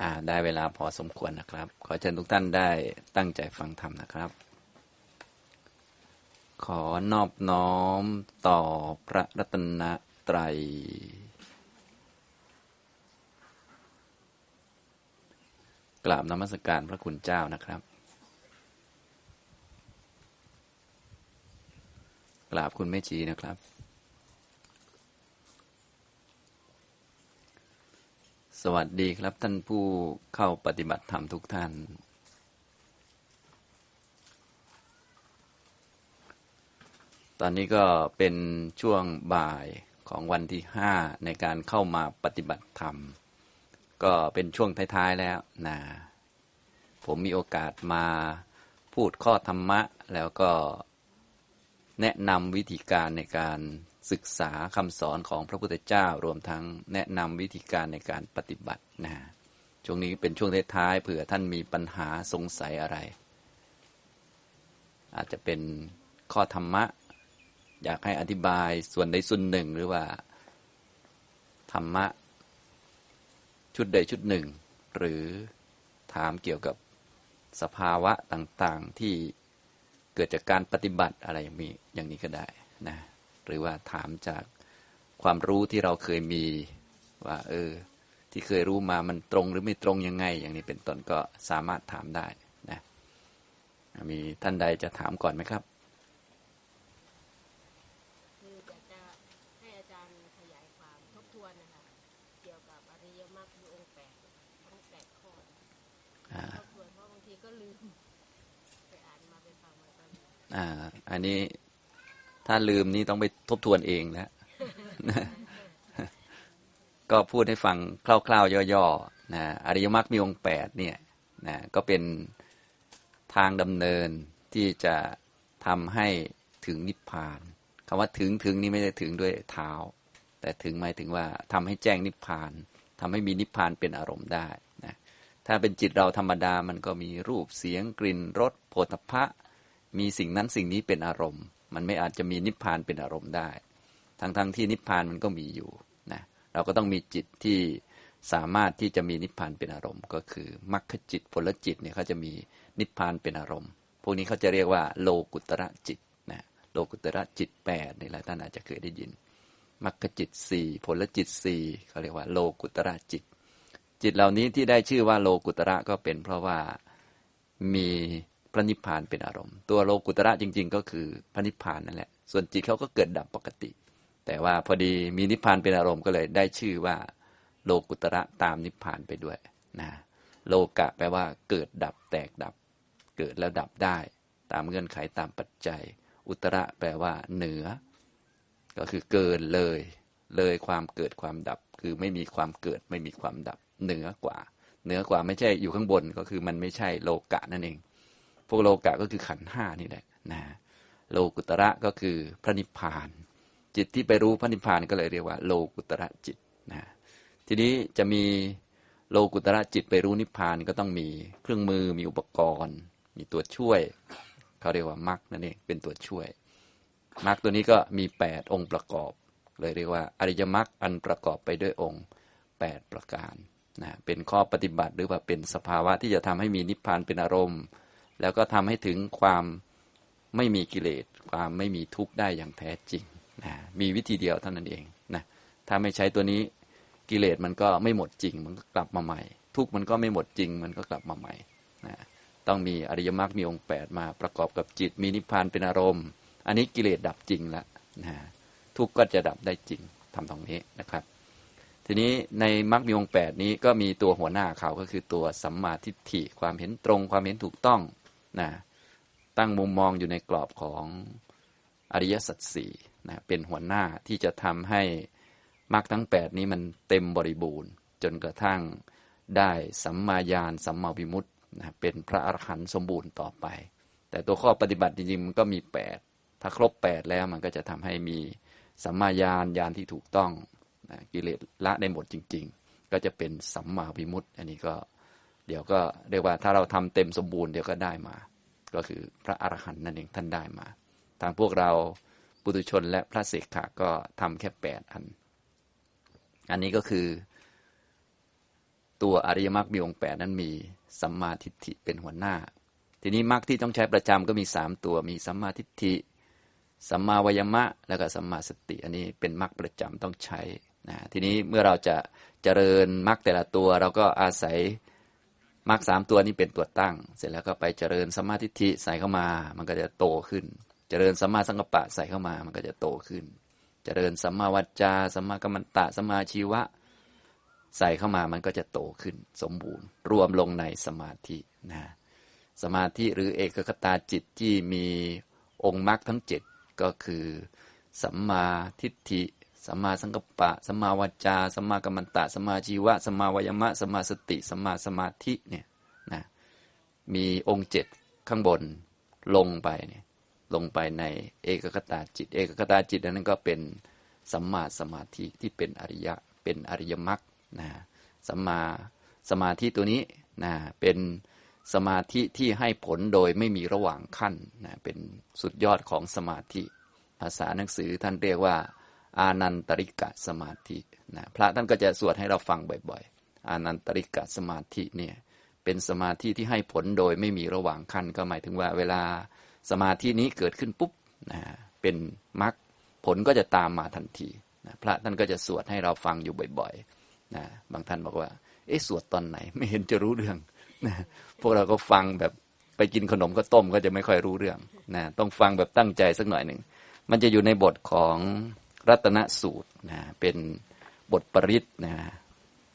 อ่า ได้เวลาพอสมควรนะครับ ขอเชิญทุกท่านได้ตั้งใจฟังธรรมนะครับ ขอนอบน้อมต่อพระรัตนตรัย กราบนมัสการพระคุณเจ้านะครับ กราบคุณแม่ชีนะครับ สวัสดีครับท่านผู้เข้าปฏิบัติธรรมทุกท่าน ตอนนี้ก็เป็นช่วงบ่ายของวันที่ห้าในการเข้ามาปฏิบัติธรรม ก็เป็นช่วงท้าย ๆ แล้วนะผมมีโอกาสมาพูดข้อธรรมะ แล้วก็แนะนำวิธีการในการ ศึกษาคำสอนของพระพุทธเจ้ารวมทั้งแนะนำวิธีการในการปฏิบัตินะช่วงนี้เป็นช่วงท้ายๆเผื่อท่านมีปัญหาสงสัยอะไร อาจจะเป็นข้อธรรมะ อยากให้อธิบายส่วนใดส่วนหนึ่งหรือว่า ธรรมะ ชุดใดชุดหนึ่ง หรือถามเกี่ยวกับสภาวะต่างๆที่เกิดจากการปฏิบัติอะไรอย่างนี้อย่างนี้ก็ได้นะ หรือว่าถามจากความรู้ที่เราเคยมีว่า เออ ที่เคยรู้มามันตรงหรือไม่ตรงยังไง อย่างนี้เป็นต้นก็สามารถถามได้นะมีท่านใดจะถามก่อนไหมครับคืออยากจะให้อาจารย์ขยายความทบทวนน ถ้าลืมนี่ต้องไปทบทวนเองแล้วก็พูดให้ฟังคร่าวๆย่อๆนะอริยมรรคมีองค์แปดเนี่ยนะก็เป็นทางดำเนินที่จะทำให้ถึงนิพพานคำว่าถึงถึงนี่ไม่ได้ถึงด้วยเท้า แต่ถึงหมายถึงว่าทำให้แจ้งนิพพานทำให้มีนิพพานเป็นอารมณ์ได้นะถ้าเป็นจิตเราธรรมดามันก็มีรูปเสียงกลิ่นรสโผฏฐพะมีสิ่งนั้นสิ่งนี้เป็นอารมณ์ มันไม่อาจจะมีนิพพานเป็นอารมณ์ได้ ทั้งๆทที่นิพพานมันก็มีอยู่นะเราก็ต้องมีจิตที่สามารถที่จะมีนิพพานเป็นอารมณ์ ก็คือมรรคจิตผลจิตเนี่ยเขาจะมีนิพพานเป็นอารมณ์ พวกนี้เขาจะเรียกว่าโลกุตระจิตนะโลกุตระจิตแปดนี่แหละท่านอาจจะเคยได้ยินมรรคจิตสี่ผลจิตสี่เขาเรียกว่าโลกุตระจิต จิตเหล่านี้ที่ได้ชื่อว่าโลกุตระก็เป็นเพราะว่ามี ระนิพพานเป็นอารมณ์ ตัวโลกุตระจริง ๆ ก็คือพระนิพพานนั่นแหละ ส่วนจิตเขาก็เกิดดับปกติ แต่ว่าพอดีมีนิพพานเป็นอารมณ์ก็เลยได้ชื่อว่าโลกุตระตามนิพพานไปด้วยนะโลกะแปลว่าเกิดดับแตกดับ เกิดแล้วดับได้ ตามเงื่อนไขตามปัจจัย อุตระแปลว่า เหนือ ก็คือเกินเลย เลยความเกิดความดับ คือไม่มีความเกิดไม่มีความดับ เหนือกว่า เหนือกว่าไม่ใช่อยู่ข้างบนก็คือมันไม่ใช่โลกะนั่นเอง พวกโลกะก็คือขันห้านี่แหละนะโลกุตระก็คือพระนิพพาน จิตที่ไปรู้พระนิพพานก็เลยเรียกว่า โลกุตระจิตนะทีนี้จะมีโลกุตระจิตไปรู้นิพพานก็ต้องมีเครื่องมือมีอุปกรณ์ มีตัวช่วย เขาเรียกว่ามรรคนั่นเองเป็นตัวช่วยมรรคตัวนี้ก็มี 8 องค์ประกอบ เลยเรียกว่า อริยมรรคอันประกอบไปด้วยองค์ 8 ประการนะเป็นข้อปฏิบัติหรือว่าเป็นสภาวะที่จะทำให้มีนิพพานเป็นอารมณ์ แล้วก็ทำให้ถึงความไม่มีกิเลส ความไม่มีทุกข์ได้อย่างแท้จริงนะมีวิธีเดียวเท่านั้นเองนะถ้าไม่ใช้ตัวนี้กิเลสมันก็ไม่หมดจริง มันก็กลับมาใหม่ ทุกข์มันก็ไม่หมดจริง มันก็กลับมาใหม่นะต้องมีอริยมรรคมีองค์แปดมาประกอบกับจิต มีนิพพานเป็นอารมณ์ อันนี้กิเลสดับจริงล้วนะทุกข์ก็จะดับได้จริงทำตรงนี้นะครับ ทีนี้ในมรรคมีองค์แปดนี้ก็มีตัวหัวหน้าเขาก็คือตัวสัมมาทิฏฐิความเห็นตรง ความเห็นถูกต้อง นะตั้งมุมมองอยู่ในกรอบของอริยสัจสี่นะเป็นหัวหน้าที่จะทำให้มรรคทั้งแปดนี้มันเต็มบริบูรณ์ จนกระทั่งได้สัมมาญาณสัมมาวิมุตตินะเป็นพระอรหันต์สมบูรณ์ต่อไป แต่ตัวข้อปฏิบัติจริงๆมันก็มีแปดถ้าครบแปดแล้วมันก็จะทำให้มีสัมมาญาณญาณที่ถูกต้องนะกิเลสละได้หมดจริง ๆ ก็จะเป็นสัมมาวิมุตติ อันนี้ก็ เดี๋ยวก็เรียกว่าถ้าเราทำเต็มสมบูรณ์เดี๋ยวก็ได้มา ก็คือพระอรหันต์นั่นเองท่านได้มา ทางพวกเราปุถุชนและพระเสกขะก็ทำแค่แปดอัน อันนี้ก็คือตัวอริยมรรคมีองค์แปดนั้นมีสัมมาทิฏฐิเป็นหัวหน้า ทีนี้มรรคที่ต้องใช้ประจำก็มีสามตัวมีสัมมาทิฏฐิสัมมาวายมะ แล้วก็สัมมาสติ อันนี้เป็นมรรคประจำต้องใช้นะทีนี้เมื่อเราจะเจริญมรรคแต่ละตัว เราก็อาศัย มรรคสามตัวนี้เป็นตัวตั้ง เสร็จแล้วก็ไปเจริญสัมมาทิฏฐิใส่เข้ามา มันก็จะโตขึ้น เจริญสัมมาสังกัปปะใส่เข้ามา มันก็จะโตขึ้น เจริญสัมมาวจาสัมมากัมมันตะสัมมาชีวะ ใส่เข้ามามันก็จะโตขึ้น สมบูรณ์ รวมลงในสมาธินะสมาธิหรือเอกคตาจิตที่มีองค์มรรคทั้งเจ็ดก็คือ สัมมาทิฏฐิ สัมมาสังกัปปะสัมมาวจาสัมมากัมมันตะสัมมาชีวะสัมมาวายมะสัมมาสติสัมมาสมาธิเนี่ยนะมีองค์เจ็ดข้างบนลงไปเนี่ยลงไปในเอกคตาจิต เอกคตาจิตนั้นก็เป็นสัมมาสมาธิที่เป็นอริยะเป็นอริยมรรคนะสัมมาสมาธิตัวนี้นะเป็นสมาธิที่ให้ผลโดยไม่มีระหว่างขั้นนะเป็นสุดยอดของสมาธิ ภาษาหนังสือท่านเรียกว่า อานันตริกะสมาธินะพระท่านก็จะสวดให้เราฟังบ่อยๆ อานันตริกะสมาธิเนี่ยเป็นสมาธิที่ให้ผลโดยไม่มีระหว่างขั้นก็หมายถึงว่าเวลาสมาธินี้เกิดขึ้นปุ๊บนะเป็นมรรคผลก็จะตามมาทันทีนะพระท่านก็จะสวดให้เราฟังอยู่บ่อยๆนะบางท่านบอกว่า เอ๊ะสวดตอนไหนไม่เห็นจะรู้เรื่องนะพวกเราก็ฟังแบบไปกินขนมก็ต้มก็จะไม่ค่อยรู้เรื่องนะต้องฟังแบบตั้งใจสักหน่อยหนึ่งมันจะอยู่ในบทของ รัตนสูตรนะเป็นบทปริศนะ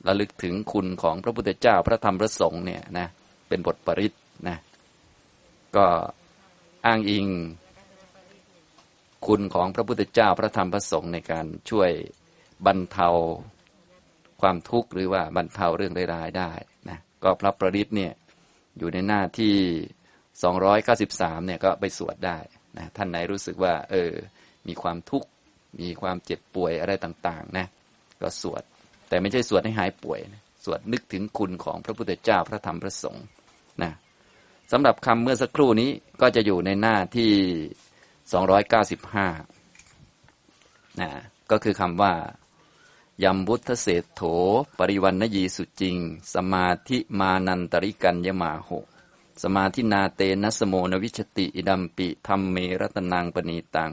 ระลึกถึงคุณของพระพุทธเจ้าพระธรรมพระสงฆ์เนี่ยนะเป็นบทปริศนะก็อ้างอิง คุณของพระพุทธเจ้าพระธรรมพระสงฆ์ในการช่วยบรรเทาความทุกข์หรือว่าบรรเทาเรื่องร้ายได้นะก็พระประริศเนี่ยอยู่ในหน้าที่ 293เนี่ยก็ไปสวดได้นะท่านไหนรู้สึกว่าเออมีความทุกข์ มีความเจ็บป่วยอะไรต่างๆนะก็สวด แต่ไม่ใช่สวดให้หายป่วยนะสวดนึกถึงคุณของพระพุทธเจ้าพระธรรมพระสงฆ์นะสำหรับคำเมื่อสักครู่นี้ก็จะอยู่ในหน้าที่ 295นะก็คือคำว่ายัมบุทธเศษโถ ปริวันนยีสุจริง สมาธิมานันตริกัญยมาโหสมาธินาเตนะสโมนวิชติ อิดัมปิธรรมเมรตนังปณีตัง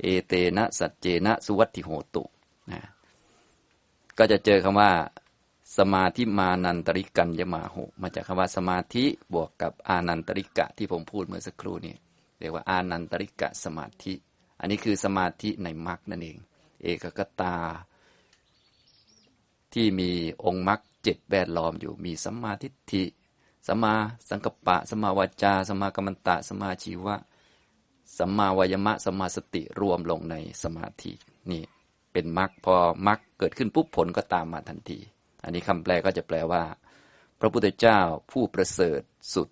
เอเตนะสัจเจนะสุวัติโหตุนะก็จะเจอคำว่า สมาธิมานันตริกัญยมาโหมาจากคำว่าสมาธิบวกกับอานันตริกะที่ผมพูดเมื่อสักครู่นี้เรียกว่าอานันตริกะสมาธิ อันนี้คือสมาธิในมรรคนั่นเอง เอกกตา ที่มีองค์มรรคเจ็ดแวดล้อมอยู่มีสัมมาทิฏฐิสัมมาสังกัปปะสัมมาวาจาสัมมากัมมันตะสัมมาชีวะ สัมมาวายมะสัมมาสติรวมลงในสมาธินี่เป็นมรรคพอมรรคเกิดขึ้นปุ๊บผลก็ตามมาทันที อันนี้คำแปลก็จะแปลว่า พระพุทธเจ้าผู้ประเสริฐสุด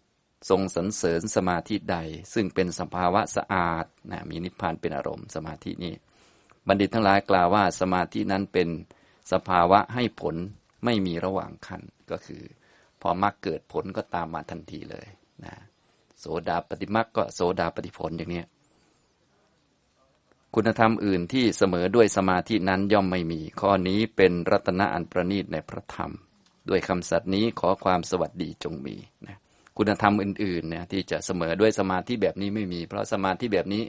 ทรงสรรเสริญสมาธิใด ซึ่งเป็นสภาวะสะอาดนะมีนิพพานเป็นอารมณ์สมาธินี้บัณฑิตทั้งหลายกล่าวว่าสมาธินั้นเป็นสภาวะให้ผลไม่มีระหว่างขั้นก็คือ พอมรรคเกิดผลก็ตามมาทันทีเลยนะโสดาปฏิมรรคก็โสดาปฏิผลอย่างนี้ คุณธรรมอื่นที่เสมอด้วยสมาธินั้นย่อมไม่มี ข้อนี้เป็นรัตนะอันประณีตในพระธรรม ด้วยคำสัตย์นี้ขอความสวัสดีจงมีนะคุณธรรมอื่นๆเนี่ยที่จะเสมอด้วยสมาธิแบบนี้ไม่มี เพราะสมาธิแบบนี้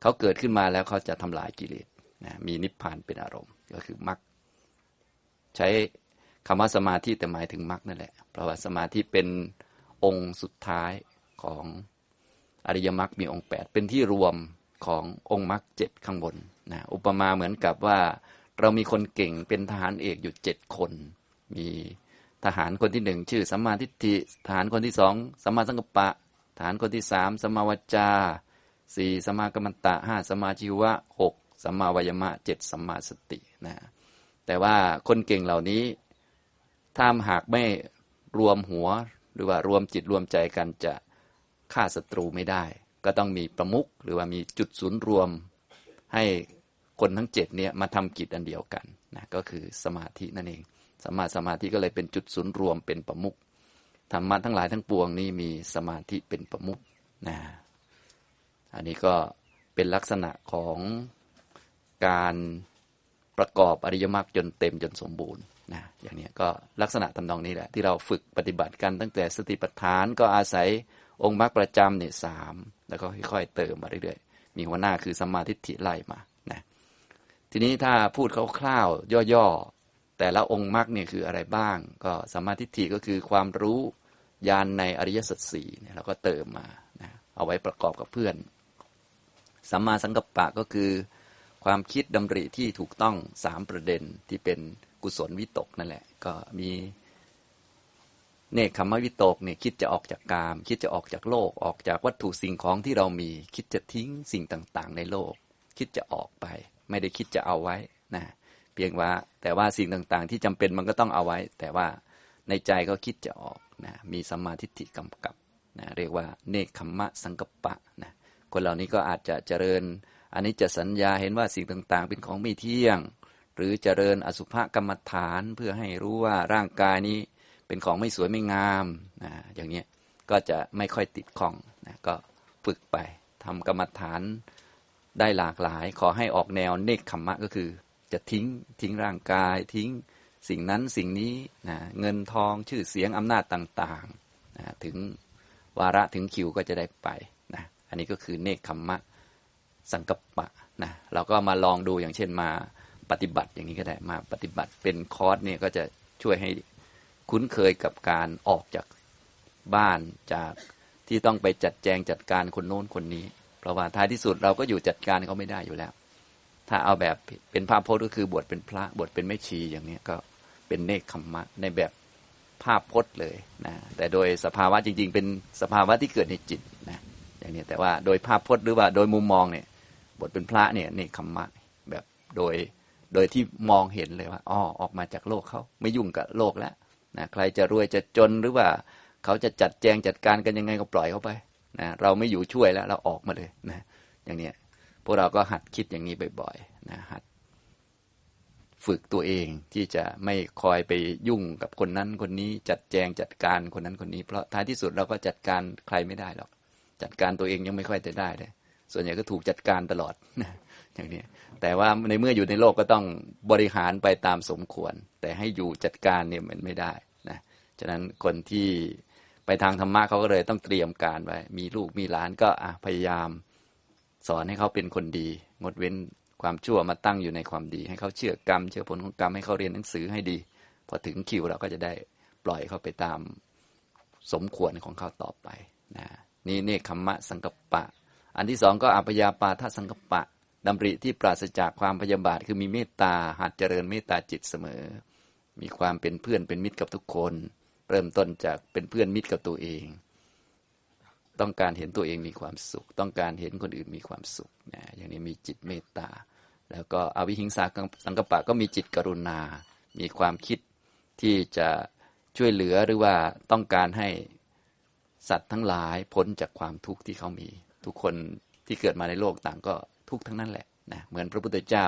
เขาเกิดขึ้นมาแล้วเขาจะทำลายกิเลสนะมีนิพพานเป็นอารมณ์ก็คือมรรคใช้คำว่าสมาธิแต่หมายถึงมรรคนั่นแหละ เพราะว่าสมาธิเป็นองค์สุดท้ายของอริยมรรคมีองค์ 8 เป็นที่รวม ขององค์มรรคเจ็ดข้างบนนะอุปมาเหมือนกับว่า เรามีคนเก่งเป็นทหารเอกอยู่เจ็ดคน มีทหารคนที่หนึ่งชื่อสัมมาทิฏฐิทหารคนที่สองสัมมาสังกัปปะทหารคนที่สามสัมมาวจาสี่สัมมากัมมันตะห้าสัมมาชีวะหกสัมมาวายมะเจ็ดสัมมาสตินะแต่ว่าคนเก่งเหล่านี้ถ้าหากไม่รวมหัวหรือว่ารวมจิตรวมใจกันจะฆ่าศัตรูไม่ได้ ก็ต้องมีประมุขหรือว่ามีจุดศูนย์รวม ให้คนทั้งเจ็ดเนี่ยมาทำกิจอันเดียวกันนะก็คือสมาธินั่นเองสมาสมาธิก็เลยเป็นจุดศูนย์รวมเป็นประมุขธรรมะทั้งหลายทั้งปวงนี้มีสมาธิเป็นประมุขนะอันนี้ก็เป็นลักษณะของการประกอบอริยมรรคจนเต็มจนสมบูรณ์นะอย่างนี้ก็ลักษณะทำนองนี้แหละ ที่เราฝึกปฏิบัติกันตั้งแต่สติปัฏฐานก็อาศัยองค์มรรคประจำเนี่ยสาม แล้วก็ค่อยๆเติมมาเรื่อยๆ มีหัวหน้าคือสัมมาทิฏฐิไล่มานะทีนี้ถ้าพูดคร่าวๆย่อๆ แต่ละองค์มรรคเนี่ยคืออะไรบ้าง ก็สัมมาทิฏฐิก็คือความรู้ญาณในอริยสัจสี่เนี่ยเราก็เติมมานะเอาไว้ประกอบกับเพื่อนสัมมาสังกัปปะก็คือความคิดดำริที่ถูกต้องสามประเด็นที่เป็นกุศลวิตกนั่นแหละ ก็มี เนคขมวิตกเนี่ยคิดจะออกจากกาม คิดจะออกจากโลก ออกจากวัตถุสิ่งของที่เรามี คิดจะทิ้งสิ่งต่างๆ ในโลก คิดจะออกไป ไม่ได้คิดจะเอาไว้นะเพียงว่าแต่ว่าสิ่งต่างๆ ที่จำเป็นมันก็ต้องเอาไว้ แต่ว่าในใจก็คิดจะออกนะมีสัมมาทิฏฐิกำกับนะเรียกว่าเนคขมมะสังกปะนะคนเหล่านี้ก็อาจจะเจริญอันนี้จะสัญญาเห็นว่าสิ่งต่างๆ เป็นของไม่เที่ยง หรือเจริญอสุภกรรมฐานเพื่อให้รู้ว่าร่างกายนี้ เป็นของไม่สวยไม่งามนะอย่างนี้ก็จะไม่ค่อยติดข้องนะก็ฝึกไปทำกรรมฐานได้หลากหลาย ขอให้ออกแนวเนคขมมะก็คือ จะทิ้งทิ้งร่างกายทิ้งสิ่งนั้นสิ่งนี้นะเงินทองชื่อเสียงอำนาจต่างๆนะถึงวาระถึงคิวก็จะได้ไปนะอันนี้ก็คือเนคขมมะสังกปะนะเราก็มาลองดูอย่างเช่นมาปฏิบัติอย่างนี้ก็ได้มาปฏิบัติเป็นคอร์สเนี่ยก็จะช่วยให้ คุ้นเคยกับการออกจากบ้านจากที่ต้องไปจัดแจงจัดการคนโน้นคนนี้ เพราะว่าท้ายที่สุดเราก็อยู่จัดการเขาไม่ได้อยู่แล้ว ถ้าเอาแบบเป็นภาพพจน์ก็คือบวชเป็นพระบวชเป็นแม่ชีอย่างนี้ก็เป็นเนคขมมะในแบบภาพพจน์เลยนะแต่โดยสภาวะจริง ๆ เป็นสภาวะที่เกิดในจิตนะอย่างนี้แต่ว่าโดยภาพพจน์หรือว่าโดยมุมมองเนี่ยบทเป็นพระเนี่ยเนคขมมะแบบโดยโดยที่มองเห็นเลยว่าอ๋อออกมาจากโลกเขาไม่ยุ่งกับโลกแล้ว นะใครจะรวยจะจนหรือว่า เขาจะจัดแจงจัดการกันยังไงก็ปล่อยเขาไปนะเราไม่อยู่ช่วยแล้ว เราออกมาเลยนะอย่างนี้พวกเราก็หัดคิดอย่างนี้บ่อยๆนะหัดฝึกตัวเองที่จะไม่คอยไปยุ่งกับคนนั้นคนนี้จัดแจงจัดการคนนั้นคนนี้ เพราะท้ายที่สุดเราก็จัดการใครไม่ได้หรอก จัดการตัวเองยังไม่ค่อยจะได้เลยส่วนใหญ่ก็ถูกจัดการตลอดนะ อย่างนี้แต่ว่าในเมื่ออยู่ในโลกก็ต้องบริหารไปตามสมควร แต่ให้อยู่จัดการเนี่ยมันไม่ได้นะฉะนั้นคนที่ไปทางธรรมะเขาก็เลยต้องเตรียมการไว้ มีลูกมีหลานก็พยายามสอนให้เขาเป็นคนดี งดเว้นความชั่วมาตั้งอยู่ในความดี ให้เขาเชื่อกรรม เชื่อผลของกรรมให้เขาเรียนหนังสือให้ดี พอถึงคิวเราก็จะได้ปล่อยเขาไปตามสมควรของเขาต่อไปนะนี่เนคขมมะสังกปะ อันที่สองก็อัปยาปาทสังกปะ ดำริที่ปราศจากความพยาบาทคือมีเมตตาหัดเจริญเมตตาจิตเสมอ มีความเป็นเพื่อนเป็นมิตรกับทุกคน เริ่มต้นจากเป็นเพื่อนมิตรกับตัวเอง ต้องการเห็นตัวเองมีความสุข ต้องการเห็นคนอื่นมีความสุขนะอย่างนี้มีจิตเมตตา แล้วก็อวิหิงสาสังกปะก็มีจิตกรุณา มีความคิดที่จะช่วยเหลือหรือว่าต้องการให้สัตว์ทั้งหลายพ้นจากความทุกข์ที่เขามี ทุกคนที่เกิดมาในโลกต่างก็ ทุกทั้งนั้นแหละนะเหมือนพระพุทธเจ้า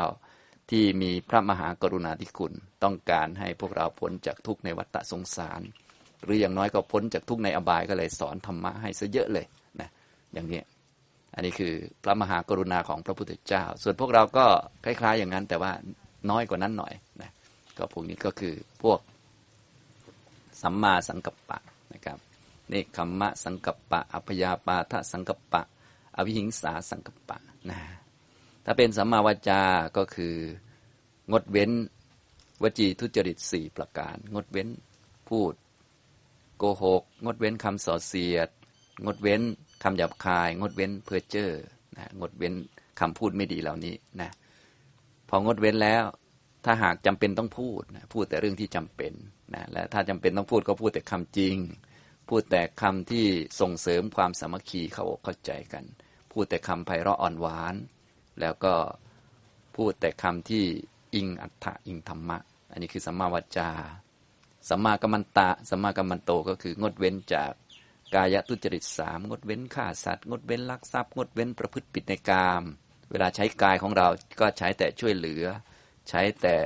ที่มีพระมหากรุณาธิคุณ ต้องการให้พวกเราพ้นจากทุกในวัฏสงสาร หรืออย่างน้อยก็พ้นจากทุกในอบายก็เลยสอนธรรมะให้ซะเยอะเลยนะอย่างนี้อันนี้คือพระมหากรุณาของพระพุทธเจ้า ส่วนพวกเราก็คล้าย ๆ อย่างนั้น แต่ว่าน้อยกว่านั้นหน่อยนะก็พวกนี้ก็คือพวกสัมมาสังกัปปะนะครับเนคขมมะสังกัปปะ อัพยาปาทะสังกัปปะ อวิหิงสาสังกัปปะนะ ถ้าเป็นสัมมาวาจาก็คืองดเว้นวจีทุจริตสี่ประการ งดเว้นพูด โกหก งดเว้นคำส่อเสียด งดเว้นคำหยาบคาย งดเว้นเพ้อเจ้อนะงดเว้นคำพูดไม่ดีเหล่านี้นะพองดเว้นแล้วถ้าหากจำเป็นต้องพูดนะพูดแต่เรื่องที่จำเป็นนะและถ้าจำเป็นต้องพูดก็พูดแต่คำจริง พูดแต่คำที่ส่งเสริมความสามัคคีเข้าอกเข้าใจกัน พูดแต่คำไพเราะอ่อนหวาน แล้วก็พูดแต่คำที่อิงอัฏฐะอิงธรรมะ อันนี้คือสัมมาวจาสัมมากัมมันตะสัมมากัมมันโตก็คืองดเว้นจากกายทุจริตสามงดเว้นฆ่าสัตว์ งดเว้นลักทรัพย์ งดเว้นประพฤติผิดในกาม เวลาใช้กายของเราก็ใช้แต่ช่วยเหลือ ใช้แต่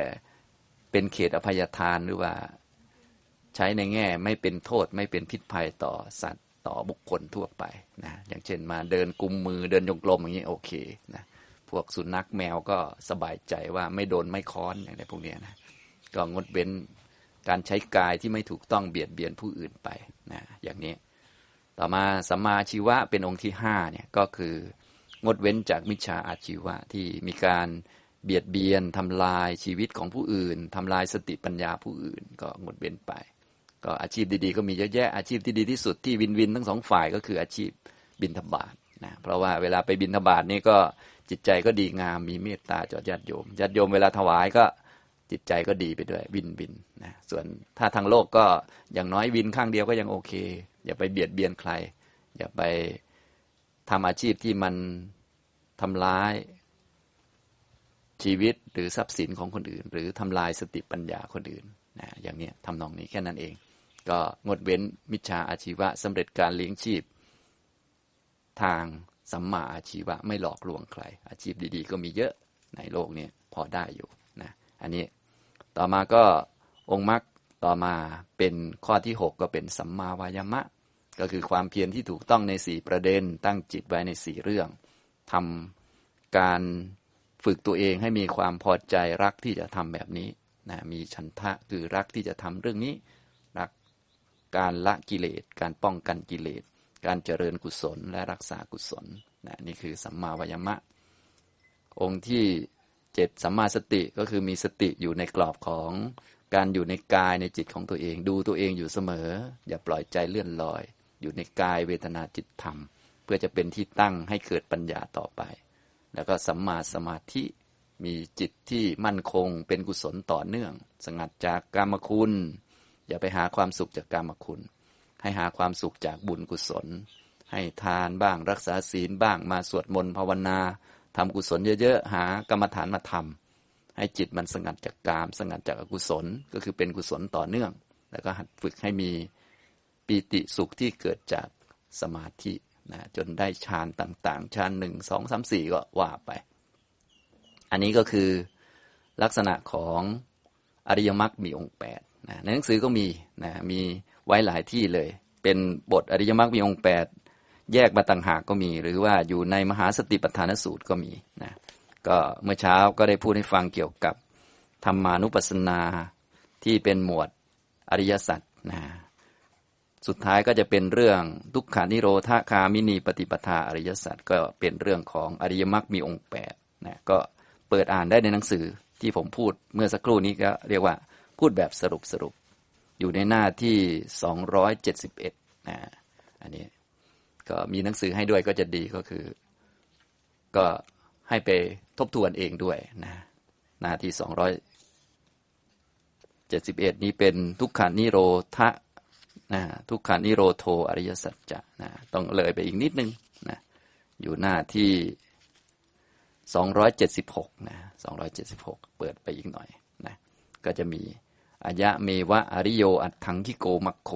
เป็นเขตอภัยทานหรือว่าใช้ในแง่ไม่เป็นโทษไม่เป็นพิษภัยต่อสัตว์ต่อบุคคลทั่วไปนะอย่างเช่นมาเดินกุมมือเดินยงกลมอย่างนี้โอเคนะ พวกสุนัขแมวก็สบายใจว่าไม่โดนไม่ค้อนอะไรพวกนี้นะก็งดเว้นการใช้กายที่ไม่ถูกต้องเบียดเบียนผู้อื่นไปนะอย่างนี้ ต่อมาสัมมาชีวะเป็นองค์ที่ห้าเนี่ยก็คืองดเว้นจากมิจฉาอาชีวะที่มีการเบียดเบียนทำลายชีวิตของผู้อื่นทำลายสติปัญญาผู้อื่น ก็งดเว้นไป ก็อาชีพดีๆ ก็มีเยอะแยะอาชีพที่ดีที่สุดที่วินวินทั้งสองฝ่ายก็คืออาชีพบินทบาทนะเพราะว่าเวลาไปบินทบาทนี่ก็ จิตใจก็ดีงามมีเมตตาจอดญาติโยมญาติโยมเวลาถวายก็จิตใจก็ดีไปด้วยวินวินนะส่วนถ้าทางโลกก็อย่างน้อยวินข้างเดียวก็ยังโอเค อย่าไปเบียดเบียนใคร อย่าไปทำอาชีพที่มันทำร้ายชีวิตหรือทรัพย์สินของคนอื่น หรือทำลายสติปัญญาคนอื่นนะอย่างนี้ทำนองนี้แค่นั้นเอง ก็งดเว้นมิจฉาอาชีวะสำเร็จการเลี้ยงชีพ ทาง สัมมาอาชีวะไม่หลอกลวงใคร อาชีพดีๆ ก็มีเยอะในโลกนี้พอได้อยู่นะอันนี้ต่อมาก็องค์มรรคต่อมาเป็นข้อที่ 6 ก็เป็นสัมมาวายามะ ก็คือความเพียรที่ถูกต้องในสี่ประเด็น ตั้งจิตไว้ในสี่เรื่องทำการฝึกตัวเองให้มีความพอใจรักที่จะทำแบบนี้นะมีฉันทะคือรักที่จะทำเรื่องนี้รักการละกิเลสการป้องกันกิเลส การเจริญกุศลและรักษากุศลนะนี่คือสัมมาวายมะ องค์ที่เจ็ดสัมมาสติก็คือมีสติอยู่ในกรอบของการอยู่ในกายในจิตของตัวเอง ดูตัวเองอยู่เสมอ อย่าปล่อยใจเลื่อนลอย อยู่ในกายเวทนาจิตธรรม เพื่อจะเป็นที่ตั้งให้เกิดปัญญาต่อไป แล้วก็สัมมาสมาธิมีจิตที่มั่นคงเป็นกุศลต่อเนื่อง สงัดจากกามคุณ อย่าไปหาความสุขจากกามคุณ ให้หาความสุขจากบุญกุศล ให้ทานบ้างรักษาศีลบ้างมาสวดมนต์ภาวนาทำกุศลเยอะๆ หากรรมฐานมาทำให้จิตมันสงัดจากกาม สงัดจากอกุศลก็คือเป็นกุศลต่อเนื่อง แล้วก็หัดฝึกให้มีปีติสุขที่เกิดจากสมาธินะจนได้ฌานต่างๆฌานหนึ่งสองสามสี่ก็ว่าไป อันนี้ก็คือลักษณะของอริยมรรคมีองค์แปดนะในหนังสือก็มีนะมี ไว้หลายที่เลย เป็นบทอริยมรรคมีองค์แปดแยกมาต่างหากก็มี หรือว่าอยู่ในมหาสติปัฏฐานสูตรก็มีนะก็เมื่อเช้าก็ได้พูดให้ฟังเกี่ยวกับธรรมานุปัสสนาที่เป็นหมวดอริยสัจนะสุดท้ายก็จะเป็นเรื่องทุกขานิโรธาคามินีปฏิปทาอริยสัจก็เป็นเรื่องของอริยมรรคมีองค์แปดนะก็เปิดอ่านได้ในหนังสือที่ผมพูดเมื่อสักครู่นี้ก็เรียกว่าพูดแบบสรุปสรุป อยู่ในหน้าที่ 271นะอันนี้ก็มีหนังสือให้ด้วยก็จะดีก็คือ ก็ให้ไปทบทวนเองด้วยนะหน้าที่ 271 นี้เป็นทุกขานิโรธะนะทุกขานิโรโทอริยสัจจะนะต้องเลยไปอีกนิดนึงนะอยู่หน้าที่ 276นะ276 เปิดไปอีกหน่อยนะก็จะมี อายะเมวะอริโยอัตถังคิโกมัคโค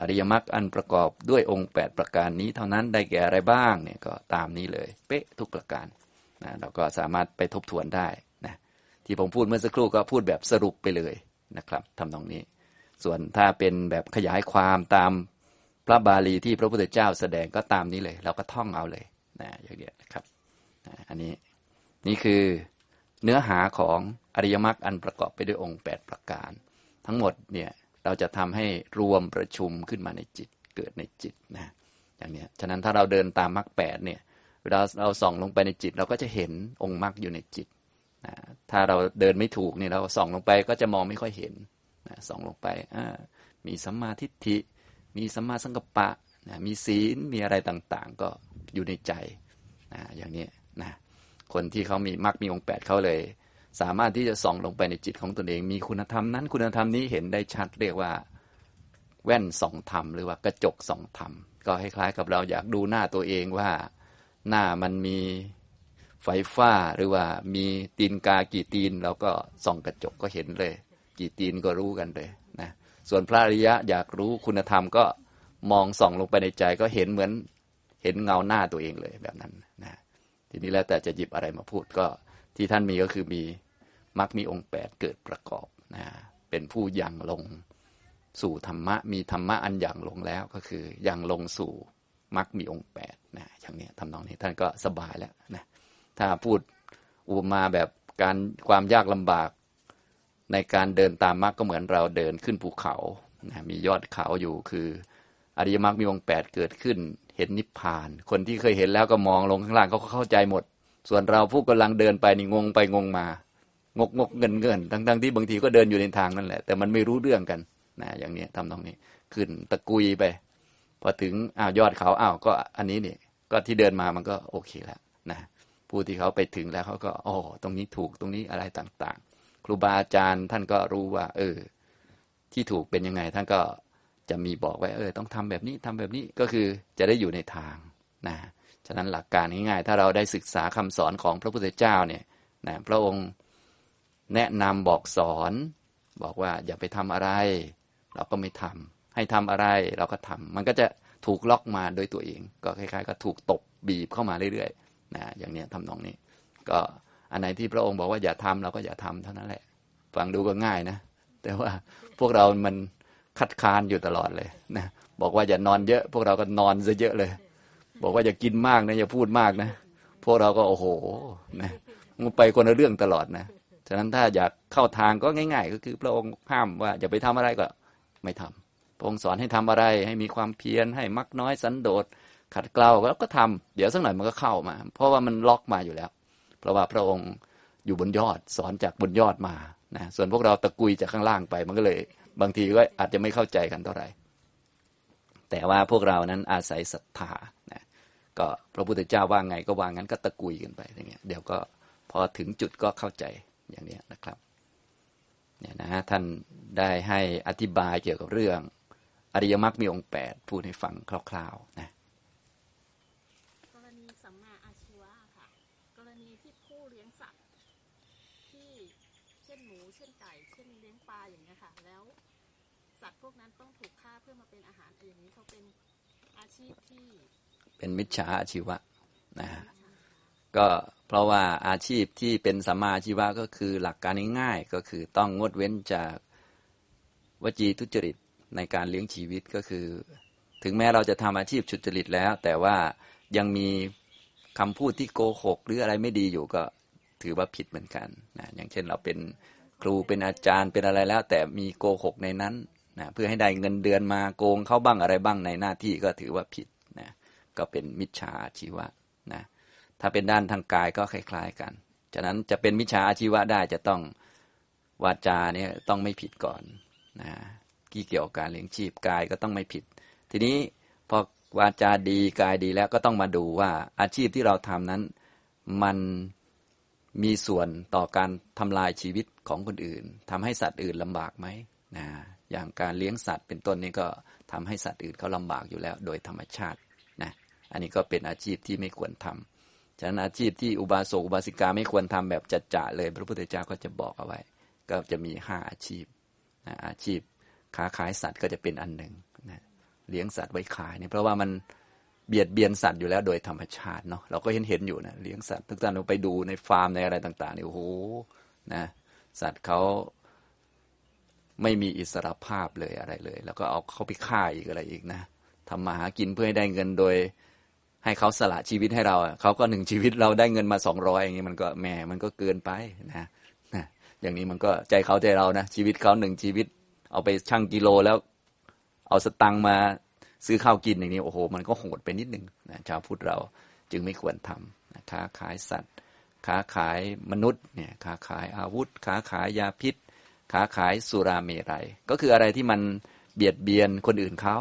อริยมรรคอันประกอบด้วยองค์ 8 ประการนี้เท่านั้นได้แก่อะไรบ้างเนี่ยก็ตามนี้เลย เป๊ะทุกประการนะเราก็สามารถไปทบทวนได้นะที่ผมพูดเมื่อสักครู่ก็พูดแบบสรุปไปเลยนะครับทำตรงนี้ ส่วนถ้าเป็นแบบขยายความตามพระบาลีที่พระพุทธเจ้าแสดงก็ตามนี้เลย เราก็ท่องเอาเลยนะอย่างเดียวนะครับอันนี้นี่คือเนื้อหาของ อริยมรรคอันประกอบไปด้วยองค์ 8 ประการ ทั้งหมดเนี่ยเราจะทำให้รวมประชุมขึ้นมาในจิตเกิดในจิตนะอย่างนี้ฉะนั้นถ้าเราเดินตามมรรคแปดเนี่ยเวลาเราส่องลงไปในจิต เราก็จะเห็นองค์มรรคอยู่ในจิตนะถ้าเราเดินไม่ถูกเนี่ยเราส่องลงไปก็จะมองไม่ค่อยเห็นนะส่องลงไปมีสัมมาทิฏฐิ มีสัมมาสังกัปปะนะมีศีลมีอะไรต่างๆ ก็อยู่ในใจนะอย่างนี้นะคนที่เขามีมรรคมีองค์แปดเขาเลย สามารถที่จะส่องลงไปในจิตของตนเอง มีคุณธรรมนั้น คุณธรรมนี้เห็นได้ชัดเรียกว่า แว่นส่องธรรมหรือว่ากระจกส่องธรรมก็คล้ายๆกับเราอยากดูหน้าตัวเองว่าหน้ามันมีไฟฟ้าหรือว่ามีตีนกากี่ตีนเราก็ส่องกระจกก็เห็นเลย กี่ตีนก็รู้กันเลยนะส่วนพระอริยะอยากรู้คุณธรรมก็มองส่องลงไปในใจก็เห็นเหมือนเห็นเงาหน้าตัวเองเลยแบบนั้นนะทีนี้แล้วแต่จะหยิบอะไรมาพูดก็ ที่ท่านมีก็คือมีมรรคมีองค์แปดเกิดประกอบนะเป็นผู้ยังลงสู่ธรรมะ มีธรรมะอันยังลงแล้วก็คือยังลงสู่มรรคมีองค์แปดนะอย่างนี้ทำนองนี้ท่านก็สบายแล้วนะถ้าพูดอุปมาแบบการความยากลำบากในการเดินตามมรรคก็เหมือนเราเดินขึ้นภูเขานะมียอดเขาอยู่คือ อริยมรรคมีองค์แปดเกิดขึ้น เห็นนิพพาน คนที่เคยเห็นแล้วก็มองลงข้างล่างเขาก็เข้าใจหมด ส่วนเราผู้กำลังเดินไปนี่งงไปงงมา งกงกเงินเงินทั้งทั้งที่บางทีก็เดินอยู่ในทางนั่นแหละ แต่มันไม่รู้เรื่องกันนะอย่างนี้ทำตรงนี้ขึ้นตะกุยไป พอถึงอ้าวยอดเขาอ้าวก็อันนี้นี่ก็ที่เดินมามันก็โอเคแล้วนะผู้ที่เขาไปถึงแล้วเขาก็อ๋อตรงนี้ถูกตรงนี้อะไรต่างๆ ครูบาอาจารย์ท่านก็รู้ว่า เออ ที่ถูกเป็นยังไง ท่านก็จะมีบอกไว้ เออ ต้องทำแบบนี้ทำแบบนี้ก็คือจะได้อยู่ในทางนะ ฉะนั้นหลักการง่ายๆ ถ้าเราได้ศึกษาคำสอนของพระพุทธเจ้าเนี่ยนะพระองค์แนะนำบอกสอน บอกว่าอย่าไปทำอะไร เราก็ไม่ทำให้ทำอะไรเราก็ทำมันก็จะถูกล็อกมาโดยตัวเอง ก็คล้ายๆ ก็ถูกตบบีบเข้ามาเรื่อยๆนะอย่างเนี้ยทำนองนี้ ก็อันไหนที่พระองค์บอกว่าอย่าทำเราก็อย่าทำเท่านั้นแหละ ฟังดูก็ง่ายนะ แต่ว่าพวกเรามันคัดค้านอยู่ตลอดเลยนะบอกว่าอย่านอนเยอะ พวกเราก็นอนซะเยอะเลย บอกว่าอย่ากินมากนะอย่าพูดมากนะพวกเราก็โอ้โหนะมันไปคนละเรื่องตลอดนะฉะนั้นถ้าอยากเข้าทางก็ง่าย ๆ ก็คือพระองค์ห้ามว่าอย่าไปทำอะไรก็ไม่ทำพระองค์สอนให้ทำอะไรให้มีความเพียรให้มักน้อยสันโดษขัดเกลาแล้วก็ทำเดี๋ยวสักหน่อยมันก็เข้ามา เพราะว่ามันล็อกมาอยู่แล้ว เพราะว่าพระองค์อยู่บนยอดสอนจากบนยอดมานะส่วนพวกเราตะกุยจากข้างล่างไปมันก็เลย บางทีก็อาจจะไม่เข้าใจกันเท่าไหร่แต่ว่าพวกเรานั้นอาศัยศรัทธานะ ก็พระพุทธเจ้าว่าไงก็ว่างั้นก็ตะกุยกันไปอย่างเงี้ยเดี๋ยวก็พอถึงจุดก็เข้าใจอย่างเนี้ยนะครับเนี่ยนะฮะท่านได้ให้อธิบายเกี่ยวกับเรื่อง อริยมรรคมีองค์แปดพูดให้ฟังคร่าวๆนะ กรณีสัมมาอาชีวะค่ะ กรณีที่ผู้เลี้ยงสัตว์ ที่เช่นหมู เช่นไก่ เช่นเลี้ยงปลาอย่างนี้ยค่ะ แล้วสัตว์พวกนั้นต้องถูกฆ่าเพื่อมาเป็นอาหารอย่างนี้เขาเป็นอาชีพที่ เป็นมิจฉาอาชีวะนะฮะก็เพราะว่าอาชีพที่เป็นสัมมาอาชีวะก็คือหลักการง่ายๆก็คือต้องงดเว้นจากวจีทุจริตในการเลี้ยงชีวิตก็คือ ถึงแม้เราจะทำอาชีพสุจริตแล้ว แต่ว่ายังมีคำพูดที่โกหก หรืออะไรไม่ดีอยู่ก็ถือว่าผิดเหมือนกันนะอย่างเช่นเราเป็นครูเป็นอาจารย์เป็นอะไรแล้ว แต่มีโกหกในนั้นนะเพื่อให้ได้เงินเดือนมาโกงเขาบ้างอะไรบ้างในหน้าที่ก็ถือว่าผิด ก็เป็นมิจฉาอาชีวะนะถ้าเป็นด้านทางกายก็คล้าย ๆ กัน ฉะนั้นจะเป็นมิจฉาอาชีวะได้จะต้องวาจาเนี่ยต้องไม่ผิดก่อนนะที่เกี่ยวกับการเลี้ยงชีพกายก็ต้องไม่ผิด ทีนี้พอวาจาดีกายดีแล้วก็ต้องมาดูว่าอาชีพที่เราทำนั้น มันมีส่วนต่อการทำลายชีวิตของคนอื่นทำให้สัตว์อื่นลำบากไหมนะอย่างการเลี้ยงสัตว์เป็นต้นนี่ก็ทำให้สัตว์อื่นเขาลำบากอยู่แล้ว โดยธรรมชาติ อันนี้ก็เป็นอาชีพที่ไม่ควรทำฉะนั้นอาชีพที่อุบาสกอุบาสิกาไม่ควรทำแบบจัดจ่าเลย พระพุทธเจ้าก็จะบอกเอาไว้ ก็จะมีห้าอาชีพนะอาชีพค้าขายสัตว์ก็จะเป็นอันหนึ่งนะเลี้ยงสัตว์ไว้ขายเนี่ยเพราะว่ามันเบียดเบียนสัตว์อยู่แล้วโดยธรรมชาติเนาะเราก็เห็นเห็นอยู่นะเลี้ยงสัตว์ทุกท่านเราไปดูในฟาร์มในอะไรต่างๆเนี่ยโอ้โหนะสัตว์เขาไม่มีอิสรภาพเลยอะไรเลย แล้วก็เอาเขาไปฆ่าอีกอะไรอีกนะทำมาหากินเพื่อให้ได้เงินโดย ให้เขาสละชีวิตให้เราเขาก็หนึ่งชีวิตเราได้เงินมาสองร้อยอย่างนี้มันก็แหมมันก็เกินไปนะนะอย่างนี้มันก็ใจเขาใจเรานะชีวิตเขาหนึ่งชีวิต เอาไปชั่งกิโลแล้ว เอาสตังมาซื้อข้าวกินอย่างนี้โอ้โห มันก็โหดไปนิดหนึ่งนะชาวพุทธเราจึงไม่ควรทำนะค้าขายสัตว์ ค้าขายมนุษย์เนี่ยค้าขายอาวุธ ค้าขายยาพิษ ค้าขายสุราเมรัย ก็คืออะไรที่มันเบียดเบียนคนอื่นเขา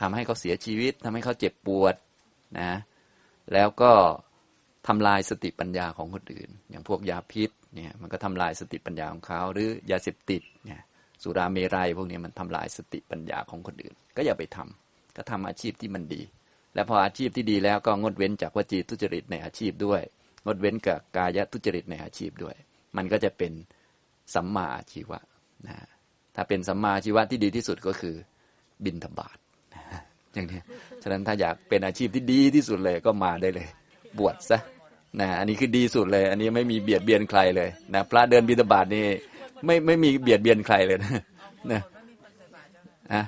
ทำให้เขาเสียชีวิตทำให้เขาเจ็บปวด นะ แล้วก็ทำลายสติปัญญาของคนอื่น อย่างพวกยาพิษเนี่ยมันก็ทำลายสติปัญญาของเขาหรือยาเสพติดเนี่ยสุราเมรัยพวกนี้มันทำลายสติปัญญาของคนอื่น ก็อย่าไปทำก็ทำอาชีพที่มันดี และพออาชีพที่ดีแล้วก็งดเว้นจากวจีทุจริตในอาชีพด้วย งดเว้นกับกายทุจริตในอาชีพด้วย มันก็จะเป็นสัมมาอาชีวะนะถ้าเป็นสัมมาอาชีวะที่ดีที่สุดก็คือบินทบาท อย่างนี้ฉะนั้นถ้าอยากเป็นอาชีพที่ดีที่สุดเลยก็มาได้เลย บวชซะนะอันนี้คือดีสุดเลย อันนี้ไม่มีเบียดเบียนใครเลยนะพระเดินบิณฑบาตนี่ไม่ไม่มีเบียดเบียนใครเลยนะนะอะ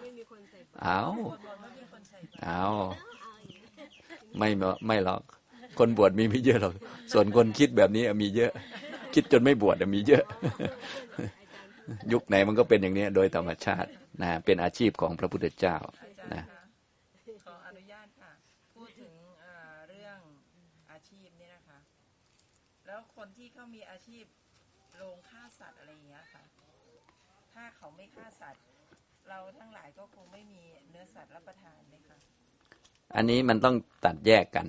ไม่มีคนใส่บาตรเอาเอาไม่หรอไม่หรอก คนบวชมีไม่เยอะหรอก ส่วนคนคิดแบบนี้มีเยอะ คิดจนไม่บวชมีเยอะ ยุคไหนมันก็เป็นอย่างนี้โดยธรรมชาตินะเป็นอาชีพของพระพุทธเจ้า นะย์คะขออนุญาตค่ะ พูดถึงเอ่อเรื่องอาชีพนี่นะคะ แล้วคนที่เขามีอาชีพโรงฆ่าสัตว์อะไรอย่างเงี้ยค่ะ ถ้าเขาไม่ฆ่าสัตว์ เราทั้งหลายก็คงไม่มีเนื้อสัตว์รับประทานไหมคะอันนี้มันต้องตัดแยกกัน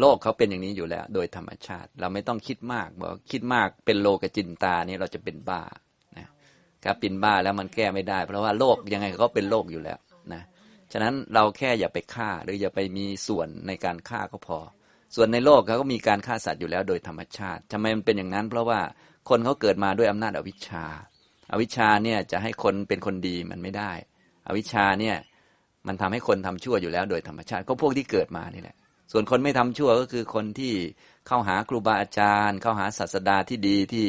โลกเขาเป็นอย่างนี้อยู่แล้ว โดยธรรมชาติ เราไม่ต้องคิดมากบอกคิดมากเป็นโลกจินตานี่เราจะเป็นบ้านะครับเป็นบ้าแล้วมันแก้ไม่ได้ เพราะว่าโลกยังไงเขาเป็นโลกอยู่แล้วนะ ฉะนั้นเราแค่อย่าไปฆ่าหรืออย่าไปมีส่วนในการฆ่าก็พอ ส่วนในโลกเขาก็มีการฆ่าสัตว์อยู่แล้วโดยธรรมชาติทำไมมันเป็นอย่างนั้น เพราะว่าคนเขาเกิดมาด้วยอำนาจอวิชชา อวิชชาเนี่ยจะให้คนเป็นคนดีมันไม่ได้ อวิชชาเนี่ยมันทำให้คนทำชั่วอยู่แล้วโดยธรรมชาติก็พวกที่เกิดมานี่แหละ ส่วนคนไม่ทำชั่วก็คือคนที่เข้าหาครูบาอาจารย์ เข้าหาศาสดาที่ดีที่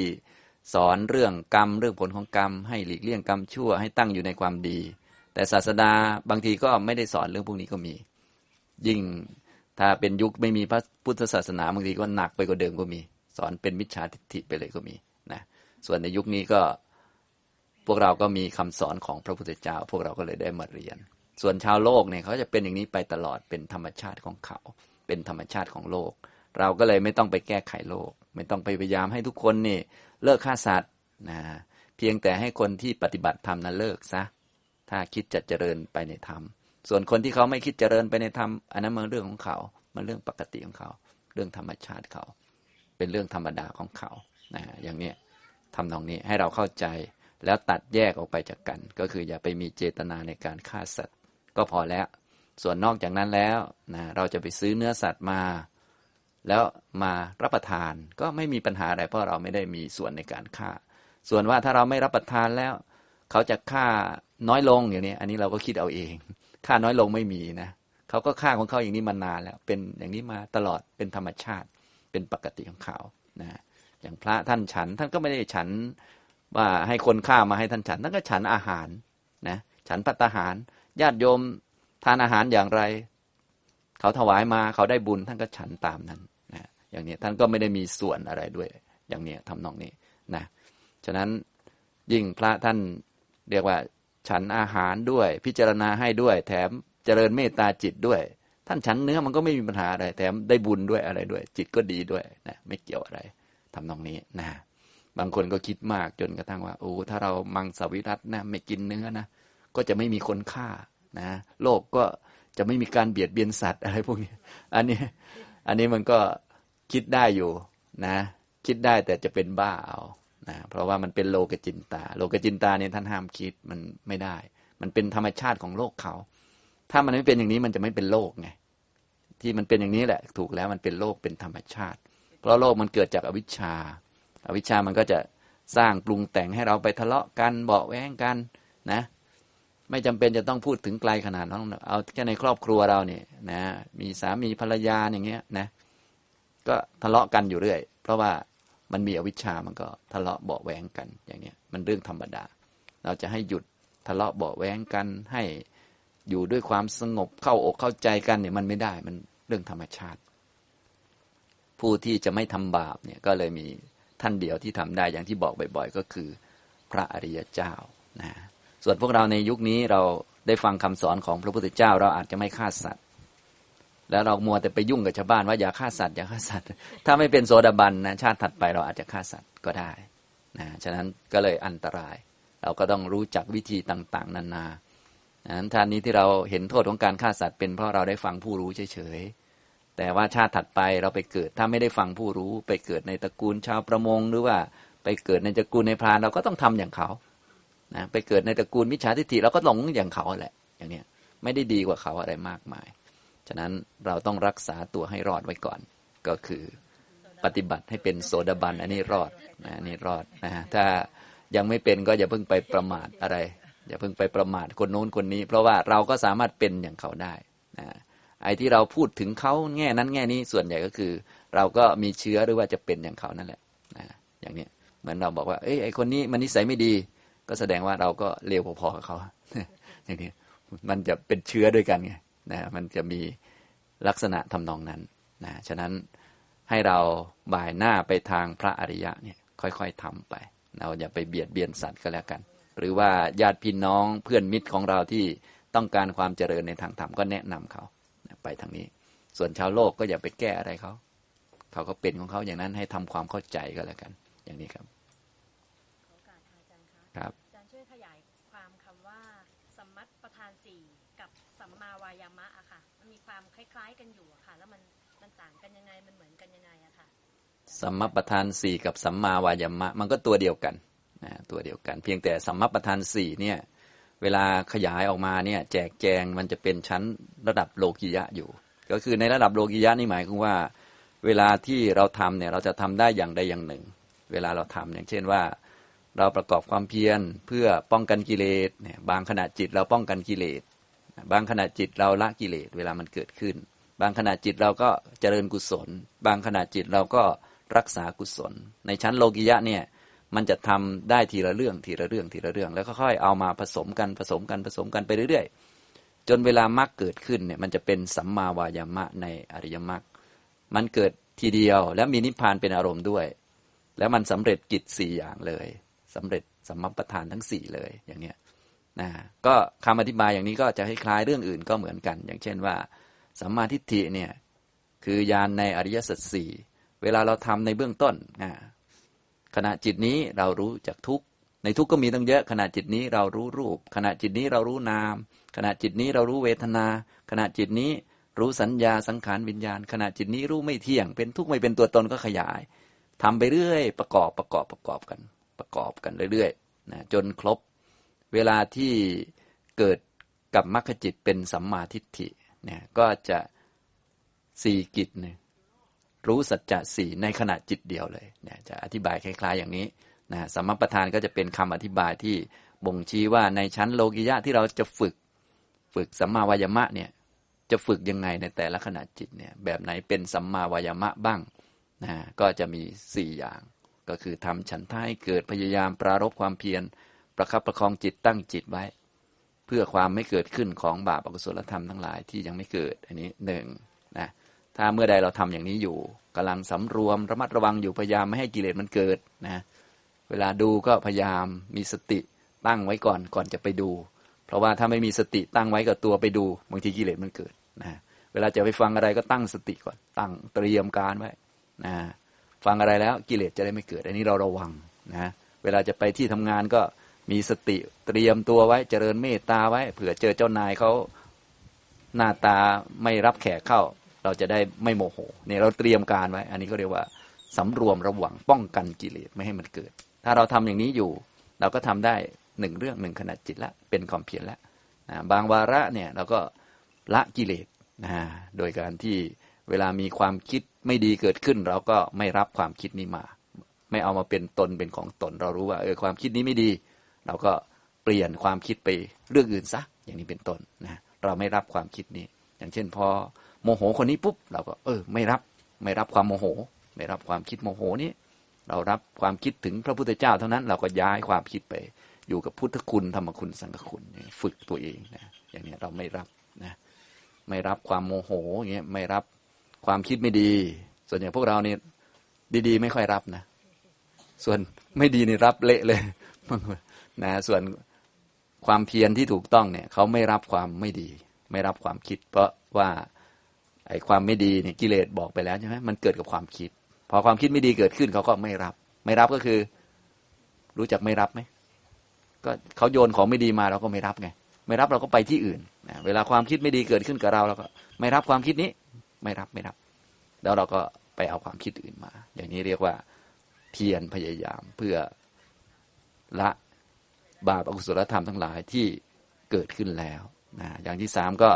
สอนเรื่องกรรมเรื่องผลของกรรม ให้หลีกเลี่ยงกรรมชั่วให้ตั้งอยู่ในความดี แต่ศาสดาบางทีก็ไม่ได้สอนเรื่องพวกนี้ก็มี ยิ่งถ้าเป็นยุคไม่มีพระพุทธศาสนาบางทีก็หนักไปกว่าเดิมก็มี สอนเป็นมิจฉาทิฏฐิไปเลยก็มีนะส่วนในยุคนี้ก็พวกเราก็มีคำสอนของพระพุทธเจ้า พวกเราก็เลยได้มาเรียน ส่วนชาวโลกเนี่ยเขาจะเป็นอย่างนี้ไปตลอดเป็นธรรมชาติของเขา เป็นธรรมชาติของโลก เราก็เลยไม่ต้องไปแก้ไขโลก ไม่ต้องไปพยายามให้ทุกคนนี่เลิกฆ่าสัตว์นะเพียงแต่ให้คนที่ปฏิบัติธรรมนั้นเลิกซะ ถ้าคิดจะเจริญไปในธรรม ส่วนคนที่เขาไม่คิดเจริญไปในธรรม อันนั้นมันเรื่องของเขา มันเรื่องปกติของเขา เรื่องธรรมชาติเขา เป็นเรื่องธรรมดาของเขานะอย่างเนี้ยทำตรงนี้ให้เราเข้าใจแล้วตัดแยกออกไปจากกัน ก็คืออย่าไปมีเจตนาในการฆ่าสัตว์ ก็พอแล้ว ส่วนนอกจากนั้นแล้วนะเราจะไปซื้อเนื้อสัตว์มา แล้วมารับประทานก็ไม่มีปัญหาอะไรเพราะเราไม่ได้มีส่วนในการฆ่า ส่วนว่าถ้าเราไม่รับประทานแล้ว เขาจะฆ่า น้อยลงอย่างนี้อันนี้เราก็คิดเอาเองฆ่าน้อยลงไม่มีนะเขาก็ฆ่าของเขาอย่างนี้มานานแล้ว เป็นอย่างนี้มาตลอดเป็นธรรมชาติ เป็นปกติของเขานะอย่างพระท่านฉันท่านก็ไม่ได้ฉันว่าให้คนฆ่ามาให้ท่านฉันท่านก็ฉันอาหารนะฉันพัตหารญาติโยมทานอาหารอย่างไร เขาถวายมาเขาได้บุญท่านก็ฉันตามนั้นนะอย่างนี้ท่านก็ไม่ได้มีส่วนอะไรด้วย อย่างนี้ทำนองนี้นะฉะนั้นยิ่งพระท่านเรียกว่า ฉันอาหารด้วย พิจารณาให้ด้วย แถมเจริญเมตตาจิตด้วย ท่านฉันเนื้อมันก็ไม่มีปัญหาอะไรแถมได้บุญด้วยอะไรด้วย จิตก็ดีด้วยนะไม่เกี่ยวอะไรทำนองนี้นะบางคนก็คิดมากจนกระทั่งว่าโอ้ถ้าเรามังสวิรัตนะไม่กินเนื้อนะก็จะไม่มีคนฆ่านะโลกก็จะไม่มีการเบียดเบียนสัตว์อะไรพวกนี้ อันนี้อันนี้มันก็คิดได้อยู่นะ คิดได้แต่จะเป็นบ้าเอา นะเพราะว่ามันเป็นโลกจินตา โลกจินตาเนี่ยท่านห้ามคิดมันไม่ได้ มันเป็นธรรมชาติของโลกเขา ถ้ามันไม่เป็นอย่างนี้มันจะไม่เป็นโลกไงที่มันเป็นอย่างนี้แหละ ถูกแล้วมันเป็นโลกเป็นธรรมชาติ เพราะโลกมันเกิดจากอวิชชาอวิชชามันก็จะสร้างปรุงแต่งให้เราไปทะเลาะกันเบาแว้งกันนะ ไม่จำเป็นจะต้องพูดถึงไกลขนาดนั้นเอาแค่ในครอบครัวเราเนี่ยนะมีสามีภรรยาอย่างเงี้ยนะ ก็ทะเลาะกันอยู่เรื่อย เพราะว่า มันมีอวิชชามันก็ทะเลาะเบาแหวงกันอย่างเนี้ยมันเรื่องธรรมดา เราจะให้หยุดทะเลาะเบาแหวงกันให้อยู่ด้วยความสงบเข้าอกเข้าใจกันเนี่ยมันไม่ได้มันเรื่องธรรมชาติ ผู้ที่จะไม่ทำบาปเนี่ยก็เลยมีท่านเดียวที่ทำได้อย่างที่บอกบ่อย ๆ ก็คือพระอริยเจ้านะส่วนพวกเราในยุคนี้เราได้ฟังคำสอนของพระพุทธเจ้า เราอาจจะไม่ฆ่าสัตว แล้วเรามัวแต่ไปยุ่งกับชาวบ้านว่าอย่าฆ่าสัตว์อย่าฆ่าสัตว์ ถ้าไม่เป็นโสดาบันนะชาติถัดไปเราอาจจะฆ่าสัตว์ก็ได้นะฉะนั้นก็เลยอันตราย เราก็ต้องรู้จักวิธีต่างๆ นานาดังนั้นท่านนี้ที่เราเห็นโทษของการฆ่าสัตว์เป็นเพราะเราได้ฟังผู้รู้เฉยๆแต่ว่าชาติถัดไปเราไปเกิดถ้าไม่ได้ฟังผู้รู้ ไปเกิดในตระกูลชาวประมงหรือว่าไปเกิดในตระกูลในพรานเราก็ต้องทำอย่างเขานะไปเกิดในตระกูลมิจฉาทิฏฐิเราก็หลงอย่างเขาแหละ อย่างเนี้ยไม่ได้ดีกว่าเขาอะไรมากมาย ฉะนั้นเราต้องรักษาตัวให้รอดไว้ก่อน ก็คือปฏิบัติให้เป็นโสดาบันอันนี้รอดนะอันนี้รอดนะฮะถ้ายังไม่เป็นก็อย่าเพิ่งไปประมาทอะไร อย่าเพิ่งไปประมาทคนโน้นคนนี้ เพราะว่าเราก็สามารถเป็นอย่างเขาได้นะไอ้ที่เราพูดถึงเขาแง่นั้นแง่นี้ส่วนใหญ่ก็คือ เราก็มีเชื้อหรือว่าจะเป็นอย่างเขานั่นแหละนะอย่างนี้เหมือนเราบอกว่าเอ้ยไอ้คนนี้มันนิสัยไม่ดี ก็แสดงว่าเราก็เลวพอๆกับเขาอย่างนี้มันจะเป็นเชื้อด้วยกันไง นะมันจะมีลักษณะทำนองนั้นนะฉะนั้นให้เราบ่ายหน้าไปทางพระอริยะเนี่ยค่อยๆทำไป เราอย่าไปเบียดเบียนสัตว์ก็แล้วกัน หรือว่าญาติพี่น้องเพื่อนมิตรของเราที่ต้องการความเจริญในทางธรรมก็แนะนำเขาไปทางนี้ ส่วนชาวโลกก็อย่าไปแก้อะไรเขาเขาก็เป็นของเขาอย่างนั้นให้ทำความเข้าใจก็แล้วกัน อย่างนี้ครับขอโอกาสค่ะอาจารย์คะครับ สัมมาประธานสี่กับสัมมาวายามะ มันก็ตัวเดียวกันนะตัวเดียวกัน เพียงแต่สัมมาประธานสี่เนี่ยเวลาขยายออกมาเนี่ยแจกแจงมันจะเป็นชั้นระดับโลกิยะอยู่ ก็คือในระดับโลกิยะนี่หมายความว่า เวลาที่เราทำเนี่ยเราจะทำได้อย่างใดอย่างหนึ่ง เวลาเราทำอย่างเช่นว่า เราประกอบความเพียรเพื่อป้องกันกิเลสเนี่ยบางขณะจิตเราป้องกันกิเลสบางขณะจิตเราละกิเลสเวลามันเกิดขึ้น บางขณะจิตเราก็เจริญกุศล บางขณะจิตเราก็ รักษากุศล ในชั้นโลกิยะเนี่ยมันจะทำได้ทีละเรื่องทีละเรื่องทีละเรื่อง แล้วค่อยๆเอามาผสมกันผสมกันผสมกันไปเรื่อยๆ จนเวลามรรคเกิดขึ้นเนี่ยมันจะเป็นสัมมาวายามะในอริยมรรคมันเกิดทีเดียว แล้วมีนิพพานเป็นอารมณ์ด้วย แล้วมันสำเร็จกิจสี่อย่างเลยสำเร็จสัมมัปทานทั้งสี่เลยอย่างเนี้ยนะก็คำอธิบายอย่างนี้ก็จะคล้ายๆเรื่องอื่นก็เหมือนกัน อย่างเช่นว่าสัมมาทิฏฐิเนี่ยคือญาณในอริยสัจสี่ เวลาเราทำในเบื้องต้นขณะจิตนี้เรารู้จากทุกในทุกก็มีตั้งเยอะ ขณะจิตนี้เรารู้รูป ขณะจิตนี้เรารู้นาม ขณะจิตนี้เรารู้เวทนา ขณะจิตนี้รู้สัญญาสังขารวิญญาณ ขณะจิตนี้รู้ไม่เที่ยง เป็นทุกข์ไม่เป็นตัวตนก็ขยายทำไปเรื่อย ประกอบประกอบประกอบกัน ประกอบกันเรื่อยๆนะจนครบ เวลาที่เกิดกับมรรคจิตเป็นสัมมาทิฏฐิเนี่ยก็จะสี่กิจเนี่ย รู้สัจจะสี่ในขณะจิตเดียวเลยเนี่ยจะอธิบายคล้าย ๆ อย่างนี้นะสัมมาประธานก็จะเป็นคำอธิบายที่บ่งชี้ว่าในชั้นโลกิยะที่เราจะฝึกฝึกสัมมาวายมะเนี่ยจะฝึกยังไงในแต่ละขณะจิตเนี่ยแบบไหนเป็นสัมมาวายมะบ้างนะก็จะมีสี่อย่าง ก็คือทำฉันท่าให้เกิดพยายามปรารบความเพียร ประคับประคองจิตตั้งจิตไว้ เพื่อความไม่เกิดขึ้นของบาปอกุศลธรรมทั้งหลายที่ยังไม่เกิด อันนี้หนึ่ง ถ้าเมื่อใดเราทำอย่างนี้อยู่กำลังสำรวมระมัดระวังอยู่พยายามไม่ให้กิเลสมันเกิดนะเวลาดูก็พยายามมีสติตั้งไว้ก่อนก่อนจะไปดู เพราะว่าถ้าไม่มีสติตั้งไว้กับตัวไปดูบางทีกิเลสมันเกิดนะเวลาจะไปฟังอะไรก็ตั้งสติก่อน ตั้งเตรียมการไว้นะฟังอะไรแล้วกิเลสจะได้ไม่เกิด อันนี้เราระวังนะเวลาจะไปที่ทำงานก็มีสติเตรียมตัวไว้เจริญเมตตาไว้เผื่อเจอเจ้านายเขาหน้าตาไม่รับแขกเข้า เราจะได้ไม่โมโหเนี่ยเราเตรียมการไว้ อันนี้ก็เรียกว่าสำรวมระวังป้องกันกิเลสไม่ให้มันเกิด ถ้าเราทำอย่างนี้อยู่ เราก็ทำได้หนึ่งเรื่องหนึ่งขณะจิตละเป็นความเพียรละนะบางวาระเนี่ยเราก็ละกิเลสนะโดยการที่เวลามีความคิดไม่ดีเกิดขึ้น เราก็ไม่รับความคิดนี้มา ไม่เอามาเป็นตนเป็นของตน เรารู้ว่าเออความคิดนี้ไม่ดี เราก็เปลี่ยนความคิดไปเรื่องอื่นซะอย่างนี้เป็นต้นนะเราไม่รับความคิดนี้ อย่างเช่นพอ โมโหคนนี้ปุ๊บเราก็ เออ ไม่รับ ไม่รับความโมโห ไม่รับความคิดโมโหนี้ เรารับความคิดถึงพระพุทธเจ้าเท่านั้น เราก็ย้ายความคิดไป อยู่กับพุทธคุณธรรมคุณสังฆคุณฝึกตัวเองนะอย่างนี้เราไม่รับนะไม่รับความโมโหอย่างเงี้ยไม่รับความคิดไม่ดี ส่วนอย่างพวกเราเนี่ยดีๆ ไม่ค่อยรับนะ ส่วนไม่ดีนี่รับเละเลยนะส่วนความเพียรที่ถูกต้องเนี่ย เขาไม่รับความไม่ดี ไม่รับความคิด เพราะว่า ไอ้ความไม่ดีเนี่ยกิเลสบอกไปแล้วใช่ไหมมันเกิดกับความคิด พอความคิดไม่ดีเกิดขึ้นเขาก็ไม่รับ ไม่รับก็คือ รู้จักไม่รับไหมก็เขาโยนของไม่ดีมาเราก็ไม่รับไง ไม่รับเราก็ไปที่อื่นนะเวลาความคิดไม่ดีเกิดขึ้นกับเราเราก็ ไม่รับความคิดนี้ ไม่รับไม่รับ แล้วเราก็ไปเอาความคิดอื่นมา อย่างนี้เรียกว่า เพียรพยายามเพื่อละบาปอกุศลธรรมทั้งหลายที่เกิดขึ้นแล้วนะอย่างที่สามก็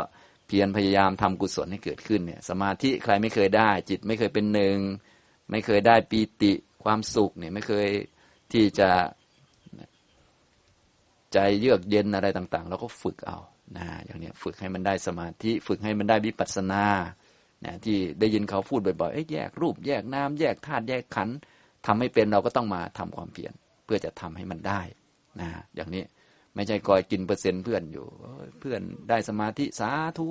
เพียรพยายามทำกุศลให้เกิดขึ้นเนี่ยสมาธิใครไม่เคยได้ จิตไม่เคยเป็นหนึ่ง ไม่เคยได้ปีติความสุขเนี่ยไม่เคยที่จะใจเยือกเย็นอะไรต่าง ๆ เราก็ฝึกเอานะอย่างนี้ฝึกให้มันได้สมาธิฝึกให้มันได้วิปัสสนานะที่ได้ยินเขาพูดบ่อยๆแยกรูป แยกน้ำแยกธาตุแยกขันธ์ทำให้เป็นเราก็ต้องมาทำความเพียรเพื่อจะทำให้มันได้นะอย่างนี้ ไม่ใช่คอยกินเปอร์เซ็นต์เพื่อนอยู่ เพื่อนได้สมาธิสาธุ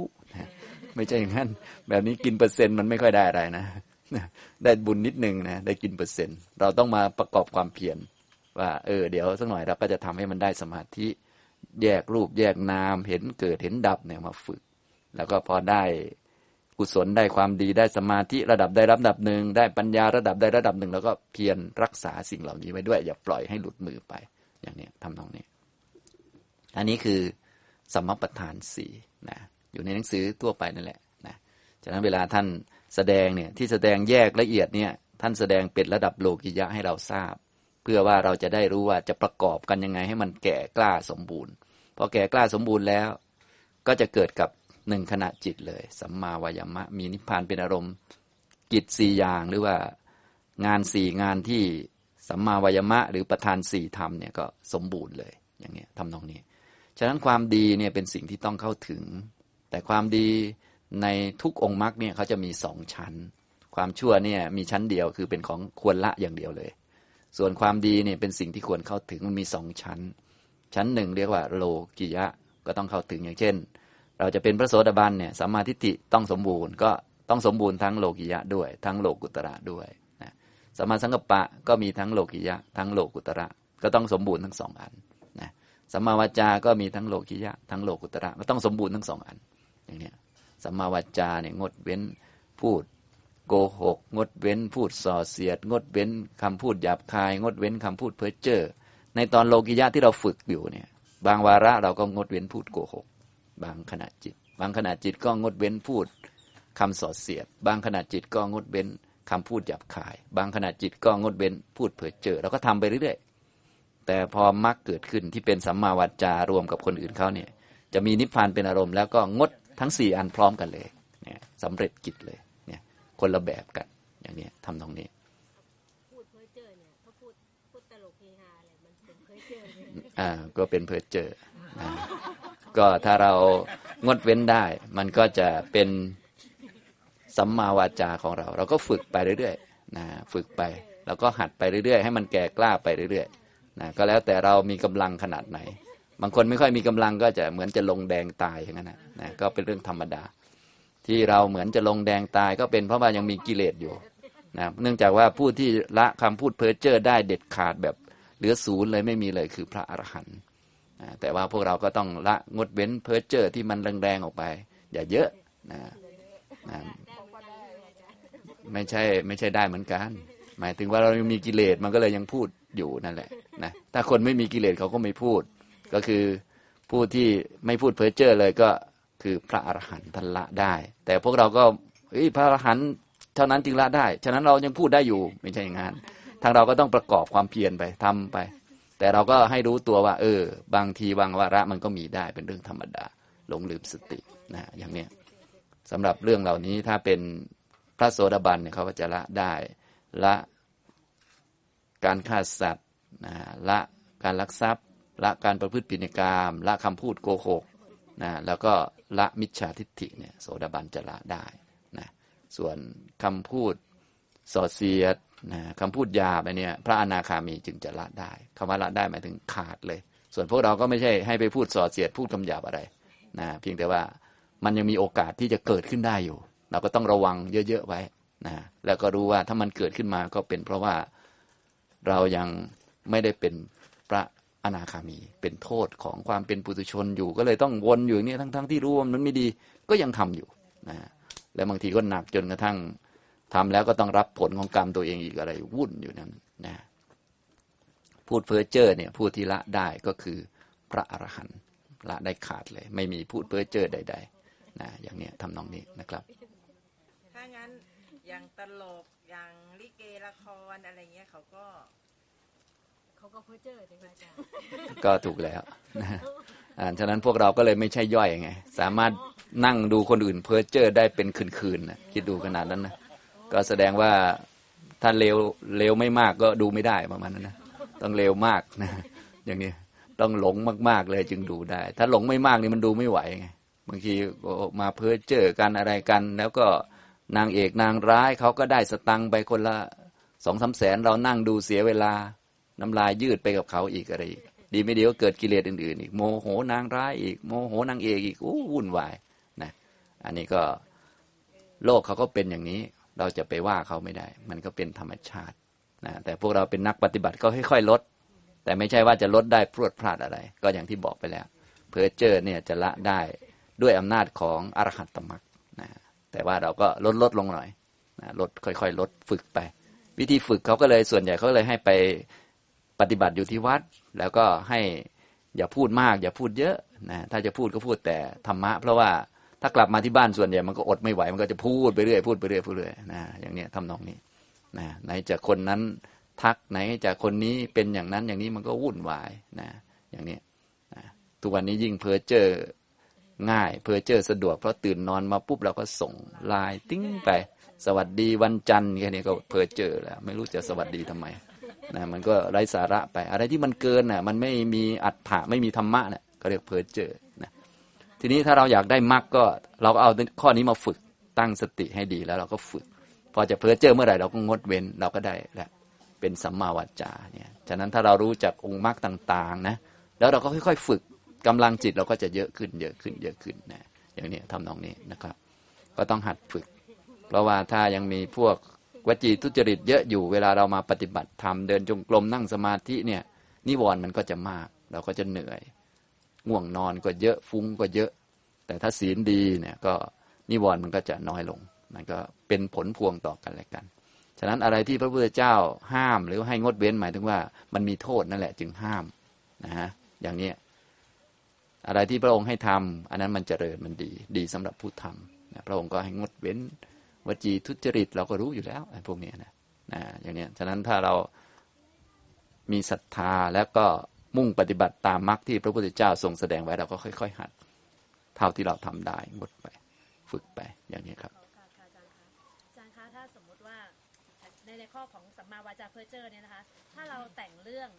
ไม่ใช่อย่างนั้น แบบนี้กินเปอร์เซ็นต์มันไม่ค่อยได้อะไรนะได้บุญนิดนึงนะได้กินเปอร์เซ็นต์ เราต้องมาประกอบความเพียรว่าเออเดี๋ยวสักหน่อยเราก็จะทำให้มันได้สมาธิ แยกรูปแยกนามเห็นเกิดเห็นดับเนี่ยมาฝึก แล้วก็พอได้กุศลได้ความดีได้สมาธิระดับได้ระดับหนึ่งได้ปัญญาระดับได้ระดับหนึ่งแล้วก็เพียรรักษาสิ่งเหล่านี้ไว้ด้วย อย่าปล่อยให้หลุดมือไป อย่างนี้ทำตรงนี้ อันนี้คือสมประทานสี่นะอยู่ในหนังสือทั่วไปนั่นแหละนะฉะนั้นเวลาท่านแสดงเนี่ยที่แสดงแยกละเอียดเนี่ยท่านแสดงเป็นระดับโลกิยะให้เราทราบ เพื่อว่าเราจะได้รู้ว่าจะประกอบกันยังไงให้มันแก่กล้าสมบูรณ์พอแก่กล้าสมบูรณ์แล้ว ก็จะเกิดกับหนึ่งขณะจิตเลย สัมมาวายามะ มีนิพพานเป็นอารมณ์ กิจสี่อย่างหรือว่างานสี่งานที่สัมมาวายามะ หรือประธานสี่ธรรมเนี่ยก็สมบูรณ์เลยอย่างเนี้ยทำตรงนี้ ฉะนั้นความดีเนี่ยเป็นสิ่งที่ต้องเข้าถึง แต่ความดีในทุกองค์มรรคเนี่ยเขาจะมีสองชั้น ความชั่วเนี่ยมีชั้นเดียวคือเป็นของควรละอย่างเดียวเลย ส่วนความดีเนี่ยเป็นสิ่งที่ควรเข้าถึงมันมีสองชั้น ชั้นหนึ่งเรียกว่าโลกิยะก็ต้องเข้าถึงอย่างเช่น เราจะเป็นพระโสดาบันเนี่ยสัมมาทิฏฐิต้องสมบูรณ์ก็ต้องสมบูรณ์ทั้งโลกิยะด้วย ทั้งโลกุตระด้วยนะสัมมาสังกัปปะก็มีทั้งโลกิยะ ทั้งโลกุตระก็ต้องสมบูรณ์ทั้งสองอัน สัมมาวาจาก็มีทั้งโลกิยะ ทั้งโลกุตระก็ต้องสมบูรณ์ทั้งสองอัน อย่างเนี้ยสัมมาวาจาเนี่ยงดเว้นพูดโกหก งดเว้นพูดส่อเสียด งดเว้นคำพูดหยาบคาย งดเว้นคำพูดเพ้อเจ้อในตอนโลกิยะที่เราฝึกอยู่เนี่ย บางวาระเราก็งดเว้นพูดโกหก บางขณะจิต บางขณะจิตก็งดเว้นพูดคำส่อเสียด บางขณะจิตก็งดเว้นคำพูดหยาบคาย บางขณะจิตก็งดเว้นพูดเพ้อเจ้อเราก็ทำไปเรื่อยๆ แต่พอมรรคเกิดขึ้นที่เป็นสัมมาวาจารวมกับคนอื่นเขาเนี่ย จะมีนิพพานเป็นอารมณ์แล้วก็งดทั้งสี่อันพร้อมกันเลยเนี่ยสำเร็จกิจเลยเนี่ยคนละแบบกันอย่างนี้ทำตรงนี้พูดเพ้อเจ้อเนี่ยเขาพูดพูดตลกเฮฮาอะไรมันเป็นเพ้อเจ้อเลยอ่าก็เป็นเพ้อเจอนะก็ถ้าเรางดเว้นได้ มันก็จะเป็นสัมมาวาจาของเรา เราก็ฝึกไปเรื่อยๆนะฝึกไปเราก็หัดไปเรื่อยๆ ให้มันแก่กล้าไปเรื่อยๆ นะก็แล้วแต่เรามีกำลังขนาดไหน บางคนไม่ค่อยมีกำลังก็จะเหมือนจะลงแดงตายอย่างนั้นนะนะก็เป็นเรื่องธรรมดา ที่เราเหมือนจะลงแดงตายก็เป็นเพราะว่ายังมีกิเลสอยู่นะเนื่องจากว่าผู้ที่ละคำพูดเพ้อเจ้อได้เด็ดขาดแบบเหลือศูนย์เลยไม่มีเลยคือพระอรหันต์นะแต่ว่าพวกเราก็ต้องละงดเว้นเพ้อเจ้อที่มันแรงๆออกไป อย่าเยอะนะนะไม่ใช่ไม่ใช่ได้เหมือนกัน หมายถึงว่าเรายังมีกิเลสมันก็เลยยังพูด อยู่นั่นแหละนะถ้าคนไม่มีกิเลสเขาก็ไม่พูด ก็คือผู้ที่ไม่พูดเพ้อเจ้อเลยก็คือพระอรหันต์ท่านละได้ แต่พวกเราก็พระอรหันต์เท่านั้นจึงละได้ ฉะนั้นเรายังพูดได้อยู่ไม่ใช่อย่างนั้นทางเราก็ต้องประกอบความเพียรไปทำไป แต่เราก็ให้รู้ตัวว่า เออ บางทีบางวาระมันก็มีได้เป็นเรื่องธรรมดา หลงลืมสตินะอย่างเนี้ยสำหรับเรื่องเหล่านี้ถ้าเป็นพระโสดาบันเนี่ยเขาก็จะละได้ละ การฆ่าสัตว์นะละการลักทรัพย์ ละการประพฤติผิดในกามละคำพูดโกหกนะแล้วก็ละมิจฉาทิฏฐิเนี่ยโสดาบันจะละได้นะส่วนคำพูดส่อเสียดนะคำพูดหยาบอะไรเนี่ยพระอนาคามีจึงจะละได้คำว่าละได้หมายถึงขาดเลย ส่วนพวกเราก็ไม่ใช่ให้ไปพูดส่อเสียดพูดคำหยาบอะไรนะเพียงแต่ว่ามันยังมีโอกาสที่จะเกิดขึ้นได้อยู่ เราก็ต้องระวังเยอะๆไว้นะแล้วก็รู้ว่าถ้ามันเกิดขึ้นมาก็เป็นเพราะว่า เรายังไม่ได้เป็นพระอนาคามี เป็นโทษของความเป็นปุถุชนอยู่ก็เลยต้องวนอยู่อย่างนี้ทั้งๆที่รู้ว่ามันไม่ดีก็ยังทำอยู่นะแล้วบางทีก็หนักจนกระทั่งทำแล้วก็ต้องรับผลของกรรมตัวเองอีกอะไรวุ่นอยู่นั้นนะพูดเพ้อเจ้อเนี่ยพูดที่ละได้ก็คือพระอรหันต์ละได้ขาดเลย ไม่มีพูดเพ้อเจ้อใด ๆนะอย่างเนี้ยทำนองนี้นะครับ ถ้างั้นอย่างตลก ลิเกละครอะไรเงี้ยเขาก็เขาก็เพ้อเจ้อใช่ไหมอาจารย์ก็ถูกแล้วนะอ่าฉะนั้นพวกเราก็เลยไม่ใช่ย่อยไง สามารถนั่งดูคนอื่นเพ้อเจ้อได้เป็นคืนๆนะคิดดูขนาดนั้นนะก็แสดงว่าถ้าเลวเลวไม่มากก็ดูไม่ได้ประมาณนั้นนะต้องเลวมากนะอย่างนี้ต้องหลงมากๆเลยจึงดูได้ ถ้าหลงไม่มากนี่มันดูไม่ไหวไงบางทีก็มาเพ้อเจอกันอะไรกัน แล้วก็นางเอกนางร้ายเขาก็ได้สตังค์ไปคนละ สองสามแสนเรานั่งดูเสียเวลา น้ำลายยืดไปกับเขาอีกอะไรอีก ดีไม่ดีก็เกิดกิเลสอื่นๆอีกโมโหนางร้ายอีกโมโหนางเอกอีกโอ้วุ่นวายนะอันนี้ก็โลกเขาก็เป็นอย่างนี้ เราจะไปว่าเขาไม่ได้ มันก็เป็นธรรมชาตินะแต่พวกเราเป็นนักปฏิบัติก็ค่อยๆลด แต่ไม่ใช่ว่าจะลดได้พรวดพลาดอะไร ก็อย่างที่บอกไปแล้ว เพอเจอร์เนี่ยจะละได้ด้วยอำนาจของอรหัตตมรรคนะแต่ว่าเราก็ลดลดลงหน่อยนะลดค่อยๆ ลดฝึกไป วิธีฝึกเขาก็เลยส่วนใหญ่เขาเลยให้ไปปฏิบัติอยู่ที่วัด แล้วก็ให้อย่าพูดมาก อย่าพูดเยอะนะถ้าจะพูดก็พูดแต่ธรรมะ เพราะว่าถ้ากลับมาที่บ้านส่วนใหญ่มันก็อดไม่ไหวมันก็จะพูดไปเรื่อยพูดไปเรื่อยพูดเรื่อยนะอย่างเนี้ยทำนองนี้นะไหนจะคนนั้นทักไหนจะคนนี้เป็นอย่างนั้นอย่างนี้มันก็วุ่นวายนะอย่างนี้นะทุกวันนี้ยิ่งเพอเจอง่ายเพ้อเจ้อสะดวกเพราะตื่นนอนมาปุ๊บเราก็ส่งไลน์ติ้งไป สวัสดีวันจันทร์แค่นี้ก็เพ้อเจ้อแล้ว ไม่รู้จะสวัสดีทำไมนะมันก็ไร้สาระไป อะไรที่มันเกินน่ะ มันไม่มีอรรถะไม่มีธรรมะเนี่ยก็เรียกเพ้อเจ้อนะทีนี้ถ้าเราอยากได้มรรคก็ เราก็เอาข้อนี้มาฝึกตั้งสติให้ดีแล้วเราก็ฝึก พอจะเพ้อเจ้อเมื่อไหร่เราก็งดเว้นเราก็ได้แล้วเป็นสัมมาวาจาเนี่ยฉะนั้นถ้าเรารู้จักองค์มรรคต่างๆนะแล้วเราก็ค่อยๆ ฝึกกำลังจิตเราก็จะเยอะขึ้นเยอะขึ้นเยอะขึ้นนะอย่างนี้ทำนองนี้นะครับ ก็ต้องหัดฝึก เพราะว่าถ้ายังมีพวกวจีทุจริตเยอะอยู่เวลาเรามาปฏิบัติธรรมเดินจงกรมนั่งสมาธิเนี่ยนิวรณ์มันก็จะมาก เราก็จะเหนื่อย ง่วงนอนก็เยอะฟุ้งก็เยอะ แต่ถ้าศีลดีเนี่ยก็นิวรณ์มันก็จะน้อยลง มันก็เป็นผลพวงต่อกันและกัน ฉะนั้นอะไรที่พระพุทธเจ้าห้ามหรือให้งดเว้นหมายถึงว่า มันมีโทษนั่นแหละจึงห้ามนะฮะอย่างนี้อะไรที่พระองค์ให้ทำอันนั้นมันเจริญมันดี ดีสำหรับผู้ทำนะพระองค์ก็ให้งดเว้น วจีทุจริตเราก็รู้อยู่แล้วไอ้พวกนี้นะนะอย่างนี้ฉะนั้นถ้าเรามีศรัทธาแล้วก็มุ่งปฏิบัติตามมรรคที่พระพุทธเจ้าทรงแสดงไว้เราก็ค่อย ๆ หัด เท่าที่เราทำได้งดไป ฝึกไปอย่างนี้ครับอาจารย์คะถ้าสมมติว่าในในข้อของสัมมาวาจาเพอเจ้อเนี่ยนะคะ ถ้าเราแต่งเรื่อง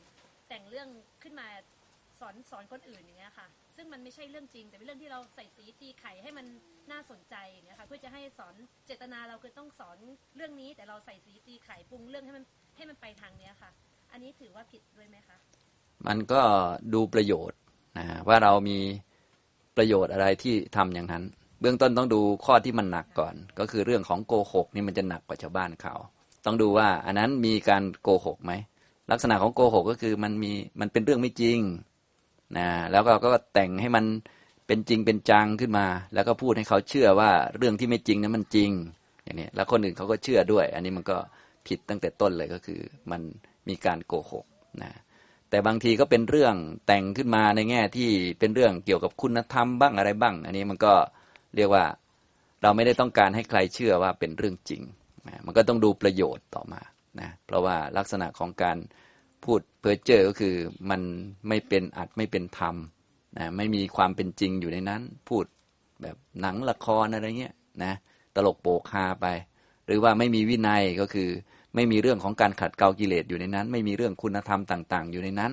แต่งเรื่องขึ้นมา สอนสอนคนอื่นอย่างเงี้ยค่ะ ซึ่งมันไม่ใช่เรื่องจริง แต่เป็นเรื่องที่เราใส่สีตีไข่ให้มันน่าสนใจอย่างเงี้ยค่ะ เพื่อจะให้สอนเจตนาเราคือต้องสอนเรื่องนี้ แต่เราใส่สีตีไข่ปรุงเรื่องให้มันให้มันไปทางเนี้ยค่ะ อันนี้ถือว่าผิดด้วยไหมคะมันก็ดูประโยชน์นะว่าเรามีประโยชน์อะไรที่ทำอย่างนั้น เบื้องต้นต้องดูข้อที่มันหนักก่อน ก็คือเรื่องของโกหกนี่มันจะหนักกว่าชาวบ้านเขาต้องดูว่าอันนั้นมีการโกหกไหมลักษณะของโกหกก็คือมันมีมันเป็นเรื่องไม่จริง นะแล้วก็ก็แต่งให้มันเป็นจริงเป็นจังขึ้นมา แล้วก็พูดให้เขาเชื่อว่าเรื่องที่ไม่จริงนั้นมันจริงอย่างนี้แล้วคนอื่นเขาก็เชื่อด้วย อันนี้มันก็ผิดตั้งแต่ต้นเลยก็คือมันมีการโกหกนะแต่บางทีก็เป็นเรื่องแต่งขึ้นมาในแง่ที่เป็นเรื่องเกี่ยวกับคุณธรรมบ้างอะไรบ้าง อันนี้มันก็เรียกว่าเราไม่ได้ต้องการให้ใครเชื่อว่าเป็นเรื่องจริงนะมันก็ต้องดูประโยชน์ต่อมานะเพราะว่าลักษณะของการ พูดเพ้อเจ้อก็คือมันไม่เป็นอัดไม่เป็นธรรมนะไม่มีความเป็นจริงอยู่ในนั้น พูดแบบหนังละครอะไรเงี้ยนะตลกโปกฮาไป หรือว่าไม่มีวินัยก็คือ ไม่มีเรื่องของการขัดเกลากิเลสอยู่ในนั้น ไม่มีเรื่องคุณธรรมต่าง ๆ อยู่ในนั้น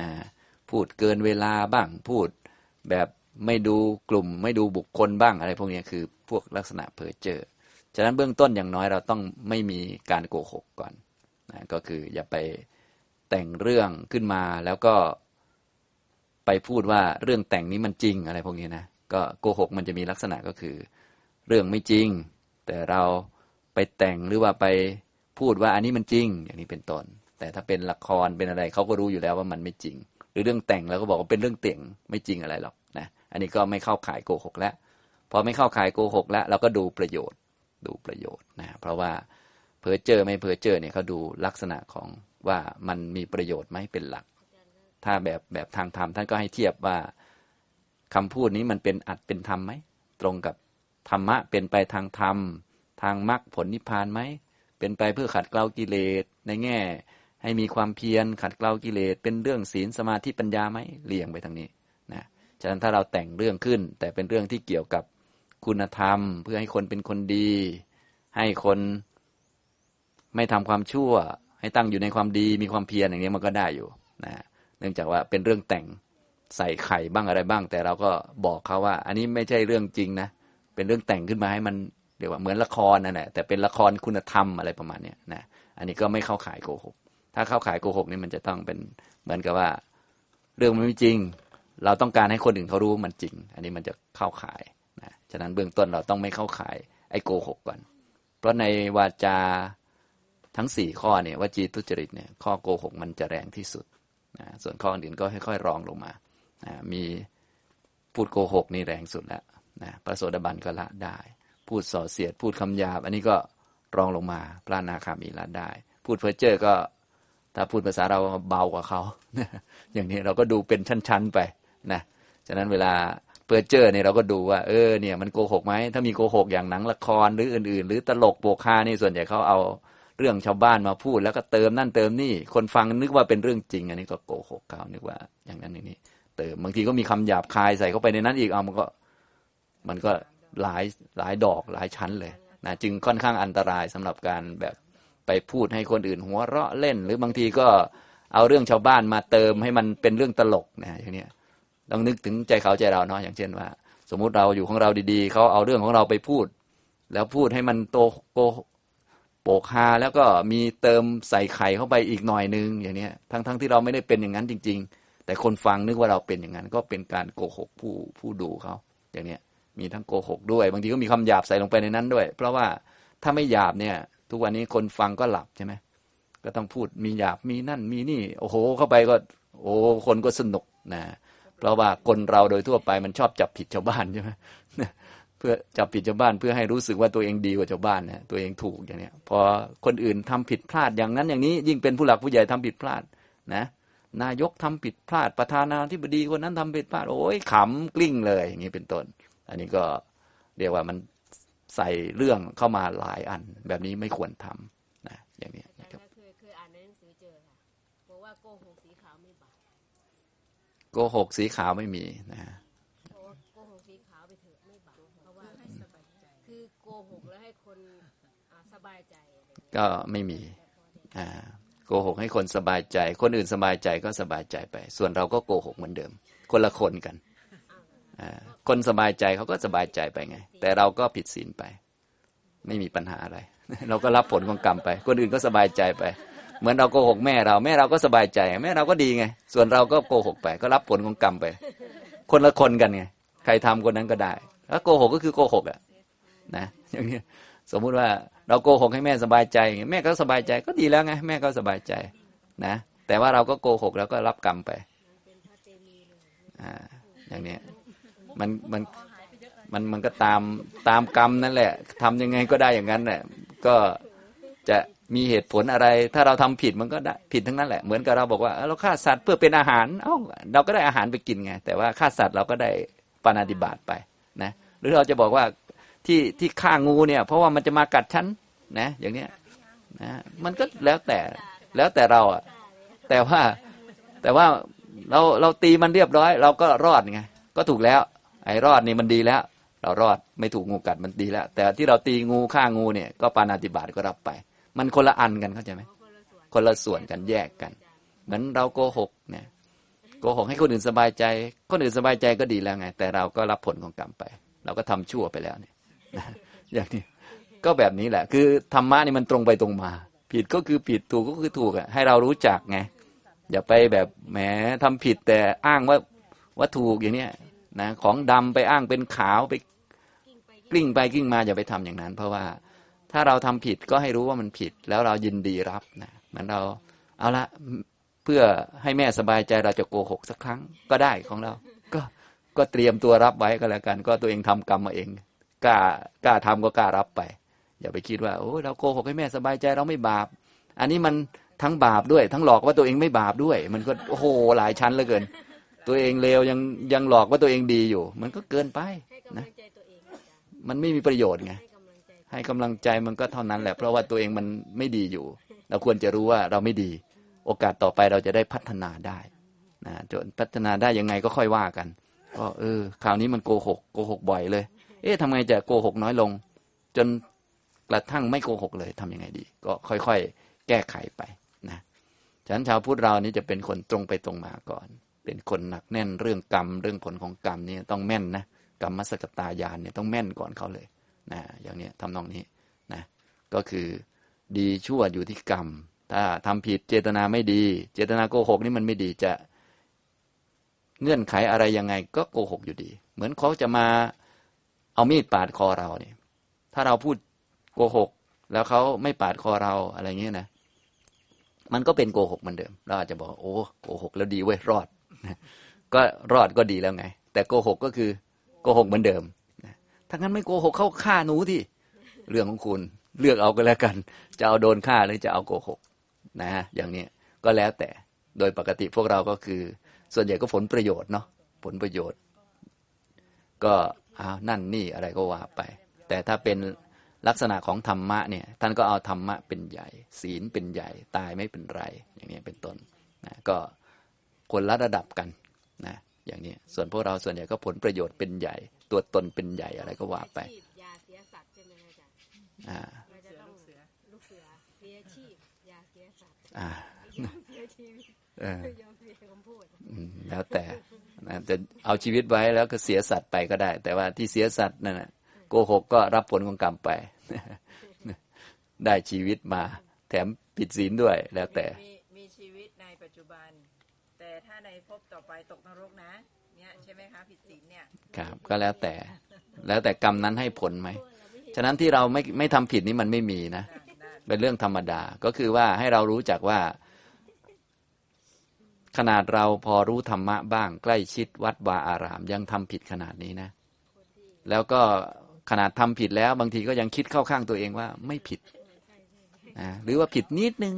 นะพูดเกินเวลาบ้างพูดแบบไม่ดูกลุ่ม ไม่ดูบุคคลบ้างอะไรพวกนี้คือพวกลักษณะเพ้อเจอฉะนั้นเบื้องต้นอย่างน้อยเราต้องไม่มีการโกหกก่อนนะก็คืออย่าไป แต่งเรื่องขึ้นมาแล้วก็ไปพูดว่าเรื่องแต่งนี้มันจริงอะไรพวกนี้นะก็โกหกมันจะมีลักษณะก็คือ เรื่องไม่จริง แต่เราไปแต่งหรือว่าไปพูดว่าอันนี้มันจริง อย่างนี้เป็นต้น แต่ถ้าเป็นละครเป็นอะไรเขาก็รู้อยู่แล้วว่ามันไม่จริง หรือเรื่องแต่งแล้วก็บอกว่าเป็นเรื่องเต่งไม่จริงอะไรหรอกนะอันนี้ก็ไม่เข้าข่ายโกหกแล้วพอไม่เข้าข่ายโกหกแล้วเราก็ดูประโยชน์ดูประโยชน์นะเพราะว่าเพอเจอไม่เพอเจอเนี่ยเขาดูลักษณะของ ว่ามันมีประโยชน์ไหมเป็นหลัก ถ้าแบบแบบทางธรรมท่านก็ให้เทียบว่าคำพูดนี้มันเป็นอัดเป็นธรรมไหมตรงกับธรรมะเป็นไปทางธรรม ทางมรรคผลนิพพานไหมเป็นไปเพื่อขัดเกลากิเลสในแง่ ให้มีความเพียรขัดเกลากิเลสเป็นเรื่องศีลสมาธิปัญญาไหมเลี่ยงไปทางนี้นะฉะนั้นถ้าเราแต่งเรื่องขึ้น แต่เป็นเรื่องที่เกี่ยวกับคุณธรรม เพื่อให้คนเป็นคนดี ให้คนไม่ทำความชั่ว ให้ตั้งอยู่ในความดีมีความเพียรอย่างนี้มันก็ได้อยู่นะเนื่องจากว่าเป็นเรื่องแต่งใส่ไข่บ้างอะไรบ้าง แต่เราก็บอกเขาว่า อันนี้ไม่ใช่เรื่องจริงนะเป็นเรื่องแต่งขึ้นมาให้มันเรียกว่าเหมือนละครนั่นแหละแต่เป็นละครคุณธรรมอะไรประมาณนี้นะอันนี้ก็ไม่เข้าขายโกหก ถ้าเข้าขายโกหกนี่มันจะต้องเป็นเหมือนกับว่า เรื่องมันไม่จริง เราต้องการให้คนอื่นเขารู้มันจริง อันนี้มันจะเข้าขายนะฉะนั้นเบื้องต้นเราต้องไม่เข้าขายไอ้โกหกก่อน เพราะในวาจา ทั้งสี่ข้อเนี่ย วจีทุจริตเนี่ยข้อโกหกมันจะแรงที่สุดนะส่วนข้ออื่นก็ค่อยๆรองลงมานะมีพูดโกหกนี่แรงสุดแล้วนะพระโสดาบันก็ละได้ พูดส่อเสียด พูดคำหยาบ อันนี้ก็รองลงมาพระนาคามีละได้ พูดเพ้อเจ้อก็ ถ้าพูดภาษาเราเบากว่าเขาอย่างนี้เราก็ดูเป็นชั้นๆไปนะฉะนั้นเวลาเพ้อเจ้อเนี่ยเราก็ดูว่าเออเนี่ยมันโกหกไหมถ้ามีโกหกอย่างหนังละครหรืออื่น ๆ หรือตลกโปกฮานี่ส่วนใหญ่เขาเอา เรื่องชาวบ้านมาพูด แล้วก็เติมนั่นเติมนี่ คนฟังนึกว่าเป็นเรื่องจริง อันนี้ก็โกหกเขานึกว่า อย่างนั้นอย่างนี้ เติมบางทีก็มีคำหยาบคายใส่เข้าไปในนั้นอีกเอามันก็ มันก็หลายหลายดอกหลายชั้นเลยนะจึงค่อนข้างอันตรายสำหรับการแบบไปพูดให้คนอื่นหัวเราะเล่น หรือบางทีก็เอาเรื่องชาวบ้านมาเติมให้มันเป็นเรื่องตลกนะอย่างนี้ต้องนึกถึงใจเขาใจเราเนาะอย่างเช่นว่า สมมุติเราอยู่ของเราดีๆเขาเอาเรื่องของเราไปพูด แล้วพูดให้มันโตโก โปกฮาแล้วก็มีเติมใส่ไข่เข้าไปอีกหน่อยนึงอย่างนี้ทั้งๆทที่เราไม่ได้เป็นอย่างนั้นจริง ๆ แต่คนฟังนึกว่าเราเป็นอย่างนั้น ก็เป็นการโกหกผู้ผู้ดูเขาอย่างเนี้ยมีทั้งโกหกด้วย บางทีก็มีคำหยาบใส่ลงไปในนั้นด้วย เพราะว่าถ้าไม่หยาบเนี่ย ทุกวันนี้คนฟังก็หลับใช่ไหมก็ต้องพูดมีหยาบมีนั่นมีนี่ โอ้โห เข้าไปก็ โอ้คนก็สนุกนะเพราะว่าคนเราโดยทั่วไปมันชอบจับผิดชาวบ้านใช่ไหม เพื่อจับผิดชาวบ้านเพื่อให้รู้สึกว่าตัวเองดีกว่าชาวบ้านนะตัวเองถูกอย่างเนี้ยพอคนอื่นทำผิดพลาดอย่างนั้นอย่างนี้ ยิ่งเป็นผู้หลักผู้ใหญ่ทำผิดพลาดนะ นายกทำผิดพลาดประธานาธิบดีคนนั้นทำผิดพลาดโอ้ยขำกลิ้งเลยอย่างนี้เป็นต้น อันนี้ก็เรียกว่ามันใส่เรื่องเข้ามาหลายอัน แบบนี้ไม่ควรทำนะอย่างนี้อาจารนะย์ครับก็เคยเคยอ่านในหนังสือเจอค่ะบอกว่าโกหกสีขาวไม่บาปโกหกสีขาวไม่มีนะ ก็ไม่มีโกหกให้คนสบายใจ คนอื่นสบายใจก็สบายใจไป ส่วนเราก็โกหกเหมือนเดิม คนละคนกันคนสบายใจเขาก็สบายใจไปไง แต่เราก็ผิดศีลไป ไม่มีปัญหาอะไร เราก็รับผลของกรรมไป คนอื่นก็สบายใจไป เหมือนเราโกหกแม่เรา แม่เราก็สบายใจ แม่เราก็ดีไง ส่วนเราก็โกหกไป ก็รับผลของกรรมไป คนละคนกันไง ใครทำคนนั้นก็ได้ถ้าโกหกก็คือโกหกอะนะอย่างนี้สมมุติว่า เราโกหกให้แม่สบายใจแม่ก็สบายใจก็ดีแล้วไงแม่ก็สบายใจนะ แต่ว่าเราก็โกหกแล้วก็รับกรรมไปอ่าอย่างเนี้ยมันมันมันมันก็ตามตามกรรมนั่นแหละทำยังไงก็ได้อย่างนั้นแหละก็จะมีเหตุผลอะไร ถ้าเราทำผิดมันก็ผิดทั้งนั้นแหละ เหมือนกับเราบอกว่าเราฆ่าสัตว์เพื่อเป็นอาหาร เอ้าเราก็ได้อาหารไปกินไง แต่ว่าฆ่าสัตว์เราก็ได้ปานาติบาตไปนะ หรือเราจะบอกว่า ที่ที่ฆ่างูเนี่ย เพราะว่ามันจะมากัดฉันนะ อย่างเนี้ยนะมันก็แล้วแต่แล้วแต่เราอะ แต่ว่าแต่ว่าเราเราตีมันเรียบร้อย เราก็รอดไงก็ถูกแล้ว ไอ้รอดนี่มันดีแล้ว เรารอดไม่ถูกงูกัดมันดีแล้ว แต่ที่เราตีงูฆ่างูเนี่ยก็ปานาติบาตก็รับไป มันคนละอันกันเข้าใจไหมคนละส่วนกันแยกกัน เหมือนเราโกหกเนี่ยโกหกให้คนอื่นสบายใจ คนอื่นสบายใจก็ดีแล้วไง แต่เราก็รับผลของกรรมไป เราก็ทำชั่วไปแล้วเนี่ย อย่างนี้ก็แบบนี้แหละ คือธรรมะนี่มันตรงไปตรงมา ผิดก็คือผิดถูกก็คือถูกอะให้เรารู้จักไงอย่าไปแบบแหมทำผิดแต่อ้างว่าว่าถูกอย่างเนี้ยนะของดำไปอ้างเป็นขาวไปกลิ้งไปกลิ้งมาอย่าไปทำอย่างนั้น เพราะว่าถ้าเราทำผิดก็ให้รู้ว่ามันผิด แล้วเรายินดีรับนะเหมือนเราเอาละเพื่อให้แม่สบายใจเราจะโกหกสักครั้งก็ได้ของเรา ก็ก็เตรียมตัวรับไว้ก็แล้วกัน ก็ตัวเองทำกรรมมาเอง กล้ากล้าทำก็กล้ารับไป อย่าไปคิดว่าโอ้เราโกหกให้แม่สบายใจเราไม่บาป อันนี้มันทั้งบาปด้วย ทั้งหลอกว่าตัวเองไม่บาปด้วย มันก็โอ้โหหลายชั้นเหลือเกิน ตัวเองเลวยังยังหลอกว่าตัวเองดีอยู่ มันก็เกินไปนะมันไม่มีประโยชน์ไงให้กำลังใจให้กำลังใจมันก็เท่านั้นแหละ เพราะว่าตัวเองมันไม่ดีอยู่ เราควรจะรู้ว่าเราไม่ดี โอกาสต่อไปเราจะได้พัฒนาได้นะจนพัฒนาได้ยังไงก็ค่อยว่ากันก็เออ คราวนี้มันโกหกโกหกบ่อยเลย เอ๊ะทำไงจะโกหกน้อยลง จนกระทั่งไม่โกหกเลยทำยังไงดี ก็ค่อยๆ แก้ไขไปนะฉะนั้นชาวพุทธเรานี้จะเป็นคนตรงไปตรงมาก่อน เป็นคนหนักแน่นเรื่องกรรม เรื่องผลของกรรมนี่ต้องแม่นนะกรรมสกตายานเนี่ยต้องแม่นก่อนเขาเลยนะอย่างเนี้ยทำนองนี้นะก็คือดีชั่วอยู่ที่กรรม ถ้าทำผิดเจตนาไม่ดี เจตนาโกหกนี่มันไม่ดีจะเงื่อนไขอะไรยังไง ก็โกหกอยู่ดี เหมือนเขาจะมา เอามีดปาดคอเราเนี่ย ถ้าเราพูดโกหก แล้วเขาไม่ปาดคอเราอะไรเงี้ยนะ มันก็เป็นโกหกเหมือนเดิม เราอาจจะบอกโอ้โกหกแล้วดีเว้ยรอด ก็รอดก็ดีแล้วไง แต่โกหกก็คือโกหกเหมือนเดิมถ้างั้นไม่โกหกเข้าฆ่าหนูที่เรื่องของคุณเลือกเอาก็แล้วกัน จะเอาโดนฆ่าหรือจะเอาโกหกนะฮะอย่างนี้ก็แล้วแต่โดยปกติพวกเราก็คือ ส่วนใหญ่ก็ผลประโยชน์เนาะผลประโยชน์ ก็ อ้าวนั่นนี่อะไรก็ว่าไป แต่ถ้าเป็นลักษณะของธรรมะเนี่ยท่านก็เอาธรรมะเป็นใหญ่ ศีลเป็นใหญ่ ตายไม่เป็นไร อย่างนี้เป็นต้นนะก็คนละระดับกันนะอย่างนี้ส่วนพวกเราส่วนใหญ่ก็ผลประโยชน์เป็นใหญ่ ตัวตนเป็นใหญ่อะไรก็ว่าไปชีพยาเสียสัตว์ใช่ไหมอาจารย์อ่าเราจะต้องลูกเสือเสียชีพยาเสียสัตว์อ่ายอมเสียชีวิตเออยอมเสียคำพูดอืมแล้วแต่ นะจะเอาชีวิตไว้แล้วก็เสียสัตว์ไปก็ได้ แต่ว่าที่เสียสัตว์นั่นนะโกหกก็รับผลของกรรมไป ได้ชีวิตมา แถมผิดศีลด้วยแล้วแต่มีมีชีวิตในปัจจุบัน แต่ถ้าในภพต่อไปตกนรกนะเนี่ยใช่ไหมคะผิดศีลเนี่ยครับก็แล้วแต่ แล้วแต่กรรมนั้นให้ผลไหมฉะนั้นที่เราไม่ไม่ทำผิดนี่มันไม่มีนะได้ได้เป็นเรื่องธรรมดาก็คือว่าให้เรารู้จักว่า ขนาดเราพอรู้ธรรมะบ้าง ใกล้ชิดวัดวาอาราม ยังทำผิดขนาดนี้นะ แล้วก็ขนาดทำผิดแล้ว บางทีก็ยังคิดเข้าข้างตัวเองว่าไม่ผิดนะหรือว่าผิดนิดนึง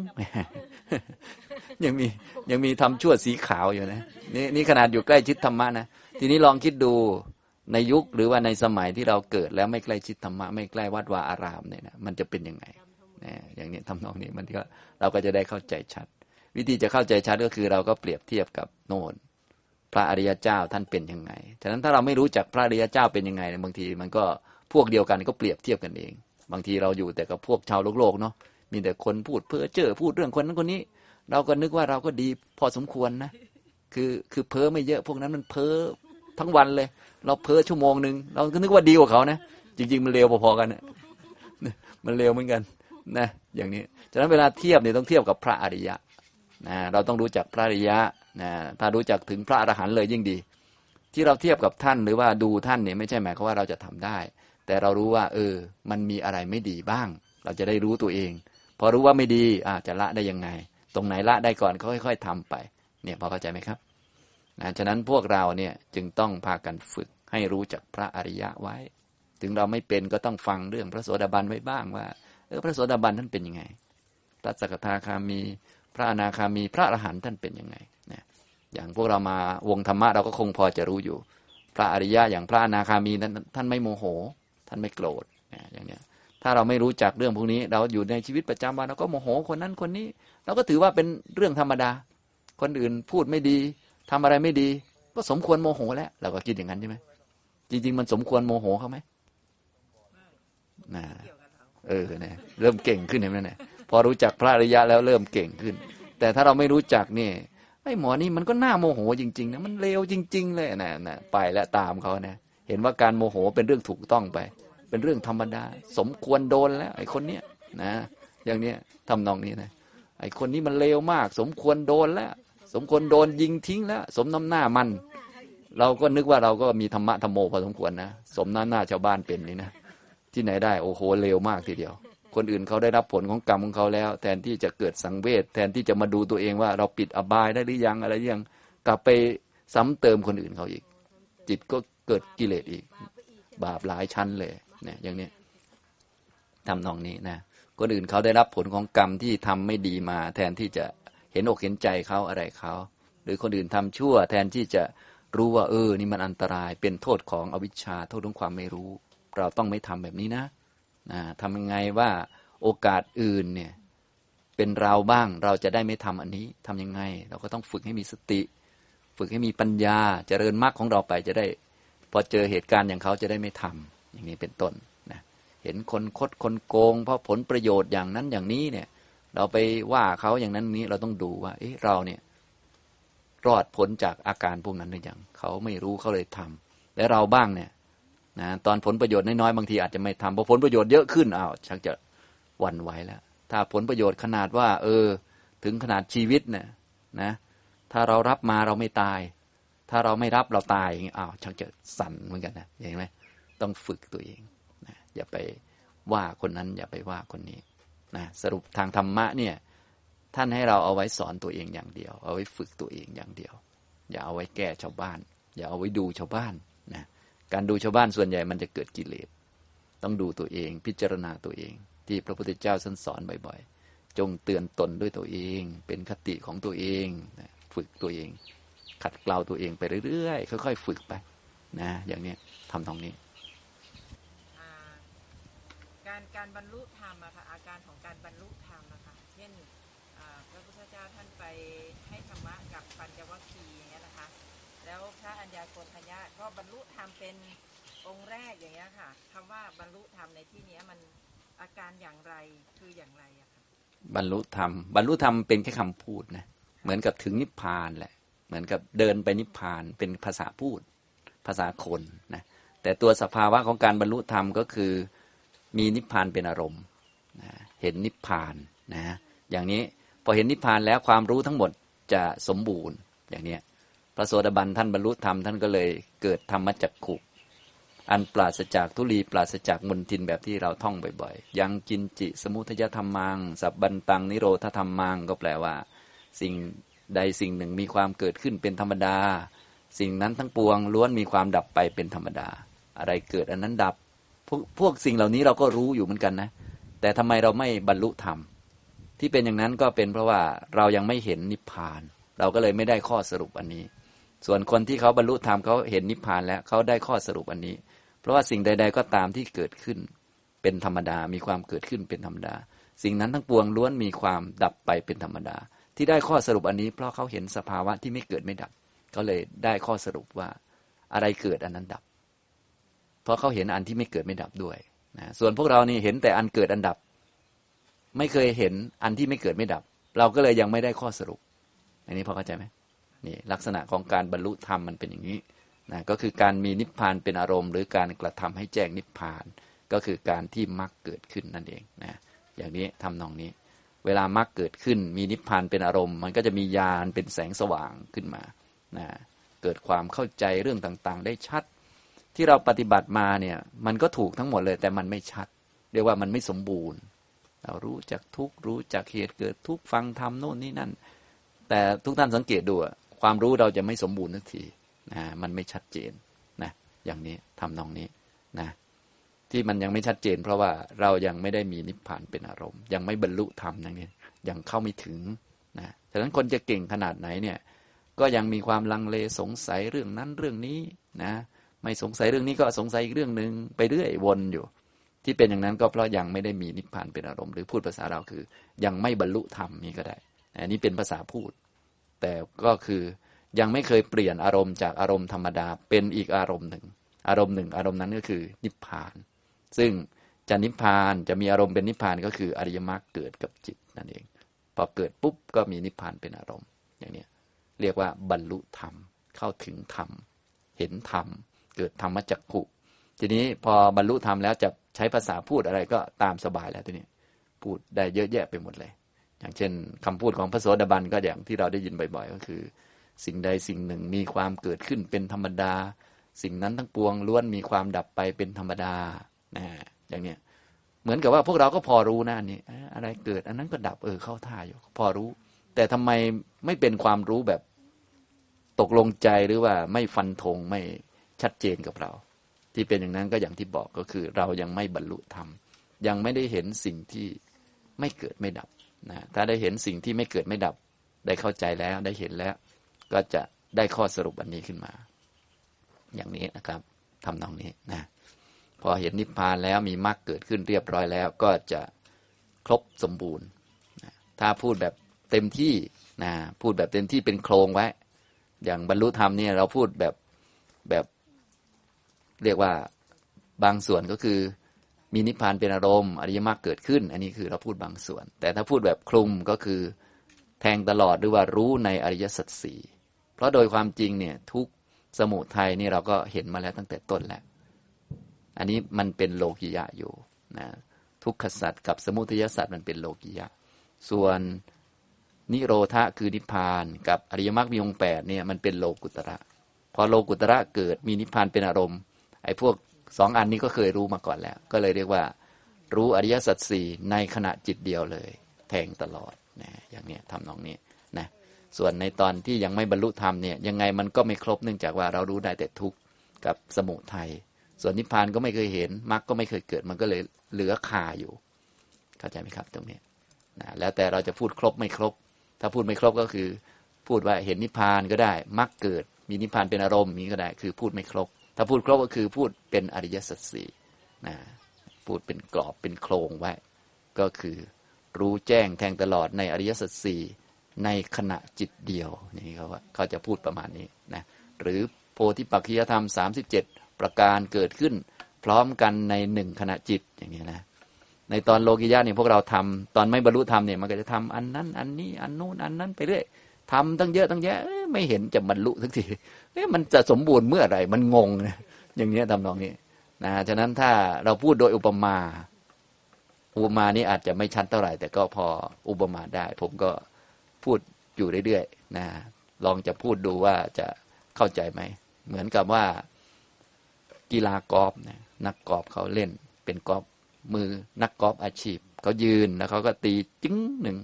ยังมียังมีทำชั่วสีขาวอยู่นะนี่นี่ขนาดอยู่ใกล้ชิดธรรมะนะทีนี้ลองคิดดูในยุคหรือว่าในสมัยที่เราเกิดแล้วไม่ใกล้ชิดธรรมะไม่ใกล้วัดวาอารามเนี่ยนะมันจะเป็นยังไงนะอย่างนี้ทำนองนี้มันก็เราก็จะได้เข้าใจชัด วิธีจะเข้าใจชัดก็คือเราก็เปรียบเทียบกับโน่นพระอริยเจ้าท่านเป็นยังไง ฉะนั้นถ้าเราไม่รู้จักพระอริยเจ้าเป็นยังไงเนี่ยบางทีมันก็พวกเดียวกันก็เปรียบเทียบกันเอง บางทีเราอยู่แต่กับพวกชาวโลกโลกเนาะ มีแต่คนพูดเพ้อเจ้อพูดเรื่องคนนั้นคนนี้ เราก็นึกว่าเราก็ดีพอสมควรนะ คือคือเพ้อไม่เยอะ พวกนั้นมันเพ้อทั้งวันเลย เราเพ้อชั่วโมงหนึ่งเราก็นึกว่าดีกว่าเขานะ จริง ๆ มันเลวพอๆกันนะมันเลวเหมือนกันนะ อย่างนี้ ฉะนั้นเวลาเทียบเนี่ยต้องเทียบกับพระอริยะ นะเราต้องรู้จักพระอริยะนะถ้ารู้จักถึงพระอรหันต์เลยยิ่งดี ที่เราเทียบกับท่านหรือว่าดูท่านเนี่ยไม่ใช่หมายความว่าเราจะทำได้ แต่เรารู้ว่า เออ มันมีอะไรไม่ดีบ้าง เราจะได้รู้ตัวเอง พอรู้ว่าไม่ดีอาจะละได้ยังไง ตรงไหนละได้ก่อนก็ค่อย ๆทำไป เนี่ยพอเข้าใจไหมครับนะฉะนั้นพวกเราเนี่ยจึงต้องพากันฝึกให้รู้จักพระอริยะไว้ ถึงเราไม่เป็นก็ต้องฟังเรื่องพระโสดาบันไว้บ้างว่าเออพระโสดาบันท่านเป็นยังไงพระสกทาคามี พระอนาคามีพระอรหันต์ท่านเป็นยังไงนะอย่างพวกเรามาวงธรรมะเราก็คงพอจะรู้อยู่ พระอริยะอย่างพระอนาคามีนั้นท่านไม่โมโห ท่านไม่โกรธนะอย่างเนี้ยถ้าเราไม่รู้จักเรื่องพวกนี้ เราอยู่ในชีวิตประจำวันเราก็โมโหคนนั้นคนนี้ เราก็ถือว่าเป็นเรื่องธรรมดา คนอื่นพูดไม่ดีทำอะไรไม่ดี ก็สมควรโมโหแล้วเราก็คิดอย่างนั้นใช่ไหมจริง ๆ มันสมควรโมโหเขาไหมนะเกี่ยวกับเราเออเนี่ยเริ่มเก่งขึ้นเห็นไหมเนี่ย พอรู้จักพระอริยะแล้วเริ่มเก่งขึ้น แต่ถ้าเราไม่รู้จักนี่ไอ้หมอนี่มันก็น่าโมโหจริงๆนะมันเลวจริง ๆ เลยนะนะไปแล้วตามเขานะ เห็นว่าการโมโหเป็นเรื่องถูกต้องไป เป็นเรื่องธรรมดา สมควรโดนแล้ว ไอ้คนเนี้ยนะ อย่างเนี้ยทำนองนี้นะไอ้คนนี้มันเลวมาก สมควรโดนแล้ว สมควรโดนยิงทิ้งแล้ว สมน้ำหน้ามัน เราก็นึกว่าเราก็มีธรรมะธรรมโมพอสมควรนะ สมน้ำหน้าชาวบ้านเป็นนี่นะที่ไหนได้โอ้โหเลวมากทีเดียว คนอื่นเขาได้รับผลของกรรมของเขาแล้ว แทนที่จะเกิดสังเวชแทนที่จะมาดูตัวเองว่าเราปิดอบายได้หรือยังอะไรยังกลับไปซ้ำเติมคนอื่นเขาอีก จิตก็เกิดกิเลสอีก บาปหลายชั้นเลยเนี่ยอย่างนี้ทำนองนี้นะคนอื่นเขาได้รับผลของกรรมที่ทำไม่ดีมา แทนที่จะเห็นอกเห็นใจเขาอะไรเขาหรือคนอื่นทำชั่ว แทนที่จะรู้ว่าเออ นี่มันอันตรายเป็นโทษของอวิชชาโทษของความไม่รู้ เราต้องไม่ทำแบบนี้นะ ทำยังไงว่าโอกาสอื่นเนี่ยเป็นเราบ้างเราจะได้ไม่ทำอันนี้ทำยังไง เราก็ต้องฝึกให้มีสติ ฝึกให้มีปัญญาเจริญมรรคของเราไปจะได้ พอเจอเหตุการณ์อย่างเขาจะได้ไม่ทำอย่างนี้เป็นต้นนะเห็นคนคดคนโกง เพราะผลประโยชน์อย่างนั้นอย่างนี้เนี่ย เราไปว่าเขาอย่างนั้นนี้เราต้องดูว่า เอ๊ะเราเนี่ยรอดพ้นจากอาการพวกนั้นหรือยังเขาไม่รู้เขาเลยทำและเราบ้างเนี่ย นะตอนผลประโยชน์น้อยๆบางทีอาจจะไม่ทำพอผลประโยชน์เยอะขึ้นอ้าวชักจะหวั่นไหวแล้ว ถ้าผลประโยชน์ขนาดว่า เออ ถึงขนาดชีวิตเนี่ยนะ ถ้าเรารับมาเราไม่ตาย ถ้าเราไม่รับเราตายอย่างนี้อ้าวชักจะสั่นเหมือนกันนะเห็นไหมต้องฝึกตัวเองนะอย่าไปว่าคนนั้นอย่าไปว่าคนนี้นะสรุปทางธรรมะเนี่ยท่านให้เราเอาไว้สอนตัวเองอย่างเดียว เอาไว้ฝึกตัวเองอย่างเดียว อย่าเอาไว้แก้ชาวบ้าน อย่าเอาไว้ดูชาวบ้าน การดูชาวบ้านส่วนใหญ่มันจะเกิดกิเลส ต้องดูตัวเอง พิจารณาตัวเอง ที่พระพุทธเจ้าท่านสอนบ่อยๆ จงเตือนตนด้วยตัวเอง เป็นคติของตัวเองฝึกตัวเอง ขัดเกลาตัวเองไปเรื่อยๆ ค่อยๆ ฝึกไปนะ อย่างนี้ทำตรงนี้การการบรรลุธ ญาโกณทัญญาก็บรรลุธรรมเป็นองค์แรกอย่างเงี้ยค่ะคำว่าบรรลุธรรมในที่นี้มันอาการอย่างไรคืออย่างไรอะค่ะบรรลุธรรมบรรลุธรรมเป็นแค่คำพูดนะเหมือนกับถึงนิพพานแหละ เหมือนกับเดินไปนิพพานเป็นภาษาพูด ภาษาคนนะแต่ตัวสภาวะของการบรรลุธรรมก็คือมีนิพพานเป็นอารมณ์นะเห็นนิพพานนะอย่างนี้พอเห็นนิพพานแล้วความรู้ทั้งหมดจะสมบูรณ์อย่างเนี้ย ระโสดาบันท่านบรรลุธรรมท่านก็เลยเกิดธรรมจักขุอันปราศจากทุลีปราศจากมนทินแบบที่เราท่องบ่อยๆ ยังกินจิสมุทยธรรมัง สับบันตังนิโรธธรรมัง ก็แปลว่า สิ่งใดสิ่งหนึ่งมีความเกิดขึ้นเป็นธรรมดา สิ่งนั้นทั้งปวงล้วนมีความดับไปเป็นธรรมดา อะไรเกิดอันนั้นดับพวกพวกสิ่งเหล่านี้เราก็รู้อยู่เหมือนกันนะ แต่ทำไมเราไม่บรรลุธรรม ที่เป็นอย่างนั้นก็เป็นเพราะว่าเรายังไม่เห็นนิพพาน เราก็เลยไม่ได้ข้อสรุปอันนี้ ส่วนคนที่เขาบรรลุธรรมเขาเห็นนิพพานแล้วเขาได้ข้อสรุปอันนี้ เพราะว่าสิ่งใด ๆ ก็ตามที่เกิดขึ้น เป็นธรรมดา มีความเกิดขึ้นเป็นธรรมดา สิ่งนั้นทั้งปวงล้วนมีความดับไปเป็นธรรมดา ที่ได้ข้อสรุปอันนี้ เพราะเขาเห็นสภาวะที่ไม่เกิดไม่ดับเขาเลยได้ข้อสรุปว่าอะไรเกิดอันนั้นดับ เพราะเขาเห็นอันที่ไม่เกิดไม่ดับด้วยนะส่วนพวกเรานี่เห็นแต่อันเกิดอันดับ ไม่เคยเห็นอันที่ไม่เกิดไม่ดับ เราก็เลยยังไม่ได้ข้อสรุป อันนี้พอเข้าใจไหม นี่ลักษณะของการบรรลุธรรมมันเป็นอย่างนี้นะก็คือการมีนิพพานเป็นอารมณ์ หรือการกระทำให้แจ้งนิพพาน ก็คือการที่มรรคเกิดขึ้นนั่นเองนะอย่างนี้ทำนองนี้ เวลามรรคเกิดขึ้น มีนิพพานเป็นอารมณ์ มันก็จะมีญาณเป็นแสงสว่างขึ้นมานะเกิดความเข้าใจเรื่องต่างๆ ได้ชัด ที่เราปฏิบัติมาเนี่ยมันก็ถูกทั้งหมดเลย แต่มันไม่ชัด เรียกว่ามันไม่สมบูรณ์ เรารู้จักทุกข์รู้จักเหตุเกิดทุกฟังธรรมโน่นนี่นั่น แต่ทุกท่านสังเกตดู ความรู้เราจะไม่สมบูรณ์ทักทีนะมันไม่ชัดเจนนะอย่างนี้ทำนองนี้นะที่มันยังไม่ชัดเจน เพราะว่าเรายังไม่ได้มีนิพพานเป็นอารมณ์ ยังไม่บรรลุธรรมอย่างนี้ยังเข้าไม่ถึงนะฉะนั้นคนจะเก่งขนาดไหนเนี่ยก็ยังมีความลังเลสงสัยเรื่องนั้นเรื่องนี้นะไม่สงสัยเรื่องนี้ก็สงสัยอีกเรื่องหนึ่งไปเรื่อยวนอยู่ ที่เป็นอย่างนั้นก็เพราะยังไม่ได้มีนิพพานเป็นอารมณ์ หรือพูดภาษาเราคือ ยังไม่บรรลุธรรมนี่ก็ได้อันนี้เป็นภาษาพูด แต่ก็คือยังไม่เคยเปลี่ยนอารมณ์จากอารมณ์ธรรมดาเป็นอีกอารมณ์หนึ่ง อารมณ์หนึ่ง อารมณ์นั้นก็คือนิพพาน ซึ่งจะนิพพานจะมีอารมณ์เป็นนิพพานก็คืออริยมรรคเกิดกับจิตนั่นเอง พอเกิดปุ๊บก็มีนิพพานเป็นอารมณ์ อย่างนี้เรียกว่าบรรลุธรรมเข้าถึงธรรมเห็นธรรมเกิดธรรมจักขุทีนี้พอบรรลุธรรมแล้วจะใช้ภาษาพูดอะไรก็ตามสบายแล้วทีนี้พูดได้เยอะแยะไปหมดเลย อย่างเช่นคำพูดของพระโสดาบันก็อย่างที่เราได้ยินบ่อยๆ ก็คือ สิ่งใดสิ่งหนึ่งมีความเกิดขึ้นเป็นธรรมดา สิ่งนั้นทั้งปวงล้วนมีความดับไปเป็นธรรมดานะอย่างเนี้ยเหมือนกับว่าพวกเราก็พอรู้นะอันนี้อะไรเกิดอันนั้นก็ดับเออเข้าท่าอยู่ พอรู้ แต่ทำไมไม่เป็นความรู้แบบตกลงใจหรือว่าไม่ฟันธงไม่ชัดเจนกับเรา ที่เป็นอย่างนั้นก็อย่างที่บอกก็คือ เรายังไม่บรรลุธรรมยังไม่ได้เห็นสิ่งที่ไม่เกิดไม่ดับ นะถ้าได้เห็นสิ่งที่ไม่เกิดไม่ดับ ได้เข้าใจแล้วได้เห็นแล้ว ก็จะได้ข้อสรุปอันนี้ขึ้นมา อย่างนี้นะครับทำนองนี้นะพอเห็นนิพพานแล้วมีมรรคเกิดขึ้นเรียบร้อยแล้ว ก็จะครบสมบูรณ์นะถ้าพูดแบบเต็มที่นะพูดแบบเต็มที่เป็นโครงไว้ อย่างบรรลุธรรมเนี่ยเราพูดแบบแบบเรียกว่าบางส่วนก็คือ มีนิพพานเป็นอารมณ์อริยมรรคเกิดขึ้น อันนี้คือเราพูดบางส่วน แต่ถ้าพูดแบบคลุมก็คือ แทงตลอดหรือว่ารู้ในอริยสัจสี่เพราะโดยความจริงเนี่ยทุกสมุทัยนี่เราก็เห็นมาแล้วตั้งแต่ต้นแล้ว อันนี้มันเป็นโลกิยะอยู่นะทุกขสัจกับสมุทัยสัจมันเป็นโลกิยะ ส่วนนิโรธะคือนิพพาน กับอริยมรรคมีองค์แปดเนี่ยมันเป็นโลกุตระ พอโลกุตระเกิดมีนิพพานเป็นอารมณ์ไอ้พวก สองอันนี้ก็เคยรู้มาก่อนแล้ว ก็เลยเรียกว่า รู้อริยสัจสี่ในขณะจิตเดียวเลย แทงตลอดนะอย่างเนี้ยทำนองนี้นะส่วนในตอนที่ยังไม่บรรลุธรรมเนี่ยยังไงมันก็ไม่ครบเนื่องจากว่าเรารู้ได้แต่ทุกข์กับสมุทัยส่วนนิพพานก็ไม่เคยเห็นมรรคก็ไม่เคยเกิดมันก็เลยเหลือคาอยู่ เข้าใจไหมครับตรงนี้นะแล้วแต่เราจะพูดครบไม่ครบ ถ้าพูดไม่ครบก็คือ พูดว่าเห็นนิพพานก็ได้มรรคเกิด มีนิพพานเป็นอารมณ์นี้ก็ได้ คือพูดไม่ครบ ถ้าพูดครบก็คือพูดเป็นอริยสัจสี่นะพูดเป็นกรอบเป็นโครงไว้ ก็คือรู้แจ้งแทงตลอดในอริยสัจสี่ในขณะจิตเดียวนี่เขาว่าเขาจะพูดประมาณนี้นะหรือโพธิปักขิยธรรม 37 ประการเกิดขึ้น พร้อมกันในหนึ่งขณะจิตอย่างนี้นะในตอนโลกิยะเนี่ยพวกเราทำตอนไม่บรรลุธรรมเนี่ยมันก็จะทำอันนั้น อันนี้อันนู้นอันนั้นไปเรื่อยทำตั้งเยอะตั้งแยะไม่เห็นจะบรรลุสักที เอ๊ะมันจะสมบูรณ์เมื่อไหร่ มันงงนะอย่างเนี้ยทำนองนี้นะฉะนั้นถ้าเราพูดโดยอุปมา อุปมานี้อาจจะไม่ชัดเท่าไหร่ แต่ก็พออุปมาได้ ผมก็พูดอยู่เรื่อยๆนะลองจะพูดดูว่าจะเข้าใจไหม เหมือนกับว่ากีฬากอล์ฟนะนักกอล์ฟเขาเล่น เป็นกอล์ฟมือนักกอล์ฟอาชีพเขายืนแล้วเขาก็ตีจึ้งหนึ่ง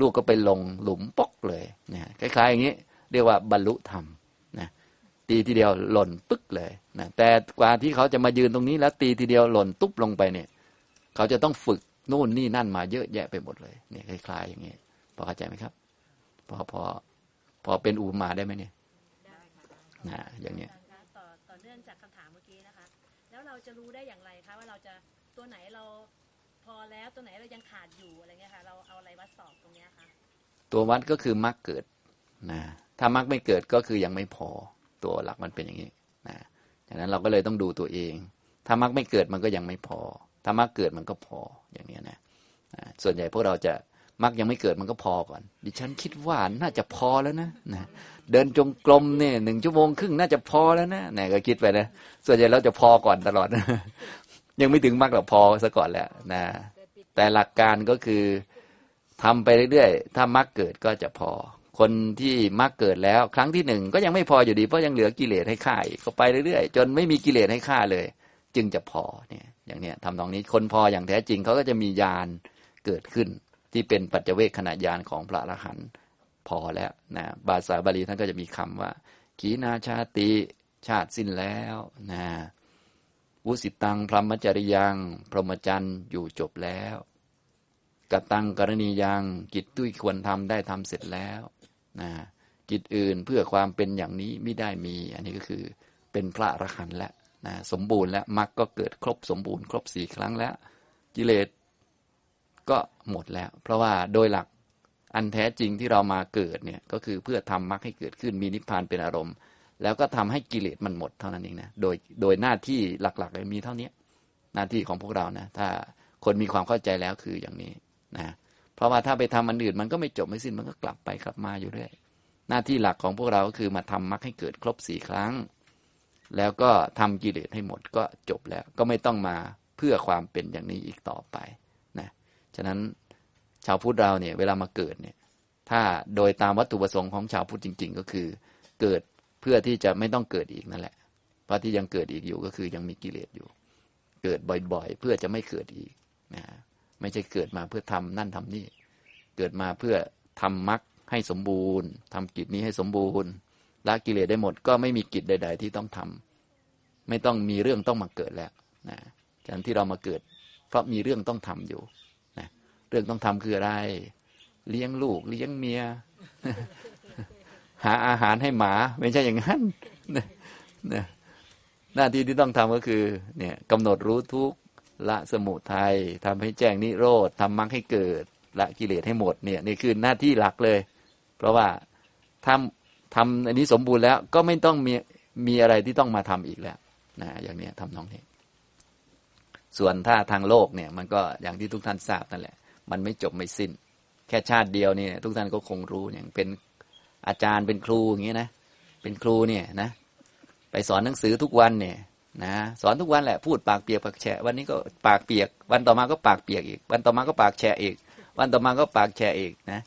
ลูกก็ไปลงหลุมปอกเลยนะคล้ายๆอย่างนี้ เรียกว่าบรรลุธรรม ตีทีเดียวหล่นปึ๊กเลยนะแต่กว่าที่เขาจะมายืนตรงนี้แล้วตีทีเดียวหล่นตุ๊บลงไปเนี่ย เขาจะต้องฝึกนู่นนี่นั่นมาเยอะแยะไปหมดเลยเนี่ยคล้ายๆอย่างนี้พอเข้าใจไหมครับ พอพอพอเป็นอุปมาได้ไหมเนี่ยนะอย่างเนี้ยอาจารย์คะต่อต่อเนื่องจากคำถามเมื่อกี้นะคะ แล้วเราจะรู้ได้อย่างไรคะว่าเราจะตัวไหนเราพอแล้วตัวไหนเรายังขาดอยู่อะไรเงี้ยค่ะเราเอาอะไรวัดสอบตรงเนี้ยคะตัววัดก็คือมรรคเกิดนะถ้ามรรคไม่เกิดก็คือยังไม่พอ ตัวหลักมันเป็นอย่างนี้นะดังนั้นเราก็เลยต้องดูตัวเอง ถ้ามรรคไม่เกิดมันก็ยังไม่พอ ถ้ามรรคเกิดมันก็พออย่างนี้นะส่วนใหญ่พวกเราจะมรรคยังไม่เกิดมันก็พอก่อน ดิฉันคิดว่าน่าจะพอแล้วนะนะ เดินจงกรมเนี่ยหนึ่งชั่วโมงครึ่งน่าจะพอแล้วนะนะก็คิดไปนะ ส่วนใหญ่เราจะพอก่อนตลอด ยังไม่ถึงมรรคหรอกพอซะก่อนแหล้วนะ แต่หลักการก็คือทำไปเรื่อยๆ ถ้ามรรคเกิดก็จะพอ คนที่มรรคเกิดแล้ว ครั้งที่หนึ่งก็ยังไม่พออยู่ดี เพราะยังเหลือกิเลสให้ฆ่าอีกก็ไปเรื่อยๆ จนไม่มีกิเลสให้ฆ่าเลย จึงจะพอเนี่ยอย่างเนี้ยทำตรงนี้คนพออย่างแท้จริงเขาก็จะมีญาณเกิดขึ้น ที่เป็นปัจเจเวคขณะญาณของพระอรหันต์พอแล้วนะภาษาบาลีท่านก็จะมีคำว่า ขีนาชาติชาติสิ้นแล้วนะวุสิตังพรหมจริยัง พรหมจรรย์อยู่จบแล้วกตังกรณียังกิจตุ้ยควรทำได้ทำเสร็จแล้ว นะกิจอื่นเพื่อความเป็นอย่างนี้ไม่ได้มี อันนี้ก็คือเป็นพระอรหันต์แล้วนะสมบูรณ์แล้วมรรคก็เกิดครบสมบูรณ์ครบสี่ครั้งแล้ว กิเลสก็หมดแล้ว เพราะว่าโดยหลักอันแท้จริงที่เรามาเกิดเนี่ยก็คือเพื่อทำมรรคให้เกิดขึ้นมีนิพพานเป็นอารมณ์ แล้วก็ทำให้กิเลสมันหมดเท่านั้นเองนะโดยโดยหน้าที่หลักๆเลยมีเท่านี้หน้าที่ของพวกเรานะ ถ้าคนมีความเข้าใจแล้วคืออย่างนี้นะ เพราะว่าถ้าไปทำอันอื่นมันก็ไม่จบไม่สิ้นมันก็กลับไปกลับมาอยู่เรื่อยหน้าที่หลักของพวกเราก็คือมาทำมรรคให้เกิดครบสี่ครั้ง แล้วก็ทำกิเลสให้หมดก็จบแล้ว ก็ไม่ต้องมาเพื่อความเป็นอย่างนี้อีกต่อไปนะฉะนั้นชาวพุทธเราเนี่ยเวลามาเกิดเนี่ย ถ้าโดยตามวัตถุประสงค์ของชาวพุทธจริง ๆ ก็คือเกิดเพื่อที่จะไม่ต้องเกิดอีกนั่นแหละ เพราะที่ยังเกิดอีกอยู่ก็คือยังมีกิเลสอยู่ เกิดบ่อยๆ เพื่อจะไม่เกิดอีกนะ ไม่ใช่เกิดมาเพื่อทำนั่นทำนี่ เกิดมาเพื่อทำมรรคให้สมบูรณ์ทำกิจนี้ให้สมบูรณ์ละกิเลสได้หมดก็ไม่มีกิจใด ๆ ที่ต้องทำไม่ต้องมีเรื่องต้องมาเกิดแล้วนะฉะนั้นที่เรามาเกิด เพราะมีเรื่องต้องทำอยู่นะเรื่องต้องทำคืออะไร เลี้ยงลูก เลี้ยงเมีย หาอาหารให้หมา ไม่ใช่อย่างนั้นนะนะหน้าที่ที่ต้องทำก็คือ เนี่ยกำหนดรู้ทุก ละสมุทัยทำให้แจ้งนิโรธทำมรรคให้เกิดละกิเลสให้หมดเนี่ยนี่คือหน้าที่หลักเลย เพราะว่าทำทำอันนี้สมบูรณ์แล้วก็ไม่ต้องมีมีอะไรที่ต้องมาทำอีกแล้วนะอย่างนี้ทำน้องนี้ ส่วนถ้าทางโลกเนี่ยมันก็อย่างที่ทุกท่านทราบนั่นแหละ มันไม่จบไม่สิ้น แค่ชาติเดียวเนี่ยทุกท่านก็คงรู้อย่างเป็นอาจารย์เป็นครูอย่างนี้นะเป็นครูเนี่ยนะ ไปสอนหนังสือทุกวันเนี่ย นะสอนทุกวันแหละพูดปากเปียกปากแฉะวันนี้ก็ปากเปียก วันต่อมาก็ปากเปียกอีก วันต่อมาก็ปากแฉะอีก วันต่อมาก็ปากแฉะอีกนะ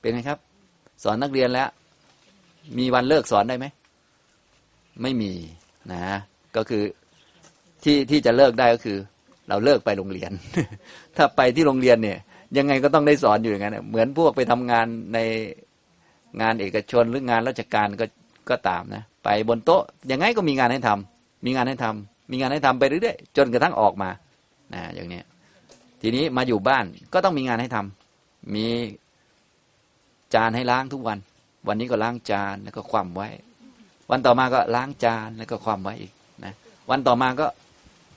เป็นไงครับ สอนนักเรียนแล้ว มีวันเลิกสอนได้ไหมไม่มีนะ ก็คือที่ที่จะเลิกได้ก็คือ เราเลิกไปโรงเรียน ถ้าไปที่โรงเรียนเนี่ย ยังไงก็ต้องได้สอนอยู่อย่างนั้นเหมือนพวกไปทำงานในงานเอกชนหรืองานราชการก็ก็ตามนะไปบนโต๊ะยังไงก็มีงานให้ทำ มีงานให้ทำมีงานให้ทำไปเรื่อยๆจนกระทั่งออกมานะอย่างนี้ทีนี้มาอยู่บ้านก็ต้องมีงานให้ทำมีจานให้ล้างทุกวัน วันนี้ก็ล้างจานแล้วก็คว่ำไว้ วันต่อมาก็ล้างจานแล้วก็คว่ำไว้อีกนะวันต่อมาก็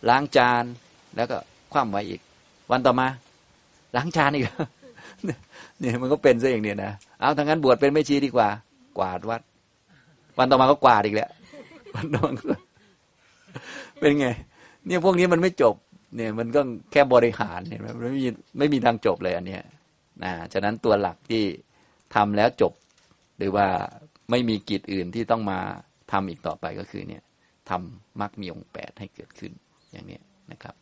ล้างจานแล้วก็คว่ำไว้อีก วันต่อมาล้างจานอีกเนี่ยมันก็เป็นซะอย่างเนี้ยนะเอาทางนั้นบวชเป็นไม่ชีดีกว่า กวาดวัด วันต่อมาก็กวาดอีกแล้ววันต่อมาก็ เป็นไง เนี่ยพวกนี้มันไม่จบ เนี่ยมันก็แค่บริหารเนี่ยมันไม่มีไม่มีทางจบเลยอันเนี้ยนะฉะนั้นตัวหลักที่ทำแล้วจบ หรือว่าไม่มีกิจอื่นที่ต้องมาทำอีกต่อไปก็คือเนี่ยทำมักมีองค์แปดให้เกิดขึ้นอย่างเนี้ยนะครับ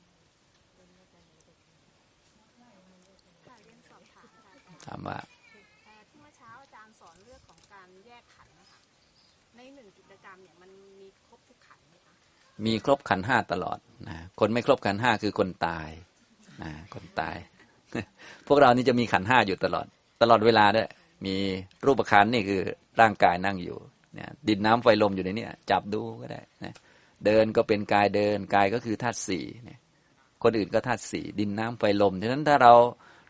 ถามว่า มีครบขันห้าตลอดนะคนไม่ครบขันห้าคือคนตายนะคนตาย พวกเรานี่จะมีขันห้าอยู่ตลอด ตลอดเวลาด้วยมีรูปขันนี่คือร่างกายนั่งอยู่เนี่ยดินน้ำไฟลมอยู่ในนี้จับดูก็ได้นะเดินก็เป็นกายเดินกายก็คือธาตุสี่เนี่ยคนอื่นก็ธาตุสี่ดินน้ำไฟลมฉะนั้นถ้าเรา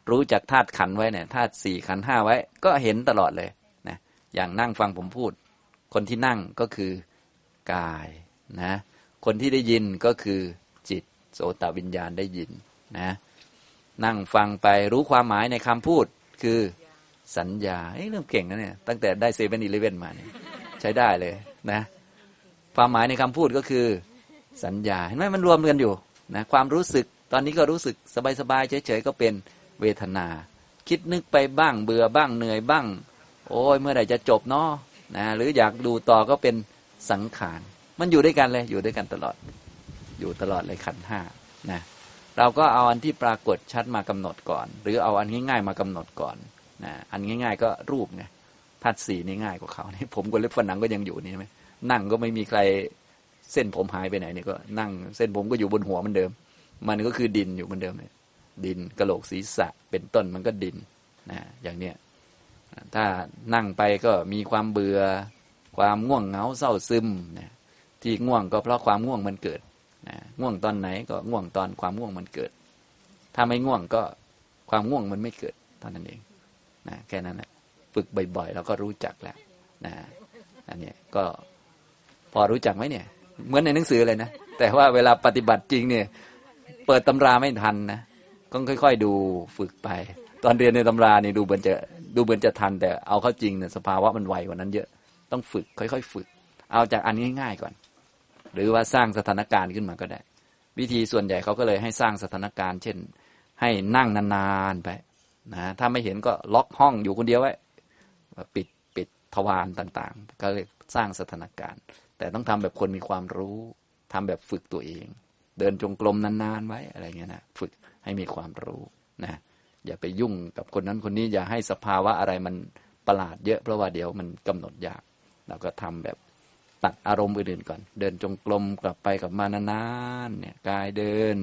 รู้จักธาตุขันไว้เนี่ยธาตุสี่ขันห้าไว้ ก็เห็นตลอดเลยนะอย่างนั่งฟังผมพูด คนที่นั่งก็คือกายนะ คนที่ได้ยินก็คือจิต โสตวิญญาณได้ยินนะนั่งฟังไปรู้ความหมายในคำพูดคือสัญญาเฮ้เริ่มเก่งนะเนี่ยตั้งแต่ได้เซเว่นอีเลเว่นมาเนี่ยใช้ได้เลยนะความหมายในคำพูดก็คือ สัญญาเห็นไหมมันรวมกันอยู่นะความรู้สึกตอนนี้ก็รู้สึกสบายๆเฉยๆก็เป็นเวทนา คิดนึกไปบ้างเบื่อบ้างเหนื่อยบ้าง โอ้ยเมื่อไหร่จะจบเนาะนะหรืออยากดูต่อก็เป็นสังขาร มันอยู่ด้วยกันเลยอยู่ด้วยกันตลอด อยู่ตลอดเลยขันห้านะเราก็เอาอันที่ปรากฏชัดมากำหนดก่อน หรือเอาอันง่ายๆมากำหนดก่อนนะอันง่ายๆก็รูปไงธาตุสีนี่ง่ายกว่าเขานี่ผมกับเล็บฝันหนังก็ยังอยู่นี่ไหมนั่งก็ไม่มีใครเส้นผมหายไปไหนเนี่ยก็นั่ง เส้นผมก็อยู่บนหัวมือนเดิม มันก็คือดินอยู่เหมือนเดิมเลยดินกระโหลกศีรษะเป็นต้นมันก็ดินนะอย่างเนี้ยถ้านั่งไปก็มีความเบื่อความง่วงเหงาเศร้าซึมนะ ที่ง่วงก็เพราะความง่วงมันเกิดนะง่วงตอนไหนก็ง่วงตอนความง่วงมันเกิด ถ้าไม่ง่วงก็ความง่วงมันไม่เกิดเท่านั้นเองนะแค่นั้นแหละฝึกบ่อยๆเราก็รู้จักแล้วนะอันนี้ก็พอรู้จักไหมเนี่ย เหมือนในหนังสือเลยนะ แต่ว่าเวลาปฏิบัติจริงเนี่ย เปิดตำราไม่ทันนะก็ค่อยๆดูฝึกไป ตอนเรียนในตำราเนี่ยดูเหมือนจะดูเหมือนจะทัน แต่เอาเข้าจริงเนี่ยสภาวะมันไวกว่านั้นเยอะ ต้องฝึกค่อยๆ ฝึก เอาจากอันง่ายๆก่อน หรือว่าสร้างสถานการณ์ขึ้นมาก็ได้ วิธีส่วนใหญ่เขาก็เลยให้สร้างสถานการณ์ เช่น ให้นั่งนานๆไปนะถ้าไม่เห็นก็ล็อกห้องอยู่คนเดียวไว้ปิดปิดทวารต่างๆ ก็เลยสร้างสถานการณ์ แต่ต้องทำแบบคนมีความรู้ทำแบบฝึกตัวเอง เดินจงกรมนานๆไว้อะไรเงี้ยนะฝึกให้มีความรู้นะอย่าไปยุ่งกับคนนั้นคนนี้อย่าให้สภาวะอะไรมันประหลาดเยอะเพราะว่าเดี๋ยวมันกำหนดยากเราก็ทำแบบ ตัดอารมณ์อื่นๆก่อน เดินจงกรมกลับไปกลับมานานๆเนี่ยกายเดิน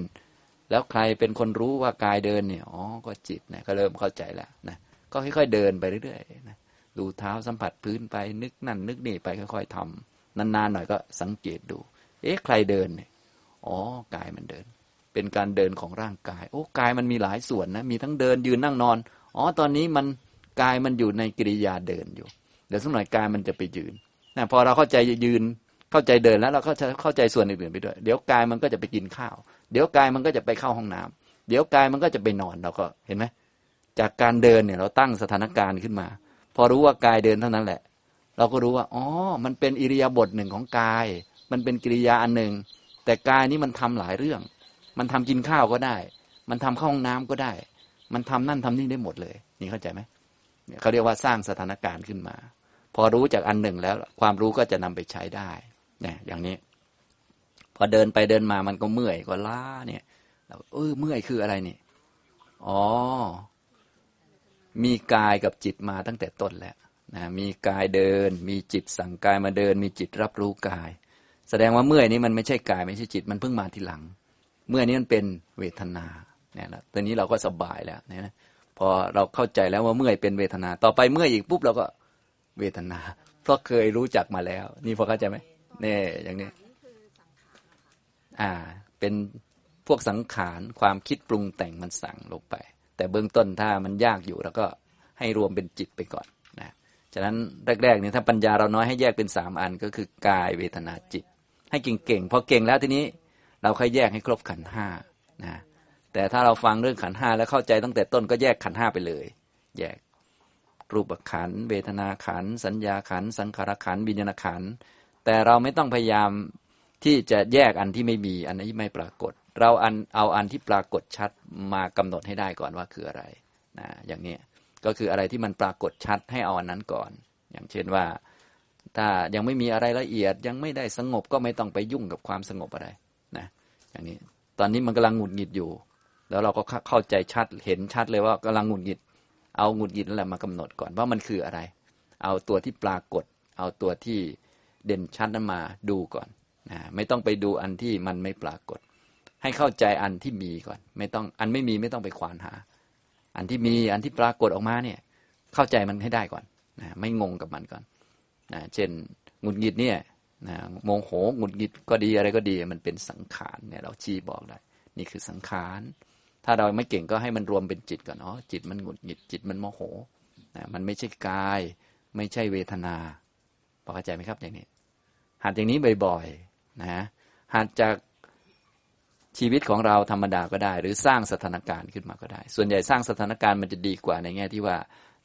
แล้วใครเป็นคนรู้ว่ากายเดินเนี่ยอ๋อก็จิตนะก็เริ่มเข้าใจแล้วนะก็ค่อยๆเดินไปเรื่อยๆนะดูเท้าสัมผัสพื้นไปนึกนั่น นึกนี่ไปค่อย ๆทำนานๆหน่อยก็สังเกตดู เอ๊ะใครเดินเนี่ยอ๋อกายมันเดิน เป็นการเดินของร่างกาย โอ้กายมันมีหลายส่วนนะมีทั้งเดินยืนนั่งนอนอ๋อตอนนี้มันกายมันอยู่ในกิริยาเดินอยู่เดี๋ยวสักหน่อยกายมันจะไปยืน นะพอเราเข้าใจยืนเข้าใจเดินแล้วเราก็จะเข้าใจส่วนอื่นๆไปด้วย เดี๋ยวกายมันก็จะไปกินข้าว เดี๋ยวกายมันก็จะไปเข้าห้องน้ำเดี๋ยวกายมันก็จะไปนอนเราก็เห็นไหมจากการเดินเนี่ยเราตั้งสถานการณ์ขึ้นมา พอรู้ว่ากายเดินเท่านั้นแหละ เราก็รู้ว่าอ๋อมันเป็นอิริยาบถหนึ่งของกาย มันเป็นกิริยาอันหนึ่งแต่กายนี้มันทำหลายเรื่อง มันทำกินข้าวก็ได้ มันทำเข้าห้องน้ำก็ได้ มันทำนั่นทำนี่ได้หมดเลย นี่เข้าใจไหมเขาเรียกว่าสร้างสถานการณ์ขึ้นมา พอรู้จากอันหนึ่งแล้ว ความรู้ก็จะนำไปใช้ได้เนี่ยอย่างนี้ พอเดินไปเดินมามันก็เมื่อยก็ล้าเนี่ยเออเมื่อยคืออะไรนี่อ๋อ มีกายกับจิตมาตั้งแต่ต้นแล้วนะมีกายเดิน มีจิตสั่งกายมาเดิน มีจิตรับรู้กาย แสดงว่าเมื่อยนี้มันไม่ใช่กายไม่ใช่จิตมันเพิ่งมาทีหลัง เมื่อนี้มันเป็นเวทนาเนี่ยนะตอนนี้เราก็สบายแล้วเนี่ยนะพอเราเข้าใจแล้วว่าเมื่อยเป็นเวทนา ต่อไปเมื่อยอีกปุ๊บเราก็ เวทนา เพราะเคยรู้จักมาแล้ว นี่พอเข้าใจไหมเนี่ยอย่างนี้อ่า เป็นพวกสังขารความคิดปรุงแต่งมันสั่งลงไป แต่เบื้องต้นถ้ามันยากอยู่แล้วก็ให้รวมเป็นจิตไปก่อนนะฉะนั้นแรกๆเนี่ยถ้าปัญญาเราน้อยให้แยกเป็นสามอันก็คือกายเวทนาจิต ให้เก่งๆพอเก่งแล้วทีนี้เราค่อยแยกให้ครบขันห้านะแต่ถ้าเราฟังเรื่องขันห้าแล้วเข้าใจตั้งแต่ต้นก็แยกขันห้าไปเลย แยก รูปขันเวทนาขันสัญญาขันสังขารขันวิญญาณขันแต่เราไม่ต้องพยายามที่จะแยกอันที่ไม่มีอันที่ไม่ปรากฏ เราอันเอาอันที่ปรากฏชัดมากำหนดให้ได้ก่อนว่าคืออะไรนะอย่างนี้ก็คืออะไรที่มันปรากฏชัดให้เอาอันนั้นก่อน อย่างเช่นว่า ถ้ายังไม่มีอะไรละเอียดยังไม่ได้สงบก็ไม่ต้องไปยุ่งกับความสงบอะไรนะอย่างนี้ตอนนี้มันกำลังหงุดหงิดอยู่ แล้วเราก็เข้าใจชัดเห็นชัดเลยว่ากำลังหงุดหงิด เอาหงุดหงิดนั่นแหละมากำหนดก่อนว่ามันคืออะไร เอาตัวที่ปรากฏ เอาตัวที่เด่นชัดนั้นมาดูก่อนนะไม่ต้องไปดูอันที่มันไม่ปรากฏ ให้เข้าใจอันที่มีก่อน ไม่ต้องอันไม่มีไม่ต้องไปควานหา อันที่มีอันที่ปรากฏออกมาเนี่ย เข้าใจมันให้ได้ก่อนนะไม่งงกับมันก่อนนะเช่นหงุดหงิดเนี่ยนะโมโหหงุดหงิดก็ดีอะไรก็ดีมันเป็นสังขารเนี่ยเราชี้บอกได้ นี่คือสังขาร ถ้าเราไม่เก่งก็ให้มันรวมเป็นจิตก่อนอ๋อจิตมันหงุดหงิดจิตมันโมโหนะมันไม่ใช่กาย ไม่ใช่เวทนาพอเข้าใจไหมครับอย่างนี้ หัดอย่างนี้บ่อยๆนะหัดจากชีวิตของเราธรรมดาก็ได้ หรือสร้างสถานการณ์ขึ้นมาก็ได้ ส่วนใหญ่สร้างสถานการณ์มันจะดีกว่าในแง่ที่ว่า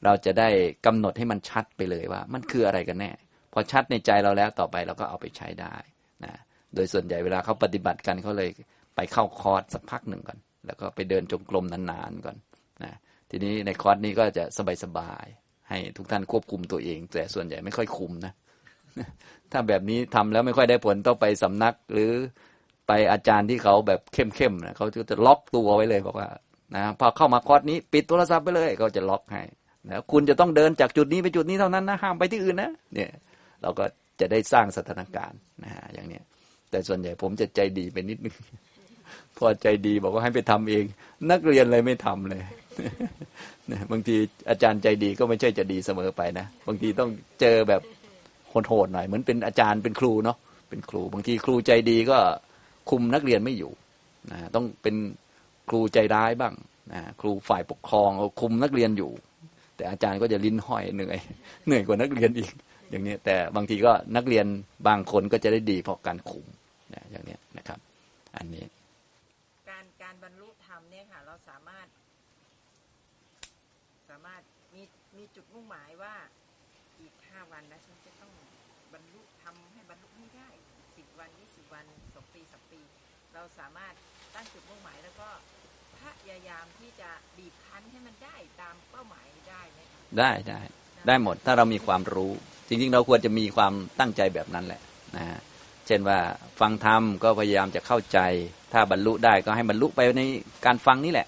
เราจะได้กำหนดให้มันชัดไปเลยว่า มันคืออะไรกันแน่พอชัดในใจเราแล้วต่อไปเราก็เอาไปใช้ได้นะโดยส่วนใหญ่เวลาเขาปฏิบัติกันเขาเลยไปเข้าคอร์สสักพักหนึ่งก่อน แล้วก็ไปเดินจงกรมนานๆก่อนนะทีนี้ในคอร์สนี้ก็จะสบายๆให้ทุกท่านควบคุมตัวเอง แต่ส่วนใหญ่ไม่ค่อยคุมนะถ้าแบบนี้ทำแล้วไม่ค่อยได้ผลต้องไปสำนักหรือไปอาจารย์ที่เขาแบบเข้มๆนะเขาจะล็อกตัวไว้เลยบอกว่านะพอเข้ามาคอร์สนี้ปิดโทรศัพท์ไปเลยเขาจะล็อกให้นะคุณจะต้องเดินจากจุดนี้ไปจุดนี้เท่านั้นนะห้ามไปที่อื่นนะเนี่ยเราก็จะได้สร้างสถานการณ์นะฮะอย่างเนี้ยแต่ส่วนใหญ่ผมจะใจดีไปนิดนึง พอใจดีบอกว่าให้ไปทำเอง นักเรียนเลยไม่ทำเลยนะบางทีอาจารย์ใจดีก็ไม่ใช่จะดีเสมอไปนะบางทีต้องเจอแบบโหดๆหน่อยเหมือนเป็นอาจารย์เป็นครูเนาะเป็นครู บางทีครูใจดีก็คุมนักเรียนไม่อยู่นะต้องเป็นครูใจร้ายบ้างนะครูฝ่ายปกครองคุมนักเรียนอยู่ แต่อาจารย์ก็จะลิ้นห้อยเหนื่อยเหนื่อยกว่านักเรียนอีกอย่างนี้แต่บางทีก็นักเรียนบางคนก็จะได้ดีเพราะการคุมนะอย่างนี้นะครับ อันนี้ การการ บรรลุธรรมเนี่ยค่ะ เราสามารถ สามารถมีมีจุดมุ่งหมายว่าอีกห้าวันนะฉันจะต้องบรรลุทำให้บรรลุให้ได้สิบวันยี่สิบวันสองปีสามปี เราสามารถตั้งจุดมุ่งหมายแล้วก็พยายามที่จะบีบคั้นให้มันได้ตามเป้าหมายได้ไหมคะได้ได้ได้หมดถ้าเรามีความรู้ จริง ๆ เราควรจะมีความตั้งใจแบบนั้นแหละนะฮะ เช่นว่าฟังธรรมก็พยายามจะเข้าใจ ถ้าบรรลุได้ก็ให้บรรลุไปในการฟังนี่แหละ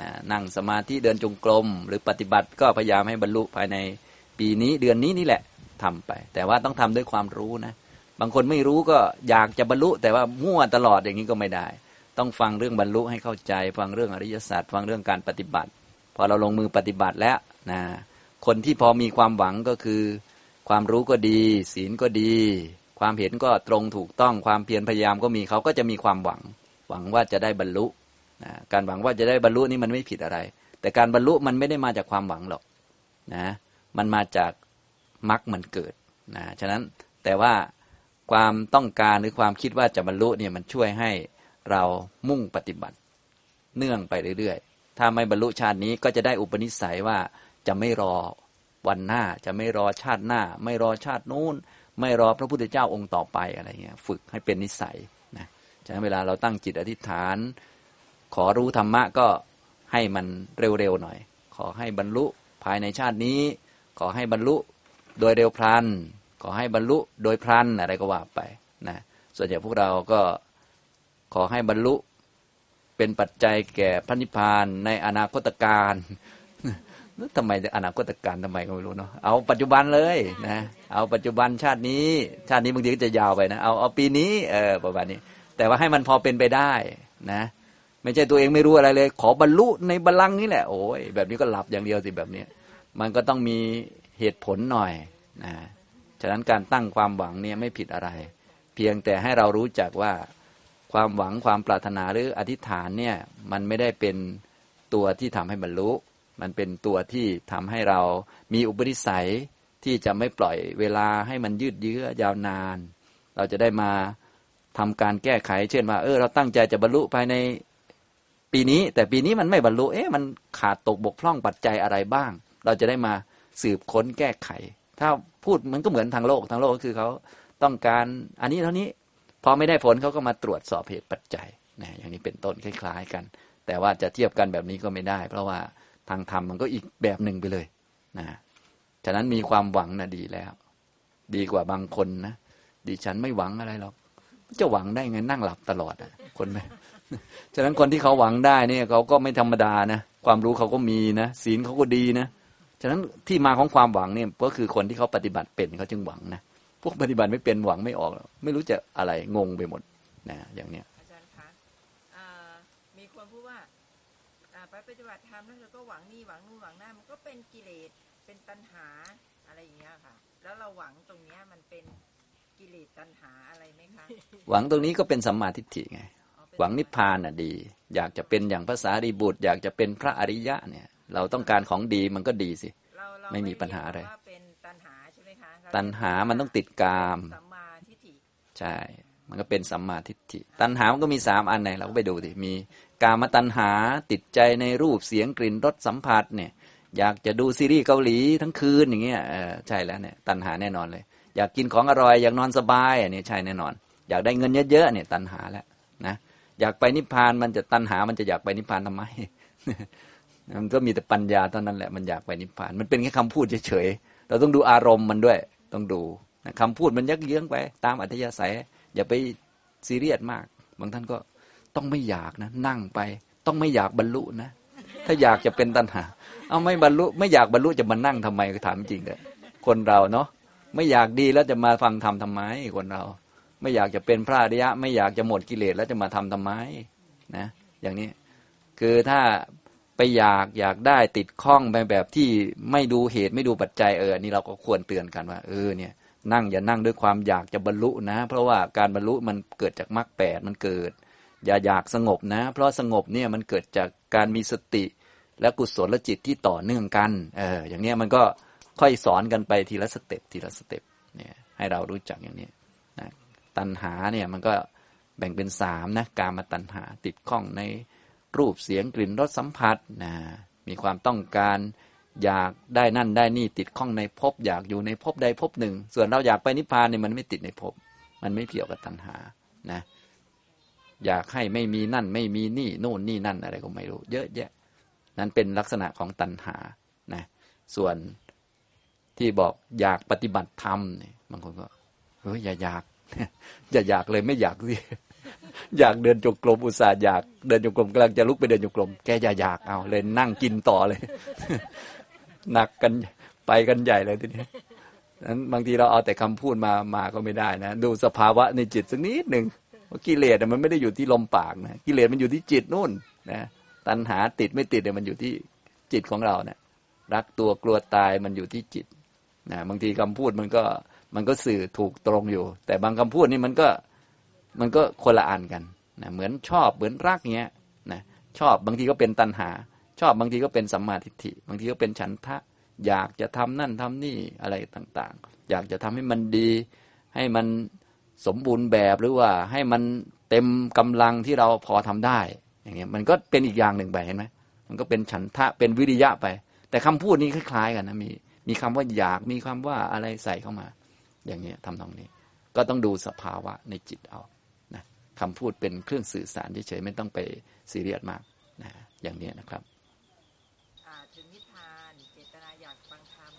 นะนั่งสมาธิเดินจงกรม หรือปฏิบัติก็พยายามให้บรรลุภายในปีนี้เดือนนี้นี่แหละทำไป แต่ว่าต้องทำด้วยความรู้นะ บางคนไม่รู้ก็อยากจะบรรลุ แต่ว่ามั่วตลอดอย่างนี้ก็ไม่ได้ ต้องฟังเรื่องบรรลุให้เข้าใจ ฟังเรื่องอริยสัจฟังเรื่องการปฏิบัติ พอเราลงมือปฏิบัติแล้วนะคนที่พอมีความหวังก็คือ ความรู้ก็ดี ศีลก็ดี ความเห็นก็ตรงถูกต้องความเพียรพยายามก็มีเขาก็จะมีความหวัง หวังว่าจะได้บรรลุนะการหวังว่าจะได้บรรลุนี่มันไม่ผิดอะไร แต่การบรรลุมันไม่ได้มาจากความหวังหรอกนะมันมาจากมรรคมันเกิดนะฉะนั้นแต่ว่าความต้องการหรือความคิดว่าจะบรรลุเนี่ยมันช่วยให้เรามุ่งปฏิบัติ เนื่องไปเรื่อยๆ ถ้าไม่บรรลุชาตินี้ก็จะได้อุปนิสัยว่าจะไม่รอวันหน้าจะไม่รอชาติหน้า ไม่รอชาตินู้น ไม่รอพระพุทธเจ้าองค์ต่อไปอะไรเงี้ยฝึกให้เป็นนิสัยนะฉะนั้นเวลาเราตั้งจิตอธิษฐาน ขอรู้ธรรมะก็ให้มันเร็วๆหน่อย ขอให้บรรลุภายในชาตินี้ ขอให้บรรลุโดยเร็วพลัน ขอให้บรรลุโดยพลันอะไรก็ว่าไปนะส่วนใหญ่พวกเราก็ขอให้บรรลุเป็นปัจจัยแก่พระนิพพานในอนาคตการ ทำไมอนาคตการทำไมก็ไม่รู้เนาะเอาปัจจุบันเลยนะเอาปัจจุบันชาตินี้ ชาตินี้บางทีก็จะยาวไปนะเอาเอาปีนี้เออประมาณนี้ แต่ว่าให้มันพอเป็นไปได้นะ ไม่ใช่ตัวเองไม่รู้อะไรเลย ขอบรรลุในบัลลังก์นี่แหละโอ้ยแบบนี้ก็หลับอย่างเดียวสิแบบนี้มันก็ต้องมีเหตุผลหน่อยนะฉะนั้นการตั้งความหวังเนี่ยไม่ผิดอะไร เพียงแต่ให้เรารู้จักว่าความหวังความปรารถนาหรืออธิษฐานเนี่ยมันไม่ได้เป็นตัวที่ทำให้บรรลุ มันเป็นตัวที่ทำให้เรามีอุปนิสัยที่จะไม่ปล่อยเวลาให้มันยืดเยื้อยาวนาน เราจะได้มาทำการแก้ไข เช่นว่าเออเราตั้งใจจะบรรลุภายในปีนี้ แต่ปีนี้มันไม่บรรลุเอ๊ะมันขาดตกบกพร่องปัจจัยอะไรบ้าง เราจะได้มาสืบค้นแก้ไข ถ้าพูดมันก็เหมือนทางโลกทางโลกก็คือเขาต้องการอันนี้เท่านี้พอไม่ได้ผลเขาก็มาตรวจสอบเหตุปัจจัยนะอย่างนี้เป็นต้นคล้าย ๆ กัน แต่ว่าจะเทียบกันแบบนี้ก็ไม่ได้ เพราะว่าางธรรมมันก็อีกแบบหนึ่งไปเลยนะฉะนั้นมีความหวังนะดีแล้ว ดีกว่าบางคนนะดิฉันไม่หวังอะไรหรอกจะหวังได้ไงนั่งหลับตลอดอะคนไหมฉะนั้นคนที่เขาหวังได้เนี่ยเขาก็ไม่ธรรมดานะความรู้เขาก็มีนะศีลเขาก็ดีนะฉะนั้นที่มาของความหวังเนี่ยก็คือคนที่เขาปฏิบัติเป็นเขาจึงหวังนะพวกปฏิบัติไม่เป็นหวังไม่ออก ไม่รู้จะอะไรงงไปหมดนะอย่างเนี้ย อาจารย์คะอ่ามีคนพูดว่าอ่า ไปปฏิบัติธรรมแล้วเราก็หวังนี่หวังนู่นหวังนั่นมันก็เป็นกิเลสเป็นตัณหาอะไรอย่างเงี้ยค่ะ แล้วเราหวังตรงเนี้ยมันเป็นกิเลสตัณหาอะไรไหมคะหวังตรงนี้ก็เป็นสัมมาทิฏฐิไงอ๋อเป็หวังนิพพานน่ะดี อยากจะเป็นอย่างภาษารีบุตร อยากจะเป็นพระอริยะเนี่ย เราต้องการของดีมันก็ดีสิเราเราไม่มีปัญหาอะไรเยกว่าเป็นตัณหาใช่ไหมคะเรตัณหามันต้องติดกามสัมมาทิฏฐิใช่ มันก็เป็นสัมมาทิฏฐิตัณหามันก็มีสามอันไหนเราก็ไปดูสิมีกามตัณหาติดใจในรูปเสียงกลิ่นรสสัมผัสเนี่ยอยากจะดูซีรีส์เกาหลีทั้งคืนอย่างเงี้ยใช่แล้วเนี่ยตัณหาแน่นอนเลย อยากกินของอร่อยอยากนอนสบายอันนี้ใช่แน่นอน อยากได้เงินเยอะๆเนี่ยตัณหาแล้วนะอยากไปนิพพานมันจะตัณหามันจะอยากไปนิพพานทำไมมันก็มีแต่ปัญญาเท่านั้นแหละมันอยากไปนิพพาน มันเป็นแค่คำพูดเฉยๆเราต้องดูอารมณ์มันด้วยต้องดูนะคำพูดมันยักเยื้องไป ตามอัธยาศัย อย่าไปซีเรียสมาก บางท่านก็ต้องไม่อยากนะ นั่งไป ต้องไม่อยากบรรลุนะ ถ้าอยากจะเป็นตัณหา เอาไม่บรรลุ ไม่อยากบรรลุจะมานั่งทำไมถามจริงเถอะคนเราเนาะไม่อยากดีแล้วจะมาฟังธรรมทำไมคนเรา ไม่อยากจะเป็นพระอริยะ ไม่อยากจะหมดกิเลสแล้วจะมาทำทำไมนะ อย่างนี้คือถ้าไปอยากอยากได้ติดข้องไปแบบที่ไม่ดูเหตุไม่ดูปัจจัยเออนนี้เราก็ควรเตือนกันว่า เออเนี่ย นั่งอย่านั่งด้วยความอยากจะบรรลุนะ เพราะว่าการบรรลุมันเกิดจากมรรคแปดมันเกิด อย่าอยากสงบนะ เพราะสงบเนี่ยมันเกิดจากการมีสติ และกุศลจิตที่ต่อเนื่องกันเอออย่างเนี้ยมันก็ค่อยสอนกันไปทีละ step ทีละ step เนี่ยให้เรารู้จักอย่างนี้นะตัณหาเนี่ยมันก็แบ่งเป็นสามนะการมาตัณหาติดข้องในรูปเสียงกลิ่นรสสัมผัสนะมีความต้องการ อยากได้นั่นได้นี่ติดข้องในภพอยากอยู่ในภพใดภพหนึ่ง ส่วนเราอยากไปนิพพานเนี่ยมันไม่ติดในภพมันไม่เกี่ยวกับตัณหานะ อยากให้ไม่มีนั่น ไม่มีนี่โน่นนี่นั่นอะไรก็ไม่รู้ เยอะแยะ นั้นเป็นลักษณะของตัณหานะส่วนที่บอกอยากปฏิบัติธรรมเนี่ยบางคนก็เฮ้ยอย่าอยาก อย่าอยากเลยไม่อยากสิอยากเดินจงกรมอุตส่าห์อยากเดินจงกรมกำลังจะลุกไปเดินจงกรมแกอย่าอยากเอาเลยนั่งกินต่อเลย หนักกันไปกันใหญ่เลยทีนี้นั้นบางทีเราเอาแต่คำพูดมามาก็ไม่ได้นะ ดูสภาวะในจิตสักนิดหนึ่งว่ากิเลสมันไม่ได้อยู่ที่ลมปากนะกิเลสมันอยู่ที่จิตนู่นนะตัณหาติดไม่ติดเนี่ยมันอยู่ที่จิตของเราเนะี่ยรักตัวกลัวตายมันอยู่ที่จิตนะบางทีคำพูดมันก็มันก็สื่อถูกตรงอยู่ แต่บางคำพูดนี่มันก็มันก็คนละอันกันนะเหมือนชอบเหมือนรักเงี้ยนะชอบบางทีก็เป็นตัณหา ชอบบางทีก็เป็นสัมมาทิฏฐิ บางทีก็เป็นฉันทะ อยากจะทำนั่นทำนี่อะไรต่างๆ อยากจะทำให้มันดี ให้มันสมบูรณ์แบบหรือว่าให้มันเต็มกำลังที่เราพอทำได้ อย่างเงี้ยมันก็เป็นอีกอย่างหนึ่งไปเห็นไหมมันก็เป็นฉันทะเป็นวิริยะไป แต่คำพูดนี้คล้ายๆ กันนะมีมีคำว่าอยากมีคำว่าอะไรใส่เข้ามา อย่างเงี้ยทำตรงนี้ ก็ต้องดูสภาวะในจิตเอานะคำพูดเป็นเครื่องสื่อสารเฉยๆไม่ต้องไปซีเรียสมากนะอย่างเนี้ยนะครับ อ่าถึงนิพพานเจตนาอยากฟังธรรม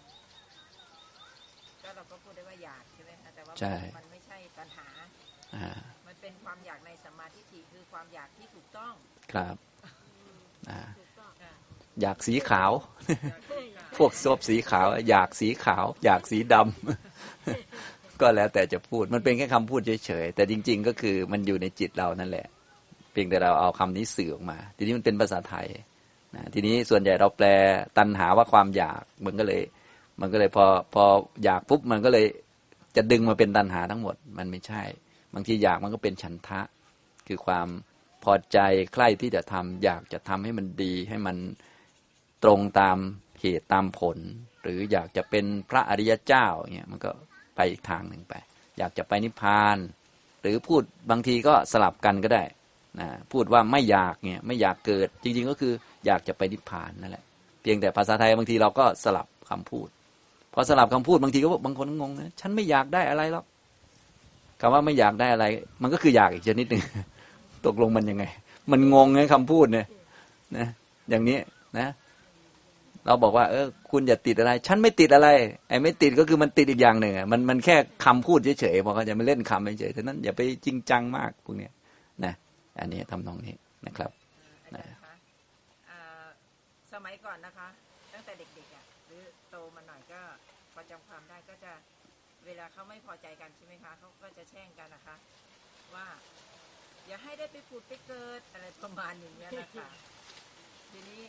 ก็เราก็พูดได้ ว่าอยากใช่ไหมคะแต่ว่าใช่มันไม่ใช่ตัณหาอ่ามันเป็นความอยากในสัมมาทิฏฐิคือความอยากที่ถูกต้อง ครับอ่าถูกต้องค่ะอยากสีขาว พวกซบสีขาว อยากสีขาว อยากสีดำก็แล้วแต่จะพูด มันเป็นแค่คำพูดเฉยๆแต่จริง ๆ ก็คือมันอยู่ในจิตเรานั่นแหละ เพียงแต่เราเอาคำนี้สื่อออกมา ทีนี้มันเป็นภาษาไทยนะทีนี้ส่วนใหญ่เราแปลตัณหาว่าความอยากมันก็เลย มันก็เลยพอพออยากปุ๊บมันก็เลย จะดึงมาเป็นตัณหาทั้งหมด มันไม่ใช่ บางทีอยากมันก็เป็นฉันทะ คือความพอใจใคร่ที่จะทำอยากจะทำให้มันดี ให้มันตรงตามเหตุตามผล หรืออยากจะเป็นพระอริยเจ้าเนี่ยมันก็ไปอีกทางหนึ่งไป อยากจะไปนิพพาน หรือพูดบางทีก็สลับกันก็ได้นะพูดว่าไม่อยากเนี่ยไม่อยากเกิดจริงๆก็คืออยากจะไปนิพพานนั่นแหละเพียงแต่ภาษาไทยบางทีเราก็สลับคำพูด พอสลับคำพูดบางทีก็บางคนงงนะฉันไม่อยากได้อะไรหรอกคำว่าไม่อยากได้อะไร มันก็คืออยากอีกชนิดหนึ่งตกลงมันยังไง มันงงไงคำพูดเนี่ยนะอย่างนี้นะ เราบอกว่า เออ คุณอย่าติดอะไร ฉันไม่ติดอะไร ไอ้ไม่ติดก็คือมันติดอีกอย่างหนึ่งมันมันแค่คำพูดเฉยๆพอเขาจะมาเล่นคำเฉยๆฉะนั้นอย่าไปจริงจังมากพวกเนี้ยนะ อันนี้ทำนองนี้นะครับ อาจารย์คะอ่าสมัยก่อนนะคะ ตั้งแต่เด็กๆอะหรือโตมาหน่อยก็พอจำความได้ก็จะเว ลาเขาไม่พอใจกันใช่ไหมคะเขาก็จะแช่งกันนะคะ ว่า อย่าให้ได้ไปผุดไปเกิดอะไรประมาณอย่างเงี้ยนะคะทีนี้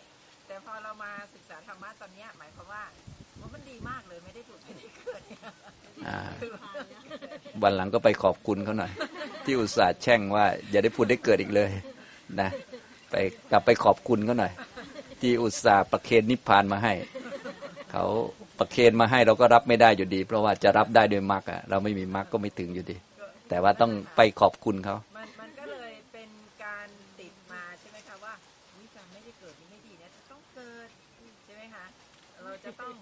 แต่พอเรามาศึกษาธรรมะตอนเนี้ยหมายความว่าว่ามันดีมากเลยไม่ได้ผุดไม่ได้เกิดเนี่ยอ่าวันหลังก็ไปขอบคุณเขาหน่อย ที่อุตส่าห์แช่งว่า อย่าได้พูดได้เกิดอีกเลยนะไปกลับไปขอบคุณเขาหน่อย ที่อุตส่าห์ประเคนนิพพานมาให้ เขา ประเคนมาให้เราก็รับไม่ได้อยู่ดี เพราะว่าจะรับได้ด้วยมรรคอะเราไม่มีมรรคก็ไม่ถึงอยู่ดี แต่ว่าต้องไปขอบคุณเขามันมันก็เลยเป็นการติดมาใช่ไหมคะว่าวิการไม่ได้เกิดนี่ไม่ดีนะจะต้องเกิดใช่ไหมคะเราจะต้อง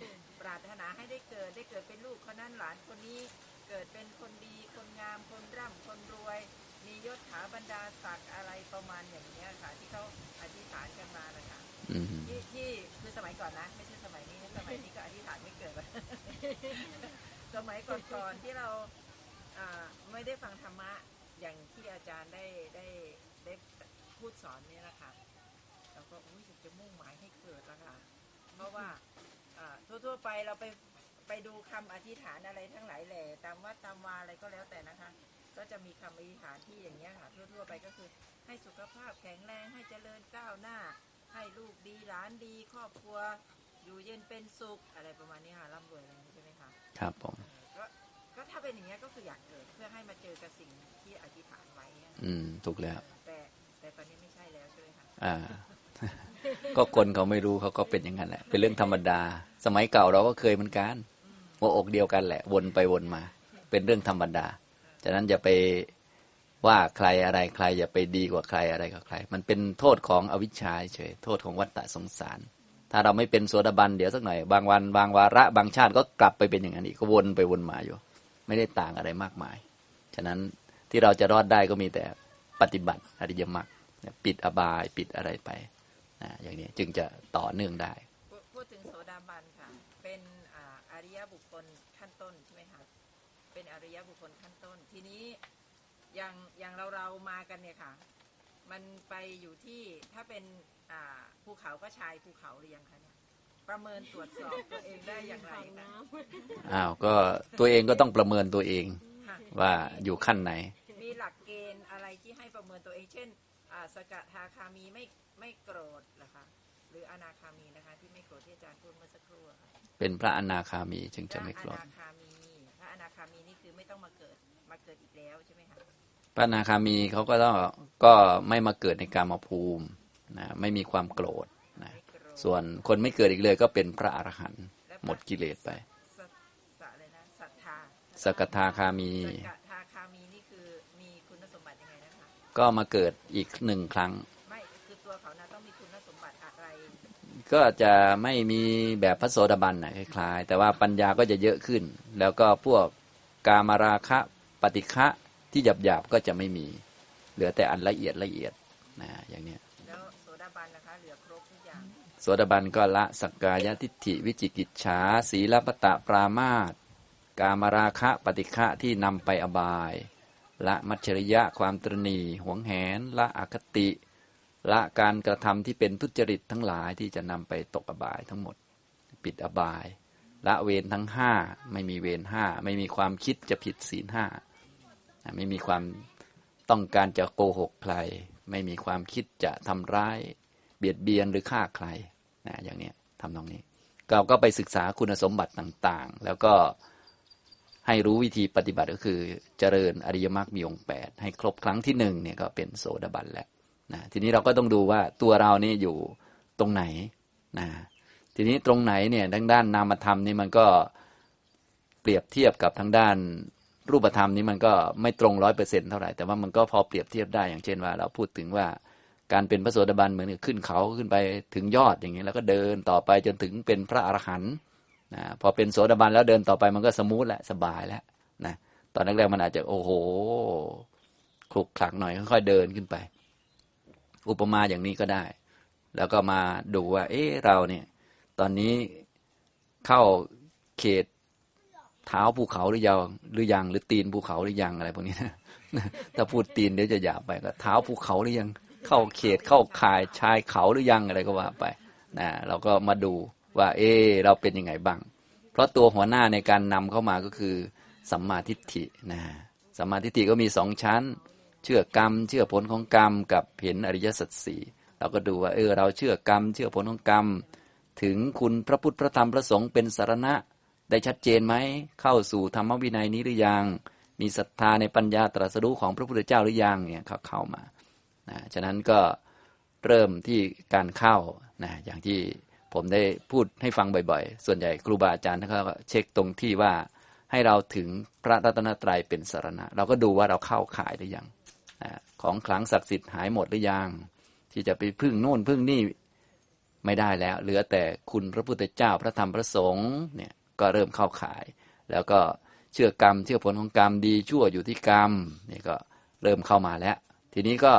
ปรารถนาให้ได้เกิดได้เกิดเป็นลูกคนนั้นหลานคนนี้เกิดเป็นคนดีคนงามคนร่ำคนรวย มียศถาบรรดาศักดิ์อะไรประมาณอย่างเนี้ยค่ะ ที่เขาอธิษฐานกันมานะคะอืมที่ที่คือสมัยก่อนนะไม่ใช่ สมัยนี้ก็อธิษฐานไม่เกิด สมัยก่อนๆที่เราไม่ได้ฟังธรรมะอย่างที่อาจารย์ได้ได้ได้พูดสอนเนี่ยนะคะเราก็อุ้ยจะมุ่งหมายให้เกิดแล้วค่ะ เพราะว่าอ่าทั่วๆไปเราไปไปดูคำอธิษฐานอะไรทั้งหลายแหล่ตามวัดตามวาอะไรก็แล้วแต่นะคะ ก็จะมีคำอธิษฐานที่อย่างเงี้ยค่ะทั่วๆไปก็คือ ให้สุขภาพแข็งแรงให้เจริญก้าวหน้า ให้ลูกดีหลานดี ครอบครัว อยู่เย็นเป็นสุขอะไรประมาณนี้ค่ะร่ำรวยอะไรอย่างนี้ใช่ไหมคะครับผมก็ก็ถ้าเป็นอย่างเงี้ยก็คืออยากเกิดเพื่อให้มาเจอกับสิ่งที่อธิษฐานไว้อะอืมถูกแล้วแต่แต่ตอนนี้ไม่ใช่แล้วใช่ไหมคะอ่า ก็คนเขาไม่รู้เขาก็เป็นอย่างนั้นแหละ เป็นเรื่องธรรมดา สมัยเก่าเราก็เคยเหมือนกันหัวอกเดียวกันแหละ วนไปวนมา เป็นเรื่องธรรมดาฉะนั้นอย่าไปว่าใครอะไรใคร อย่าไปดีกว่าใครอะไรกับใคร มันเป็นโทษของอวิชชาเฉยโทษของวัฏฏะสงสาร ถ้าเราไม่เป็นโสดาบันเดี๋ยวสักหน่อยบางวันบางวาระบางชาติก็กลับไปเป็นอย่างนั้นอีกก็วนไปวนมาอยู่ ไม่ได้ต่างอะไรมากมาย ฉะนั้นที่เราจะรอดได้ก็มีแต่ปฏิบัติอริยมรรคปิดอบายปิดอะไรไปนะอย่างนี้จึงจะต่อเนื่องได้ พูดถึงโสดาบันค่ะ เป็นอาอริยบุคคลขั้นต้นใช่ไหมคะเป็นอริยบุคคลขั้นต้น ทีนี้อย่างอย่างเราเรามากันเนี่ยค่ะ มันไปอยู่ที่ถ้าเป็นอ่าภูเขาก็ชายภูเขาหรือยังคะเนี่ยประเมินตรวจสอบตัวเองได้อย่างไรฝั่งคะน้อ้าวก็ตัวเองก็ต้องประเมินตัวเองค่ะว่าอยู่ขั้นไหน มีหลักเกณฑ์อะไรที่ให้ประเมินตัวเอง เช่นอ่าสกทาคามีไม่ไม่โกรธเหรอคะหรืออนาคามีนะคะ ที่ไม่โกรธที่อาจารย์พูดเมื่อสักครู่อะค่ะเป็นพระอนาคามีจึงจะพระไม่อโกรธนาคามีพระอนาคามีนี่คือไม่ต้องมาเกิดมาเกิดอีกแล้วใช่ไหมคะ พระอนาคามีเขาก็ต้องก็ไม่มาเกิดในกามภูมินะไม่มีความโกรธนะไม่โกรธส่วนคนไม่เกิดอีกเลยก็เป็นพระอรหันต์และหมดกิเลสไปสสสอะไรนะศรัทธาสกทาคามีสกทาคามีนี่คือมีคุณสมบัติยังไงนะคะก็มาเกิดอีกหนึ่งครั้งไม่คือตัวเขานะต้องมีคุณสมบัติอะไรก็จะไม่มีแบบพระโสดาบันนะคล้าย ๆ แต่ว่าปัญญาก็จะเยอะขึ้น แล้วก็พวกกามราคะปฏิฆะ ที่หยาบๆก็จะไม่มี เหลือแต่อันละเอียดละเอียดนะอย่างเนี้ยแล้วโสดาบันนะคะเหลือครบทุกอย่างโสดาบันก็ละสักกายทิฏฐิวิจิกิจฉาสีลปตะปรามาตกามราคะปฏิฆะที่นำไปอบาย ละมัจฉริยะความตรณีหวงแหน ละอคติ ละการกระทำที่เป็นทุจริตทั้งหลายที่จะนำไปตกอบายทั้งหมด ปิดอบาย ละเวรทั้งห้าไม่มีเวรห้าไม่มีความคิดจะผิดศีลห้า ไม่มีความต้องการจะโกหกใคร ไม่มีความคิดจะทำร้าย เบียดเบียนหรือฆ่าใครนะอย่างนี้ทำตรงนี้ เราก็ไปศึกษาคุณสมบัติต่างๆ แล้วก็ให้รู้วิธีปฏิบัติก็คือเจริญอริยมรรคมีองค์แปดให้ครบครั้งที่หนึ่งเนี่ยก็เป็นโสดาบันแล้วนะทีนี้เราก็ต้องดูว่าตัวเรานี่อยู่ตรงไหนนะทีนี้ตรงไหนเนี่ยด้านด้านนามธรรมนี่มันก็เปรียบเทียบกับทางด้าน รูปธรรมนี่มันก็ไม่ตรงร้อยเปอร์เซ็นต์เท่าไหร่แต่ว่ามันก็พอเปรียบเทียบได้อย่างเช่นว่า เราพูดถึงว่าการเป็นพระโสดาบันเหมือนกับขึ้นเขาขึ้นไปถึงยอดอย่างนี้แล้วก็เดินต่อไปจนถึงเป็นพระอรหันต์นะพอเป็นโสดาบันแล้วเดินต่อไปมันก็ smooth แล้วสบายแล้วนะตอนแรกๆมันอาจจะโอ้โหขลุกขลักหน่อยค่อยๆเดินขึ้นไป อุปมาอย่างนี้ก็ได้ แล้วก็มาดูว่า เอ๊ะเราเนี่ย ตอนนี้เข้าเขต เท้าภูเขาหรือยังหรือยังหรือตีนภูเขาหรือยังอะไรพวกนี้นะถ้าพูดตีนเดี๋ยวจะหยาบไปก็เท้าภูเขาหรือยัง เข้าเขตเข้าข่ายชายเขาหรือยังอะไรก็ว่าไปนะเราก็มาดูว่า เออเราเป็นยังไงบ้าง เพราะตัวหัวหน้าในการนำเข้ามาก็คือสัมมาทิฏฐินะสัมมาทิฏฐิก็มีสองชั้น เชื่อกรรม เชื่อผลของกรรมกับเห็นอริยสัจสี่เราก็ดูว่าเออเราเชื่อกรรม เชื่อผลของกรรม ถึงคุณพระพุทธพระธรรมพระสงฆ์เป็นสารณะ ได้ชัดเจนไหม เข้าสู่ธรรมวินัยนี้หรือยัง มีศรัทธาในปัญญาตรัสรู้ของพระพุทธเจ้าหรือยังเนี่ยเขาเข้ามานะฉะนั้นก็เริ่มที่การเข้านะอย่างที่ผมได้พูดให้ฟังบ่อยๆ ส่วนใหญ่ครูบาอาจารย์ท่านก็เช็คตรงที่ว่าให้เราถึงพระรัตนตรัยเป็นสารณะ เราก็ดูว่าเราเข้าข่ายหรือยังนะของขลังศักดิ์สิทธิ์หายหมดหรือยังที่จะไปพึ่งโน่นพึ่งนี่ไม่ได้แล้ว เหลือแต่คุณพระพุทธเจ้าพระธรรมพระสงฆ์เนี่ย ก็เริ่มเข้าขาย แล้วก็เชื่อกรรม เชื่อผลของกรรมดีชั่วอยู่ที่กรรมนี่ก็เริ่มเข้ามาแล้ว ทีนี้ก็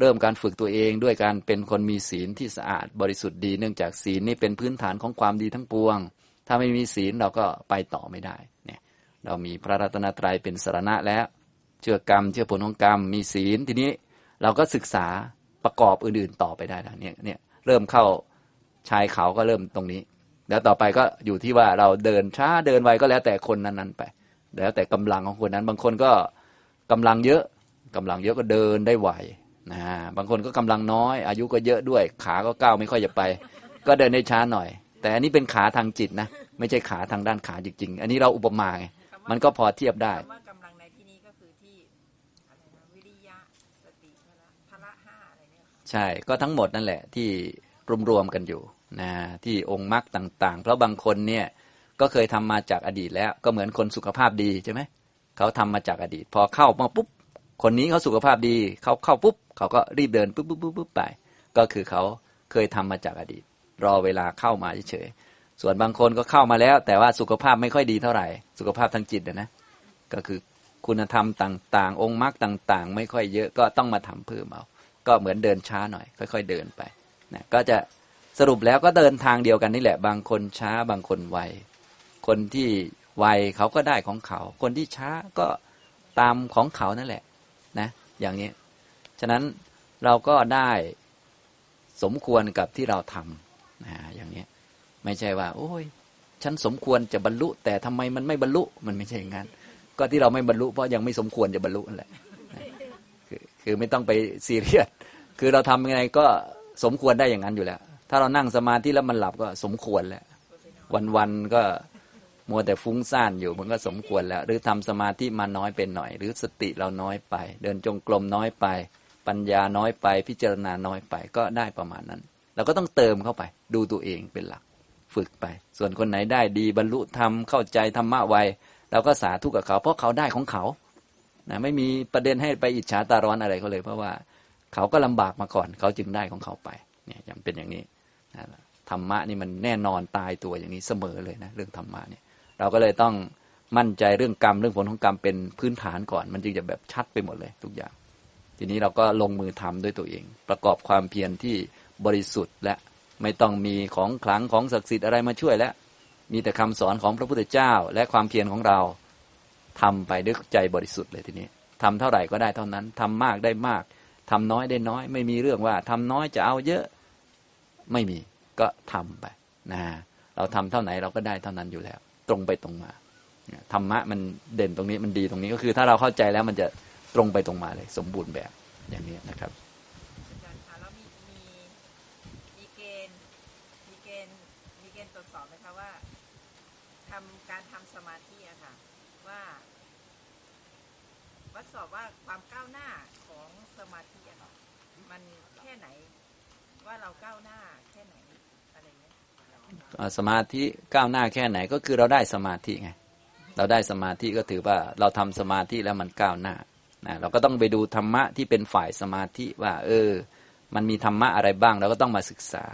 เริ่มการฝึกตัวเองด้วยการเป็นคนมีศีลที่สะอาดบริสุทธิ์ดีเนื่องจากศีลนี่เป็นพื้นฐานของความดีทั้งปวง ถ้าไม่มีศีลเราก็ไปต่อไม่ได้เนี่ยเรามีพระรัตนตรัยเป็นสารณะแล้ว เชื่อกรรม เชื่อผลของกรรม มีศีลทีนี้เราก็ศึกษาประกอบอื่นๆต่อไปได้แล้วเนี่ยเนี่ยเริ่มเข้าชายเขาก็เริ่มตรงนี้ แล้วต่อไปก็อยู่ที่ว่าเราเดินช้าเดินไวก็แล้วแต่คนนั้นๆไป แล้วแต่กำลังของคนนั้น บางคนก็กำลังเยอะกำลังเยอะก็เดินได้ไวนะบางคนก็กำลังน้อย อายุก็เยอะด้วย ขาก็ก้าวไม่ค่อยจะไป ก็เดินได้ช้าหน่อย แต่อันนี้เป็นขาทางจิตนะไม่ใช่ขาทางด้านขาจริงๆ อันนี้เราอุปมาไงมันก็พอเทียบได้คำว่ากำลังในที่นี้ก็คือที่อะไรนะวิริยะสติพละพละห้าอะไรเนี่ยค่ะใช่ก็ทั้งหมดนั่นแหละที่รวมๆกันอยู่ นะที่องค์มรรคต่าง ๆ เพราะบางคนเนี่ยก็เคยทำมาจากอดีตแล้วก็เหมือนคนสุขภาพดีใช่ไหมเขาทำมาจากอดีต พอเข้ามาปุ๊บคนนี้เขาสุขภาพดีเขาเข้าปุ๊บเขาก็รีบเดินปุ๊บปุ๊บปุ๊บปุ๊บไป ก็คือเขาเคยทำมาจากอดีต รอเวลาเข้ามาเฉยๆส่วนบางคนก็เข้ามาแล้ว แต่ว่าสุขภาพไม่ค่อยดีเท่าไหร่ สุขภาพทางจิตนะก็คือคุณธรรมต่างๆ องค์มรรคต่าง ๆ ไม่ค่อยเยอะก็ต้องมาทำเพิ่มเอาก็เหมือนเดินช้าหน่อย ค่อย ๆ เดินไปนะก็จะ สรุปแล้วก็เดินทางเดียวกันนี่แหละ บางคนช้าบางคนไว คนที่ไวเขาก็ได้ของเขา คนที่ช้าก็ตามของเขานั่นแหละ นะ อย่างนี้ ฉะนั้นเราก็ได้สมควรกับที่เราทำนะอย่างนี้ ไม่ใช่ว่า โอ้ย ฉันสมควรจะบรรลุ แต่ทำไมมันไม่บรรลุ มันไม่ใช่อย่างนั้น ก็ที่เราไม่บรรลุเพราะยังไม่สมควรจะบรรลุนั่นแหละคือคือไม่ต้องไปซีเรียส คือเราทำยังไงก็สมควรได้อย่างนั้นอยู่แล้ว ถ้าเรานั่งสมาธิแล้วมันหลับก็สมควรแล้ว วันๆก็มัวแต่ฟุ้งซ่านอยู่มันก็สมควรแล้ว หรือทำสมาธิมาน้อยเป็นหน่อย หรือสติเราน้อยไป เดินจงกรมน้อยไป ปัญญาน้อยไป พิจารณาน้อยไปก็ได้ประมาณนั้นเราก็ต้องเติมเข้าไป ดูตัวเองเป็นหลักฝึกไป ส่วนคนไหนได้ดีบรรลุธรรมเข้าใจธรรมะไวเราก็สาธุกับเขา เพราะเขาได้ของเขานะไม่มีประเด็นให้ไปอิจฉาตาร้อนอะไรเขาเลย เพราะว่าเขาก็ลำบากมาก่อน เขาจึงได้ของเขาไป เนี่ยยังเป็นอย่างนี้ ธรรมะนี่มันแน่นอนตายตัวอย่างนี้เสมอเลยนะเรื่องธรรมะเนี่ยเราก็เลยต้องมั่นใจเรื่องกรรมเรื่องผลของกรรมเป็นพื้นฐานก่อน มันจึงจะแบบชัดไปหมดเลยทุกอย่าง ทีนี้เราก็ลงมือทำด้วยตัวเอง ประกอบความเพียรที่บริสุทธิ์และไม่ต้องมีของขลังของศักดิ์สิทธิ์อะไรมาช่วยแล้ว มีแต่คำสอนของพระพุทธเจ้า และความเพียรของเราทำไปด้วยใจบริสุทธิ์เลยทีนี้ทำเท่าไหร่ก็ได้เท่านั้นทำมากได้มากทำน้อยได้น้อย ไม่มีเรื่องว่าทำน้อยจะเอาเยอะ ไม่มีก็ทำไปนะเราทำเท่าไหนเราก็ได้เท่านั้นอยู่แล้ว ตรงไปตรงมาธรรมะมันเด่นตรงนี้มันดีตรงนี้ก็คือ ถ้าเราเข้าใจแล้วมันจะตรงไปตรงมาเลย สมบูรณ์แบบอย่างนี้นะครับวัดสอบว่าความก้าวหน้าของสมาธิมันแค่ไหน ว่าเราก้าวหน้า สมาธิก้าวหน้าแค่ไหนก็คือเราได้สมาธิไงเราได้สมาธิก็ถือว่าเราทำสมาธิแล้วมันก้าวหน้านะเราก็ต้องไปดูธรรมะที่เป็นฝ่ายสมาธิว่า เออ มันมีธรรมะอะไรบ้างเราก็ต้องมาศึกษา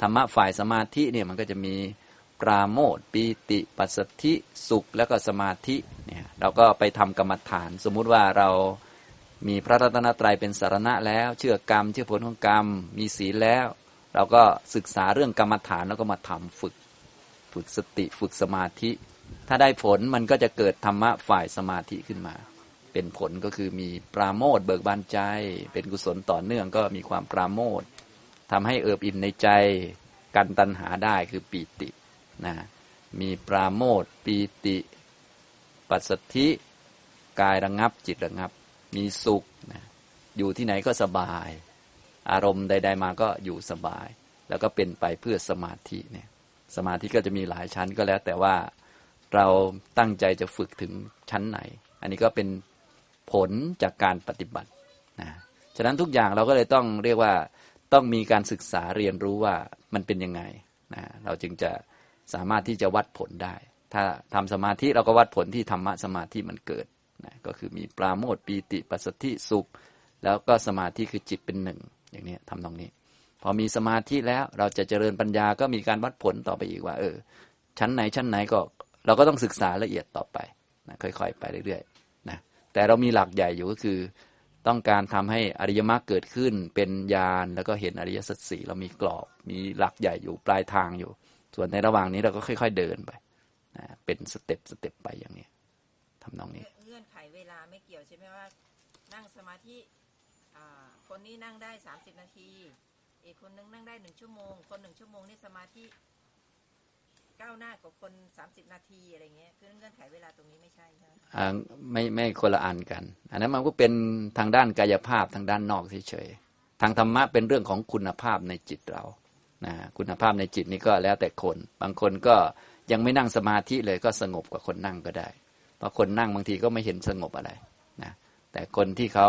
ธรรมะฝ่ายสมาธิเนี่ยมันก็จะมีปราโมทปีติ ปัสสธิสุขแล้วก็สมาธิเนี่ยเราก็ไปทำกรรมฐาน สมมุติว่าเรามีพระรัตนตรัยเป็นสารณะแล้ว เชื่อกรรม เชื่อผลของกรรม มีศีลแล้ว เราก็ศึกษาเรื่องกรรมฐานแล้วก็มาทำฝึก ฝึกสติฝึกสมาธิ ถ้าได้ผลมันก็จะเกิดธรรมะฝ่ายสมาธิขึ้นมา เป็นผลก็คือมีปราโมทเบิกบานใจ เป็นกุศลต่อเนื่องก็มีความปราโมททำให้เอิบอิ่มในใจกันตัณหาได้คือปีตินะมีปราโมทปีติ ปัสสธิกายระงับจิตระงับ มีสุขนะอยู่ที่ไหนก็สบาย อารมณ์ใด ๆ มาก็อยู่สบาย แล้วก็เป็นไปเพื่อสมาธิเนี่ยสมาธิก็จะมีหลายชั้นก็แล้ว แต่ว่าเราตั้งใจจะฝึกถึงชั้นไหน อันนี้ก็เป็นผลจากการปฏิบัตินะฉะนั้นทุกอย่างเราก็เลยต้องเรียกว่าต้องมีการศึกษาเรียนรู้ว่ามันเป็นยังไงนะเราจึงจะสามารถที่จะวัดผลได้ ถ้าทำสมาธิเราก็วัดผลที่ธรรมะสมาธิมันเกิดนะก็คือมีปราโมทปีติปัสสธิสุข แล้วก็สมาธิคือจิตเป็นหนึ่ง อย่างนี้ทำตรงนี้ พอมีสมาธิแล้วเราจะเจริญปัญญาก็มีการวัดผลต่อไปอีกว่า เออ ชั้นไหนชั้นไหนก็ เราก็ต้องศึกษาละเอียดต่อไปนะค่อย ๆ ไปเรื่อยๆนะแต่เรามีหลักใหญ่อยู่ก็คือ ต้องการทำให้อริยมรรคเกิดขึ้นเป็นญาณแล้วก็เห็นอริยสัจสี่เรามีกรอบ มีหลักใหญ่อยู่ปลายทางอยู่ ส่วนในระหว่างนี้เราก็ค่อย ๆเดินไปนะเป็น step step ไปอย่างนี้ทำนองนี้เงื่อนไขเวลาไม่เกี่ยวใช่ไหมว่า นั่งสมาธิ คนนี้นั่งได้สามสิบนาทีอีกคนนึงนั่งได้หนึ่งชั่วโมง คนหนึ่งชั่วโมงนี่สมาธิก้าวหน้ากว่าคนสามสิบนาทีอะไรเงี้ยคือเงื่อนไขเวลาตรงนี้ไม่ใช่ใช่ไหมอ่าไม่ไม่คนละอันกัน อันนั้นมันก็เป็นทางด้านกายภาพทางด้านนอกเฉยๆทางธรรมะเป็นเรื่องของคุณภาพในจิตเรานะคุณภาพในจิตนี้ก็แล้วแต่คน บางคนก็ยังไม่นั่งสมาธิเลยก็สงบกว่าคนนั่งก็ได้ เพราะคนนั่งบางทีก็ไม่เห็นสงบอะไรนะแต่คนที่เขา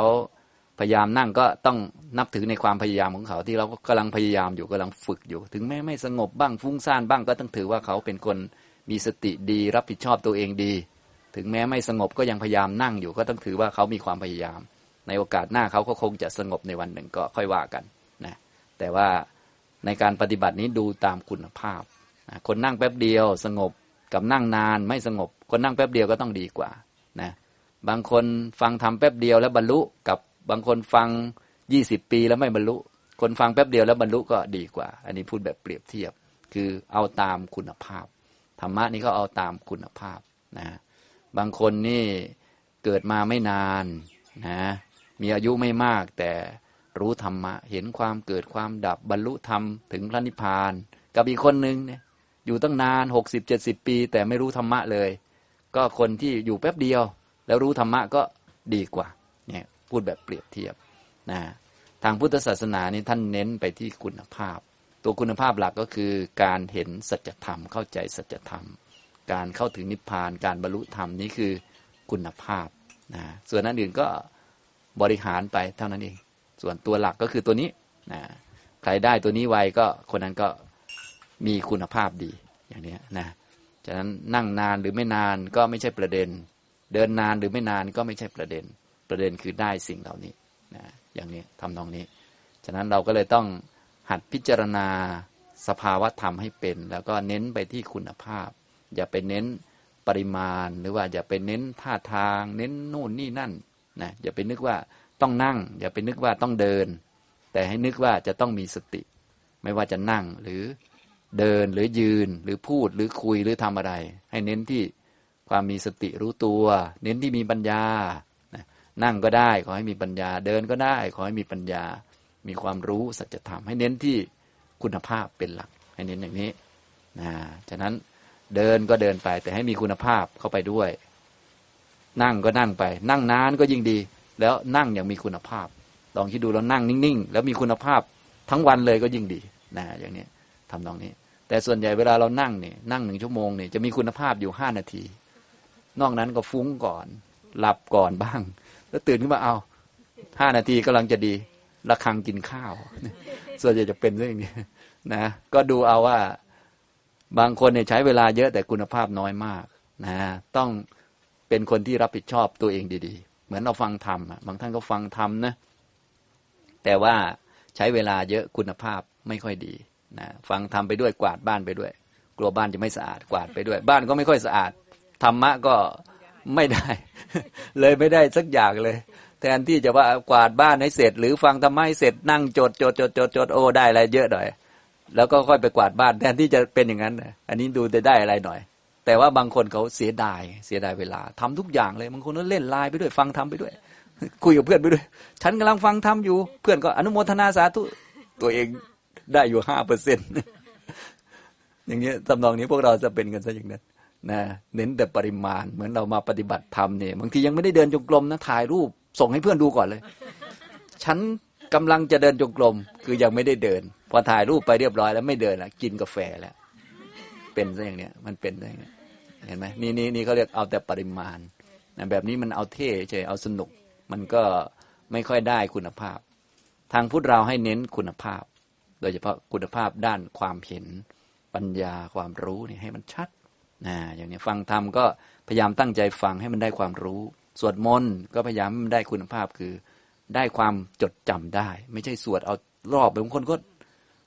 พยายามนั่งก็ต้องนับถือในความพยายามของเขาที่เราก็กำลังพยายามอยู่กำลังฝึกอยู่ ถึงแม้ไม่สงบบ้างฟุ้งซ่านบ้างก็ต้องถือว่าเขาเป็นคนมีสติดี รับผิดชอบตัวเองดี ถึงแม้ไม่สงบก็ยังพยายามนั่งอยู่ ก็ต้องถือว่าเขามีความพยายาม ในโอกาสหน้าเขาก็คงจะสงบในวันหนึ่งก็ค่อยว่ากันนะแต่ว่าในการปฏิบัตินี้ดูตามคุณภาพ คนนั่งแป๊บเดียว สงบกับนั่งนานไม่สงบ คนนั่งแป๊บเดียวก็ต้องดีกว่านะบางคนฟังทำแป๊บเดียวแล้วบรรลุกับ บางคนฟังยี่สิบปีแล้วไม่บรรลุ คนฟังแป๊บเดียวแล้วบรรลุก็ดีกว่า อันนี้พูดแบบเปรียบเทียบ คือเอาตามคุณภาพ ธรรมะนี่ก็เอาตามคุณภาพนะบางคนนี่เกิดมาไม่นานนะมีอายุไม่มากแต่รู้ธรรมะ เห็นความเกิดความดับบรรลุธรรมถึงพระนิพพาน กับอีกคนหนึ่งเนี่ยอยู่ตั้งนานหกสิบเจ็ดสิบปี แต่ไม่รู้ธรรมะเลย ก็คนที่อยู่แป๊บเดียว แล้วรู้ธรรมะก็ดีกว่า พูดแบบเปรียบเทียบนะทางพุทธศาสนานี่ท่านเน้นไปที่คุณภาพ ตัวคุณภาพหลักก็คือการเห็นสัจธรรม เข้าใจสัจธรรม การเข้าถึงนิพพาน การบรรลุธรรมนี่คือคุณภาพนะส่วนนั้นอื่นก็บริหารไปเท่านั้นเอง ส่วนตัวหลักก็คือตัวนี้นะใครได้ตัวนี้ไวก็คนนั้นก็มีคุณภาพดีอย่างนี้นะฉะนั้นนั่งนานหรือไม่นานก็ไม่ใช่ประเด็น เดินนานหรือไม่นานก็ไม่ใช่ประเด็น ประเด็นคือได้สิ่งเหล่านี้นะอย่างนี้ทำนองนี้ ฉะนั้นเราก็เลยต้องหัดพิจารณาสภาวะธรรมให้เป็น แล้วก็เน้นไปที่คุณภาพ อย่าไปเน้นปริมาณ หรือว่าอย่าไปเน้นท่าทาง เน้นนู่นนี่นั่นนะอย่าไปนึกว่าต้องนั่ง อย่าไปนึกว่าต้องเดิน แต่ให้นึกว่าจะต้องมีสติ ไม่ว่าจะนั่งหรือเดินหรือยืนหรือพูดหรือคุยหรือทำอะไร ให้เน้นที่ความมีสติรู้ตัว เน้นที่มีปัญญา นั่งก็ได้ ขอให้มีปัญญาเดินก็ได้ ขอให้มีปัญญา มีความรู้สัจธรรมให้เน้นที่คุณภาพเป็นหลัก ให้เน้นอย่างนี้นะฉะนั้นเดินก็เดินไป แต่ให้มีคุณภาพเข้าไปด้วย นั่งก็นั่งไป นั่งนานก็ยิ่งดี แล้วนั่งอย่างมีคุณภาพ ลองคิดดูแล้วนั่งนิ่งๆ แล้วมีคุณภาพทั้งวันเลยก็ยิ่งดีนะอย่างนี้ทำตรงนี้ แต่ส่วนใหญ่เวลาเรานั่งเนี่ยนั่งหนึ่งชั่วโมงเนี่ยจะมีคุณภาพอยู่ห้านาที นอกนั้นก็ฟุ้งก่อน หลับก่อนบ้าง แล้วตื่นขึ้นมาเอาห้านาทีกำลังจะดีระคังกินข้าว ส่วนใหญ่จะเป็นเรื่องนี้นะ ก็ดูเอาว่า บางคนเนี่ยใช้เวลาเยอะแต่คุณภาพน้อยมากนะต้องเป็นคนที่รับผิดชอบตัวเองดีๆ เหมือนเราฟังธรรมบางท่านก็ฟังธรรมนะแต่ว่าใช้เวลาเยอะคุณภาพไม่ค่อยดีนะฟังทำไปด้วยกวาดบ้านไปด้วย กลัวบ้านจะไม่สะอาดกวาดไปด้วย บ้านก็ไม่ค่อยสะอาดธรรมะก็ ไม่ได้ เลยไม่ได้สักอย่างเลย แทนที่จะว่ากวาดบ้านให้เสร็จ หรือฟังธรรมะให้เสร็จนั่งจดจดจดจดจดโอ้ได้อะไรเยอะหน่อย แล้วก็ค่อยไปกวาดบ้านแทนที่จะเป็นอย่างนั้นอันนี้ดูจะได้อะไรหน่อย แต่ว่าบางคนเขาเสียดายเสียดายเวลาทำทุกอย่างเลยบางคนก็เล่นไลน์ไปด้วยฟังทำไปด้วย คุยกับเพื่อนไปด้วย ฉันกำลังฟังทำอยู่ เพื่อนก็อนุโมทนาสาธุตัวเองได้อยู่ห้าเปอร์เซ็นอย่างเงี้ยตำนองนี้พวกเราจะเป็นกันซะอย่างนั้น นะเน้นแต่ปริมาณ เหมือนเรามาปฏิบัติธรรมเนี่ยบางทียังไม่ได้เดินจงกรมนะถ่ายรูปส่งให้เพื่อนดูก่อนเลย ฉันกำลังจะเดินจงกรมคือยังไม่ได้เดิน พอถ่ายรูปไปเรียบร้อยแล้วไม่เดินละกินกาแฟแล้ว เป็นซะอย่างเนี้ยมันเป็นซะอย่างเนี้ยเห็นไหมนี่นี่นี่เขาเรียกเอาแต่ปริมาณนะแบบนี้มันเอาเท่เฉยเอาสนุก มันก็ไม่ค่อยได้คุณภาพ ทางพุทธเราให้เน้นคุณภาพ โดยเฉพาะคุณภาพด้านความเห็นปัญญาความรู้นี่ให้มันชัด นะอย่างนี้ฟังธรรมก็พยายามตั้งใจฟังให้มันได้ความรู้ สวดมนต์ก็พยายามให้มันได้คุณภาพคือ ได้ความจดจำได้ ไม่ใช่สวดเอารอบบางคนก็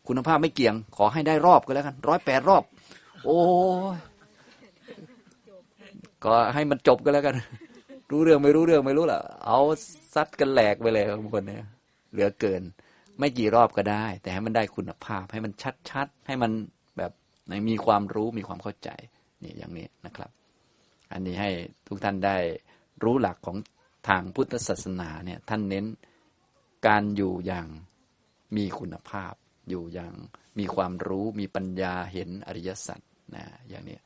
คุณภาพไม่เกี่ยง ขอให้ได้รอบก็แล้วกันร้อยแปดรอบ โอ้ก็ให้มันจบก็แล้วกัน รู้เรื่องไม่รู้เรื่องไม่รู้ล่ะ เอาซัดกันแหลกไปเลยบางคนเนี่ยเหลือเกิน ไม่กี่รอบก็ได้ แต่ให้มันได้คุณภาพ ให้มันชัดๆให้มันแบบมีความรู้มีความเข้าใจ นี่อย่างนี้นะครับ อันนี้ให้ทุกท่านได้รู้หลักของทางพุทธศาสนาเนี่ยท่านเน้นการอยู่อย่างมีคุณภาพ อยู่อย่างมีความรู้มีปัญญาเห็นอริยสัจนะอย่างนี้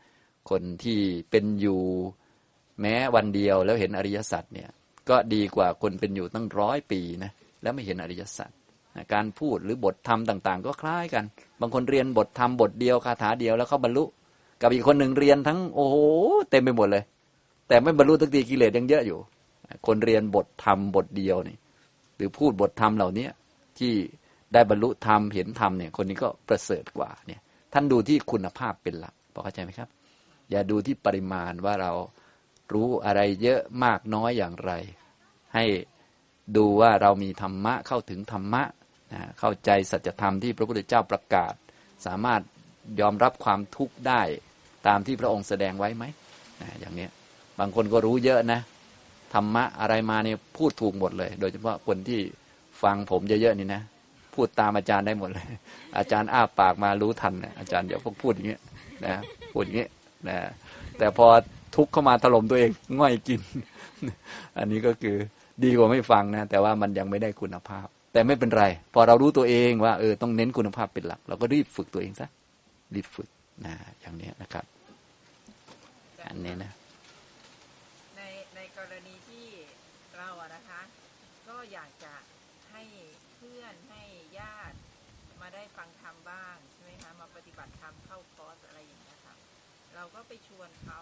คนที่เป็นอยู่แม้วันเดียวแล้วเห็นอริยสัจเนี่ยก็ดีกว่าคนเป็นอยู่ตั้งร้อยปีนะแล้วไม่เห็นอริยสัจนะการพูดหรือบทธรรมต่าง ๆ ก็คล้ายกัน บางคนเรียนบทธรรมบทเดียวคาถาเดียวแล้วเขาบรรลุ กับอีกคนหนึ่งเรียนทั้งโอ้โหเต็มไปหมดเลย แต่ไม่บรรลุทักทีกิเลสยังเยอะอยู่ คนเรียนบทธรรมบทเดียวนี่หรือพูดบทธรรมเหล่านี้ที่ได้บรรลุธรรมเห็นธรรมเนี่ยคนนี้ก็ประเสริฐกว่าเนี่ยท่านดูที่คุณภาพเป็นหลักพอเข้าใจไหมครับ อย่าดูที่ปริมาณว่าเรารู้อะไรเยอะมากน้อยอย่างไร ให้ดูว่าเรามีธรรมะเข้าถึงธรรมะนะเข้าใจสัจธรรมที่พระพุทธเจ้าประกาศ สามารถยอมรับความทุกข์ได้ ตามที่พระองค์แสดงไว้ไหมนะอย่างนี้บางคนก็รู้เยอะนะธรรมะอะไรมาเนี่ยพูดถูกหมดเลย โดยเฉพาะคนที่ฟังผมเยอะๆนี่นะพูดตามอาจารย์ได้หมดเลย อาจารย์อ้าปากมารู้ทันนะอาจารย์เดี๋ยวพวกพูดอย่างเงี้ยนะพูดอย่างเงี้ยนะแต่พอทุกข์เข้ามาถล่มตัวเองง่อยกิน อันนี้ก็คือดีกว่าไม่ฟังนะ แต่ว่ามันยังไม่ได้คุณภาพ แต่ไม่เป็นไร พอเรารู้ตัวเองว่าเออต้องเน้นคุณภาพเป็นหลัก เราก็รีบฝึกตัวเองซะรีบฝึกนะอย่างนี้นะครับ อันนี้นะ ในในกรณีที่เราอะนะคะ ก็อยากจะให้เพื่อนให้ญาติมาได้ฟังธรรมบ้างใช่ไหมคะมาปฏิบัติธรรมเข้าคอร์สอะไรอย่างเงี้ยค่ะเราก็ไปชวนเขา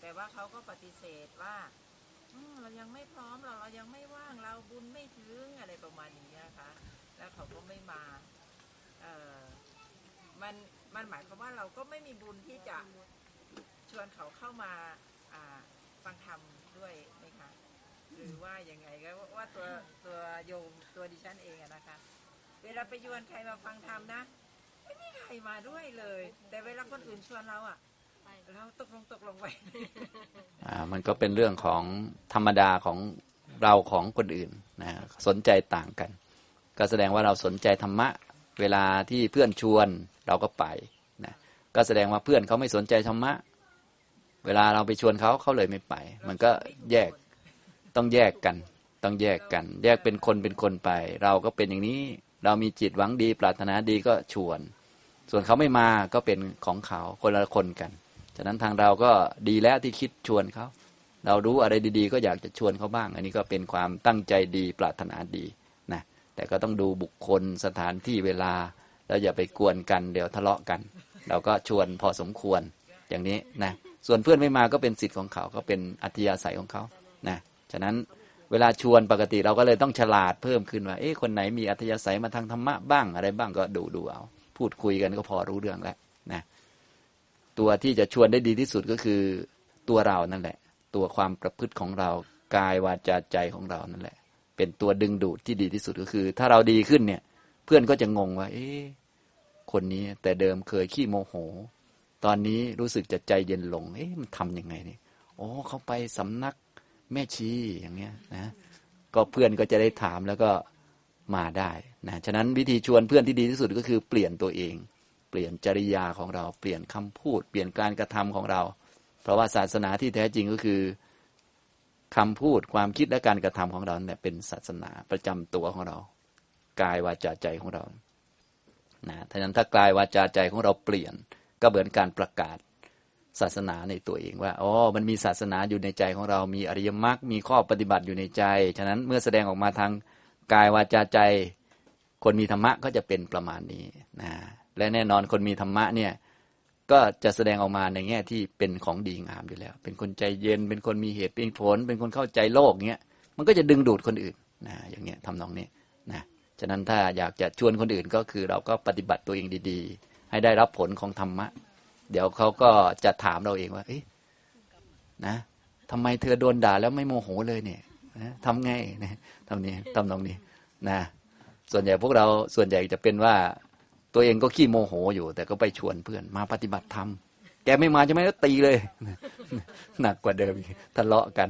แต่ว่าเขาก็ปฏิเสธว่าอืมเรายังไม่พร้อมเราเรายังไม่ว่างเราบุญไม่ถึงอะไรประมาณนี้นะคะ แล้วเขาก็ไม่มาเออมันมันหมายความว่าเราก็ไม่มีบุญที่จะ ชวนเขาเข้ามาฟังธรรมด้วยไหมคะหรือว่ายังไงก็ว่าตัวตัวโยมตัวดิฉันเองอะนะคะ เวลาไปชวนใครมาฟังธรรมนะไม่มีใครมาด้วยเลย แต่เวลาคนอื่นชวนเราอะเราตกลงตกลงไปอ่ามันก็เป็นเรื่องของธรรมดาของเราของคนอื่นนะสนใจต่างกัน ก็แสดงว่าเราสนใจธรรมะ เวลาที่เพื่อนชวนเราก็ไปนะก็แสดงว่าเพื่อนเขาไม่สนใจธรรมะ เวลาเราไปชวนเขาเขาเลยไม่ไป มันก็แยกต้องแยกกัน ต้องแยกกัน แยกเป็นคนเป็นคนไป เราก็เป็นอย่างนี้ เรามีจิตหวังดี ปรารถนาดีก็ชวน ส่วนเขาไม่มาก็เป็นของเขาคนละคนกัน ฉะนั้นทางเราก็ดีแล้วที่คิดชวนเขา เรารู้อะไรดีๆ ก็อยากจะชวนเขาบ้าง อันนี้ก็เป็นความตั้งใจดีปรารถนาดีนะแต่ก็ต้องดูบุคคลสถานที่เวลาแล้วอย่าไปกวนกัน เดี๋ยวทะเลาะกัน เราก็ชวนพอสมควรอย่างนี้นะ ส่วนเพื่อนไม่มาก็เป็นสิทธิ์ของเขาก็เป็นอัธยาศัยของเขานะฉะนั้นเวลาชวนปกติเราก็เลยต้องฉลาดเพิ่มขึ้นว่าเอ๊ะคนไหนมีอัธยาศัยมาทางธรรมะบ้างอะไรบ้างก็ดูดูเอา พูดคุยกันก็พอรู้เรื่องแล้วนะตัวที่จะชวนได้ดีที่สุดก็คือตัวเรานั่นแหละ ตัวความประพฤติของเรากายวาจาใจของเรานั่นแหละ เป็นตัวดึงดูดที่ดีที่สุดก็คือ ถ้าเราดีขึ้นเนี่ย เพื่อนก็จะงงว่า เอ๊ะคนนี้แต่เดิมเคยขี้โมโห ตอนนี้รู้สึกจะใจเย็นลง เอ๊ะมันทำยังไงเนี่ยโอ้เขาไปสำนักแม่ชีอย่างเงี้ยนะ ก็เพื่อนก็จะได้ถามแล้วก็มาได้นะฉะนั้นวิธีชวนเพื่อนที่ดีที่สุดก็คือเปลี่ยนตัวเอง เปลี่ยนจริยาของเราเปลี่ยนคำพูด เปลี่ยนการกระทำของเรา เพราะว่าศาสนาที่แท้จริงก็คือคำพูดความคิดและการกระทำของเราเนี่ยเป็นศาสนาประจำตัวของเรา กายวาจาใจของเรานะฉะนั้นถ้ากายวาจาใจของเราเปลี่ยน ก็เหมือนการประกาศศาสนาในตัวเองว่าอ๋อมันมีศาสนาอยู่ในใจของเรา มีอริยมรรคมีข้อปฏิบัติอยู่ในใจ ฉะนั้นเมื่อแสดงออกมาทางกายวาจาใจ คนมีธรรมะก็จะเป็นประมาณนี้นะและแน่นอนคนมีธรรมะเนี่ยก็จะแสดงออกมาในแง่ที่เป็นของดีงามอยู่แล้ว เป็นคนใจเย็น เป็นคนมีเหตุเป็นผล เป็นคนเข้าใจโลกเงี้ย มันก็จะดึงดูดคนอื่นนะอย่างเงี้ยทำนองนี้นะ ฉะนั้นถ้าอยากจะชวนคนอื่นก็คือเราก็ปฏิบัติตัวเองดีๆ ให้ได้รับผลของธรรมะ เดี๋ยวเขาก็จะถามเราเองว่า เอ๊ะนะทำไมเธอโดนด่าแล้วไม่โมโหเลยเนี่ยนะทำไงนะทำนี้ทำนองนี้นะส่วนใหญ่พวกเราส่วนใหญ่จะเป็นว่า ตัวเองก็ขี้โมโหอยู่ แต่ก็ไปชวนเพื่อนมาปฏิบัติธรรมแกไม่มาจะไม่ก็ตีเลย หนักกว่าเดิมทะเลาะกัน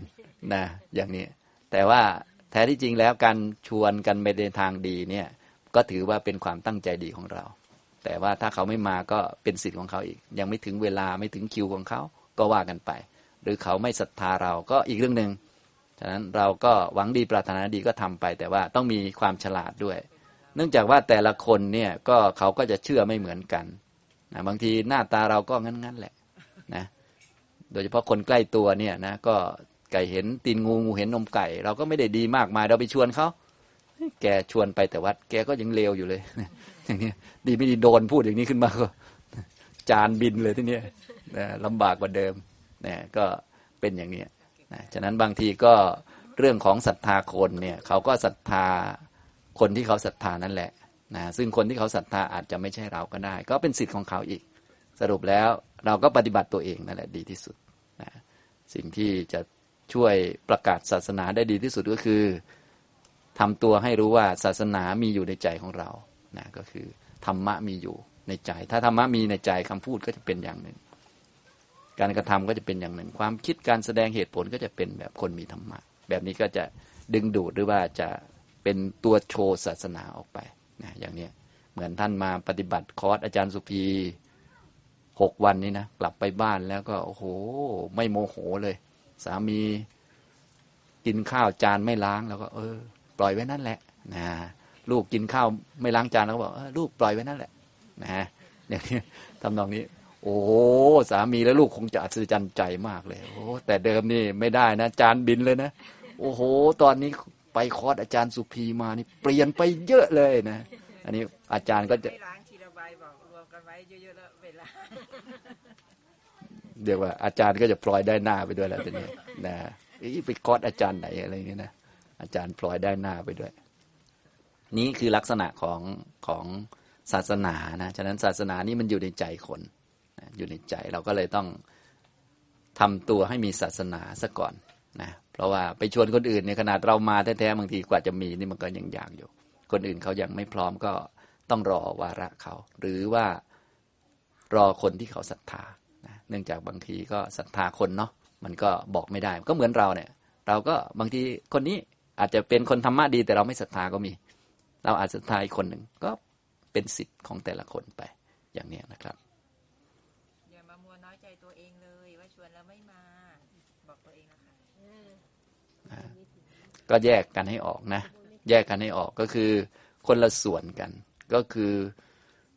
นะอย่างนี้ แต่ว่าแท้ที่จริงแล้วการชวนกันไปในทางดีเนี่ย ก็ถือว่าเป็นความตั้งใจดีของเรา แต่ว่าถ้าเขาไม่มาก็เป็นสิทธิ์ของเขาอีก ยังไม่ถึงเวลาไม่ถึงคิวของเขาก็ว่ากันไป หรือเขาไม่ศรัทธาเราก็อีกเรื่องหนึ่งฉะนั้นเราก็หวังดีปรารถนาดีก็ทำไป แต่ว่าต้องมีความฉลาดด้วย เนื่องจากว่าแต่ละคนเนี่ยก็เขาก็จะเชื่อไม่เหมือนกันนะบางทีหน้าตาเราก็งั้นๆแหละนะโดยเฉพาะคนใกล้ตัวเนี่ยนะก็ไก่เห็นตีนงูงูเห็นนมไก่ เราก็ไม่ได้ดีมากมายเราไปชวนเขา แกชวนไปแต่วัด แกก็ยังเลวอยู่เลย อย่างนี้ดีไม่ดีโดนพูดอย่างนี้ขึ้นมาก็จานบินเลยที่นี้ลำบากกว่าเดิมนะก็เป็นอย่างนี้นะฉะนั้นบางทีก็เรื่องของศรัทธาคนเนี่ย เขาก็ศรัทธาคนที่เขาศรัทธานั่นแหละนะซึ่งคนที่เขาศรัทธาอาจจะไม่ใช่เราก็ได้ ก็เป็นสิทธิ์ของเขาอีก สรุปแล้วเราก็ปฏิบัติตัวเองนั่นแหละดีที่สุดนะสิ่งที่จะช่วยประกาศศาสนาได้ดีที่สุดก็คือ ทำตัวให้รู้ว่าศาสนามีอยู่ในใจของเรานะก็คือธรรมะมีอยู่ในใจ ถ้าธรรมะมีในใจคำพูดก็จะเป็นอย่างหนึ่ง การกระทำก็จะเป็นอย่างหนึ่ง ความคิดการแสดงเหตุผลก็จะเป็นแบบคนมีธรรมะ แบบนี้ก็จะดึงดูดหรือว่าจะเป็นตัวโชว์ศาสนาออกไปนะอย่างนี้เหมือนท่านมาปฏิบัติคอร์สอาจารย์สุภีหกวันนี้นะกลับไปบ้านแล้วก็โอ้โหไม่โมโหเลย สามีกินข้าวจานไม่ล้างแล้วก็ เออ ปล่อยไว้นั่นแหละนะลูกกินข้าวไม่ล้างจานแล้วก็บอกลูกปล่อยไว้นั่นแหละนะอย่างนี้ทำนองนี้ โอ้สามีและลูกคงจะอัศจรรย์ใจมากเลย โอ้แต่เดิมนี่ไม่ได้นะ จานบินเลยนะ โอ้โห ตอนนี้ไปคอร์สอาจารย์สุภีมานี่ เปลี่ยนไปเยอะเลยนะ อันนี้อาจารย์ก็จะไม่ล้างทีละใบบอกรวมกันไว้เยอะๆแล้วเวลาเรียกว่าอาจารย์ก็จะพลอยได้หน้าไปด้วยแล้วทีนี้นะอีไปคอร์สอาจารย์ไหนอะไรอย่างเงี้ยนะ อาจารย์พลอยได้หน้าไปด้วย นี่คือลักษณะของของศาสนานะฉะนั้นศาสนานี่มันอยู่ในใจคนอยู่ในใจเราก็เลยต้องทำตัวให้มีศาสนาซะก่อนนะเพราะว่าไปชวนคนอื่นในขนาดเรามาแท้ๆบางทีกว่าจะมีนี่มันก็ยังยากอยู่ คนอื่นเขายังไม่พร้อมก็ต้องรอวาระเขา หรือว่ารอคนที่เขาศรัทธานะเนื่องจากบางทีก็ศรัทธาคนเนาะมันก็บอกไม่ได้ ก็เหมือนเราเนี่ย เราก็บางทีคนนี้ อาจจะเป็นคนธรรมะดีแต่เราไม่ศรัทธาก็มี เราอาจศรัทธาอีกคนหนึ่งก็เป็นสิทธิ์ของแต่ละคนไปอย่างนี้นะครับอย่ามามัวน้อยใจตัวเองเลยว่าชวนแล้วไม่มาบอกตัวเองนะคะก็แยกกันให้ออกนะ แยกกันให้ออกก็คือ คนละส่วนกัน ก็คือ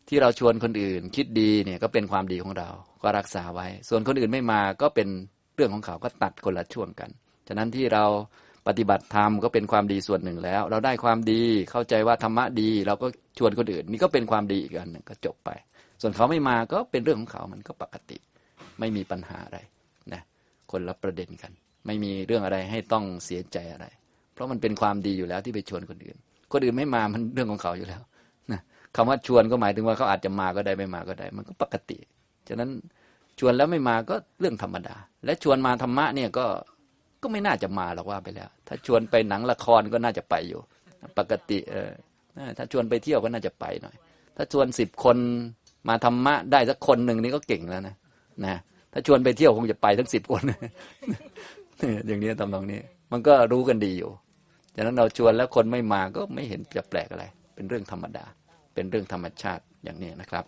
ที่เราชวนคนอื่น คิดดีเนี่ยก็เป็นความดีของเรา ก็รักษาไว้ ส่วนคนอื่นไม่มาก็เป็นเรื่องของเขาก็ตัดคนละช่วงกัน ฉะนั้นที่เรา ปฏิบัติธรรมก็เป็นความดีส่วนหนึ่งแล้ว เราได้ความดีเข้าใจว่าธรรมะดี เราก็ชวนคนอื่น นี่ก็เป็นความดีอีกอันหนึ่งก็จบไป ส่วนเขาไม่มาก็เป็นเรื่องของเขามันก็ปกติ ไม่มีปัญหาอะไรนะคนละประเด็นกัน ไม่มีเรื่องอะไรให้ต้องเสียใจอะไร เพราะมันเป็นความดีอยู่แล้วที่ไปชวนคนอื่น คนอื่นไม่มามันเรื่องของเขาอยู่แล้วนะคำว่าชวนก็หมายถึงว่าเขาอาจจะมาก็ได้ไม่มาก็ได้ มันก็ปกติฉะนั้นชวนแล้วไม่มาก็เรื่องธรรมดา และชวนมาธรรมะเนี่ยก็ ก็ไม่น่าจะมาหรอกว่าไปแล้ว ถ้าชวนไปหนังละครก็น่าจะไปอยู่ ปกติเออถ้าชวนไปเที่ยวก็น่าจะไปหน่อย ถ้าชวนสิบคนมาธรรมะได้สักคนหนึ่งนี่ก็เก่งแล้วนะนะถ้าชวนไปเที่ยวคงจะไปทั้งสิบคนอย่างนี้ทำนองนี้ มันก็รู้กันดีอยู่ฉะนั้นเราชวนแล้วคนไม่มาก็ไม่เห็นจะแปลกอะไร เป็นเรื่องธรรมดา เป็นเรื่องธรรมชาติอย่างนี้นะครับ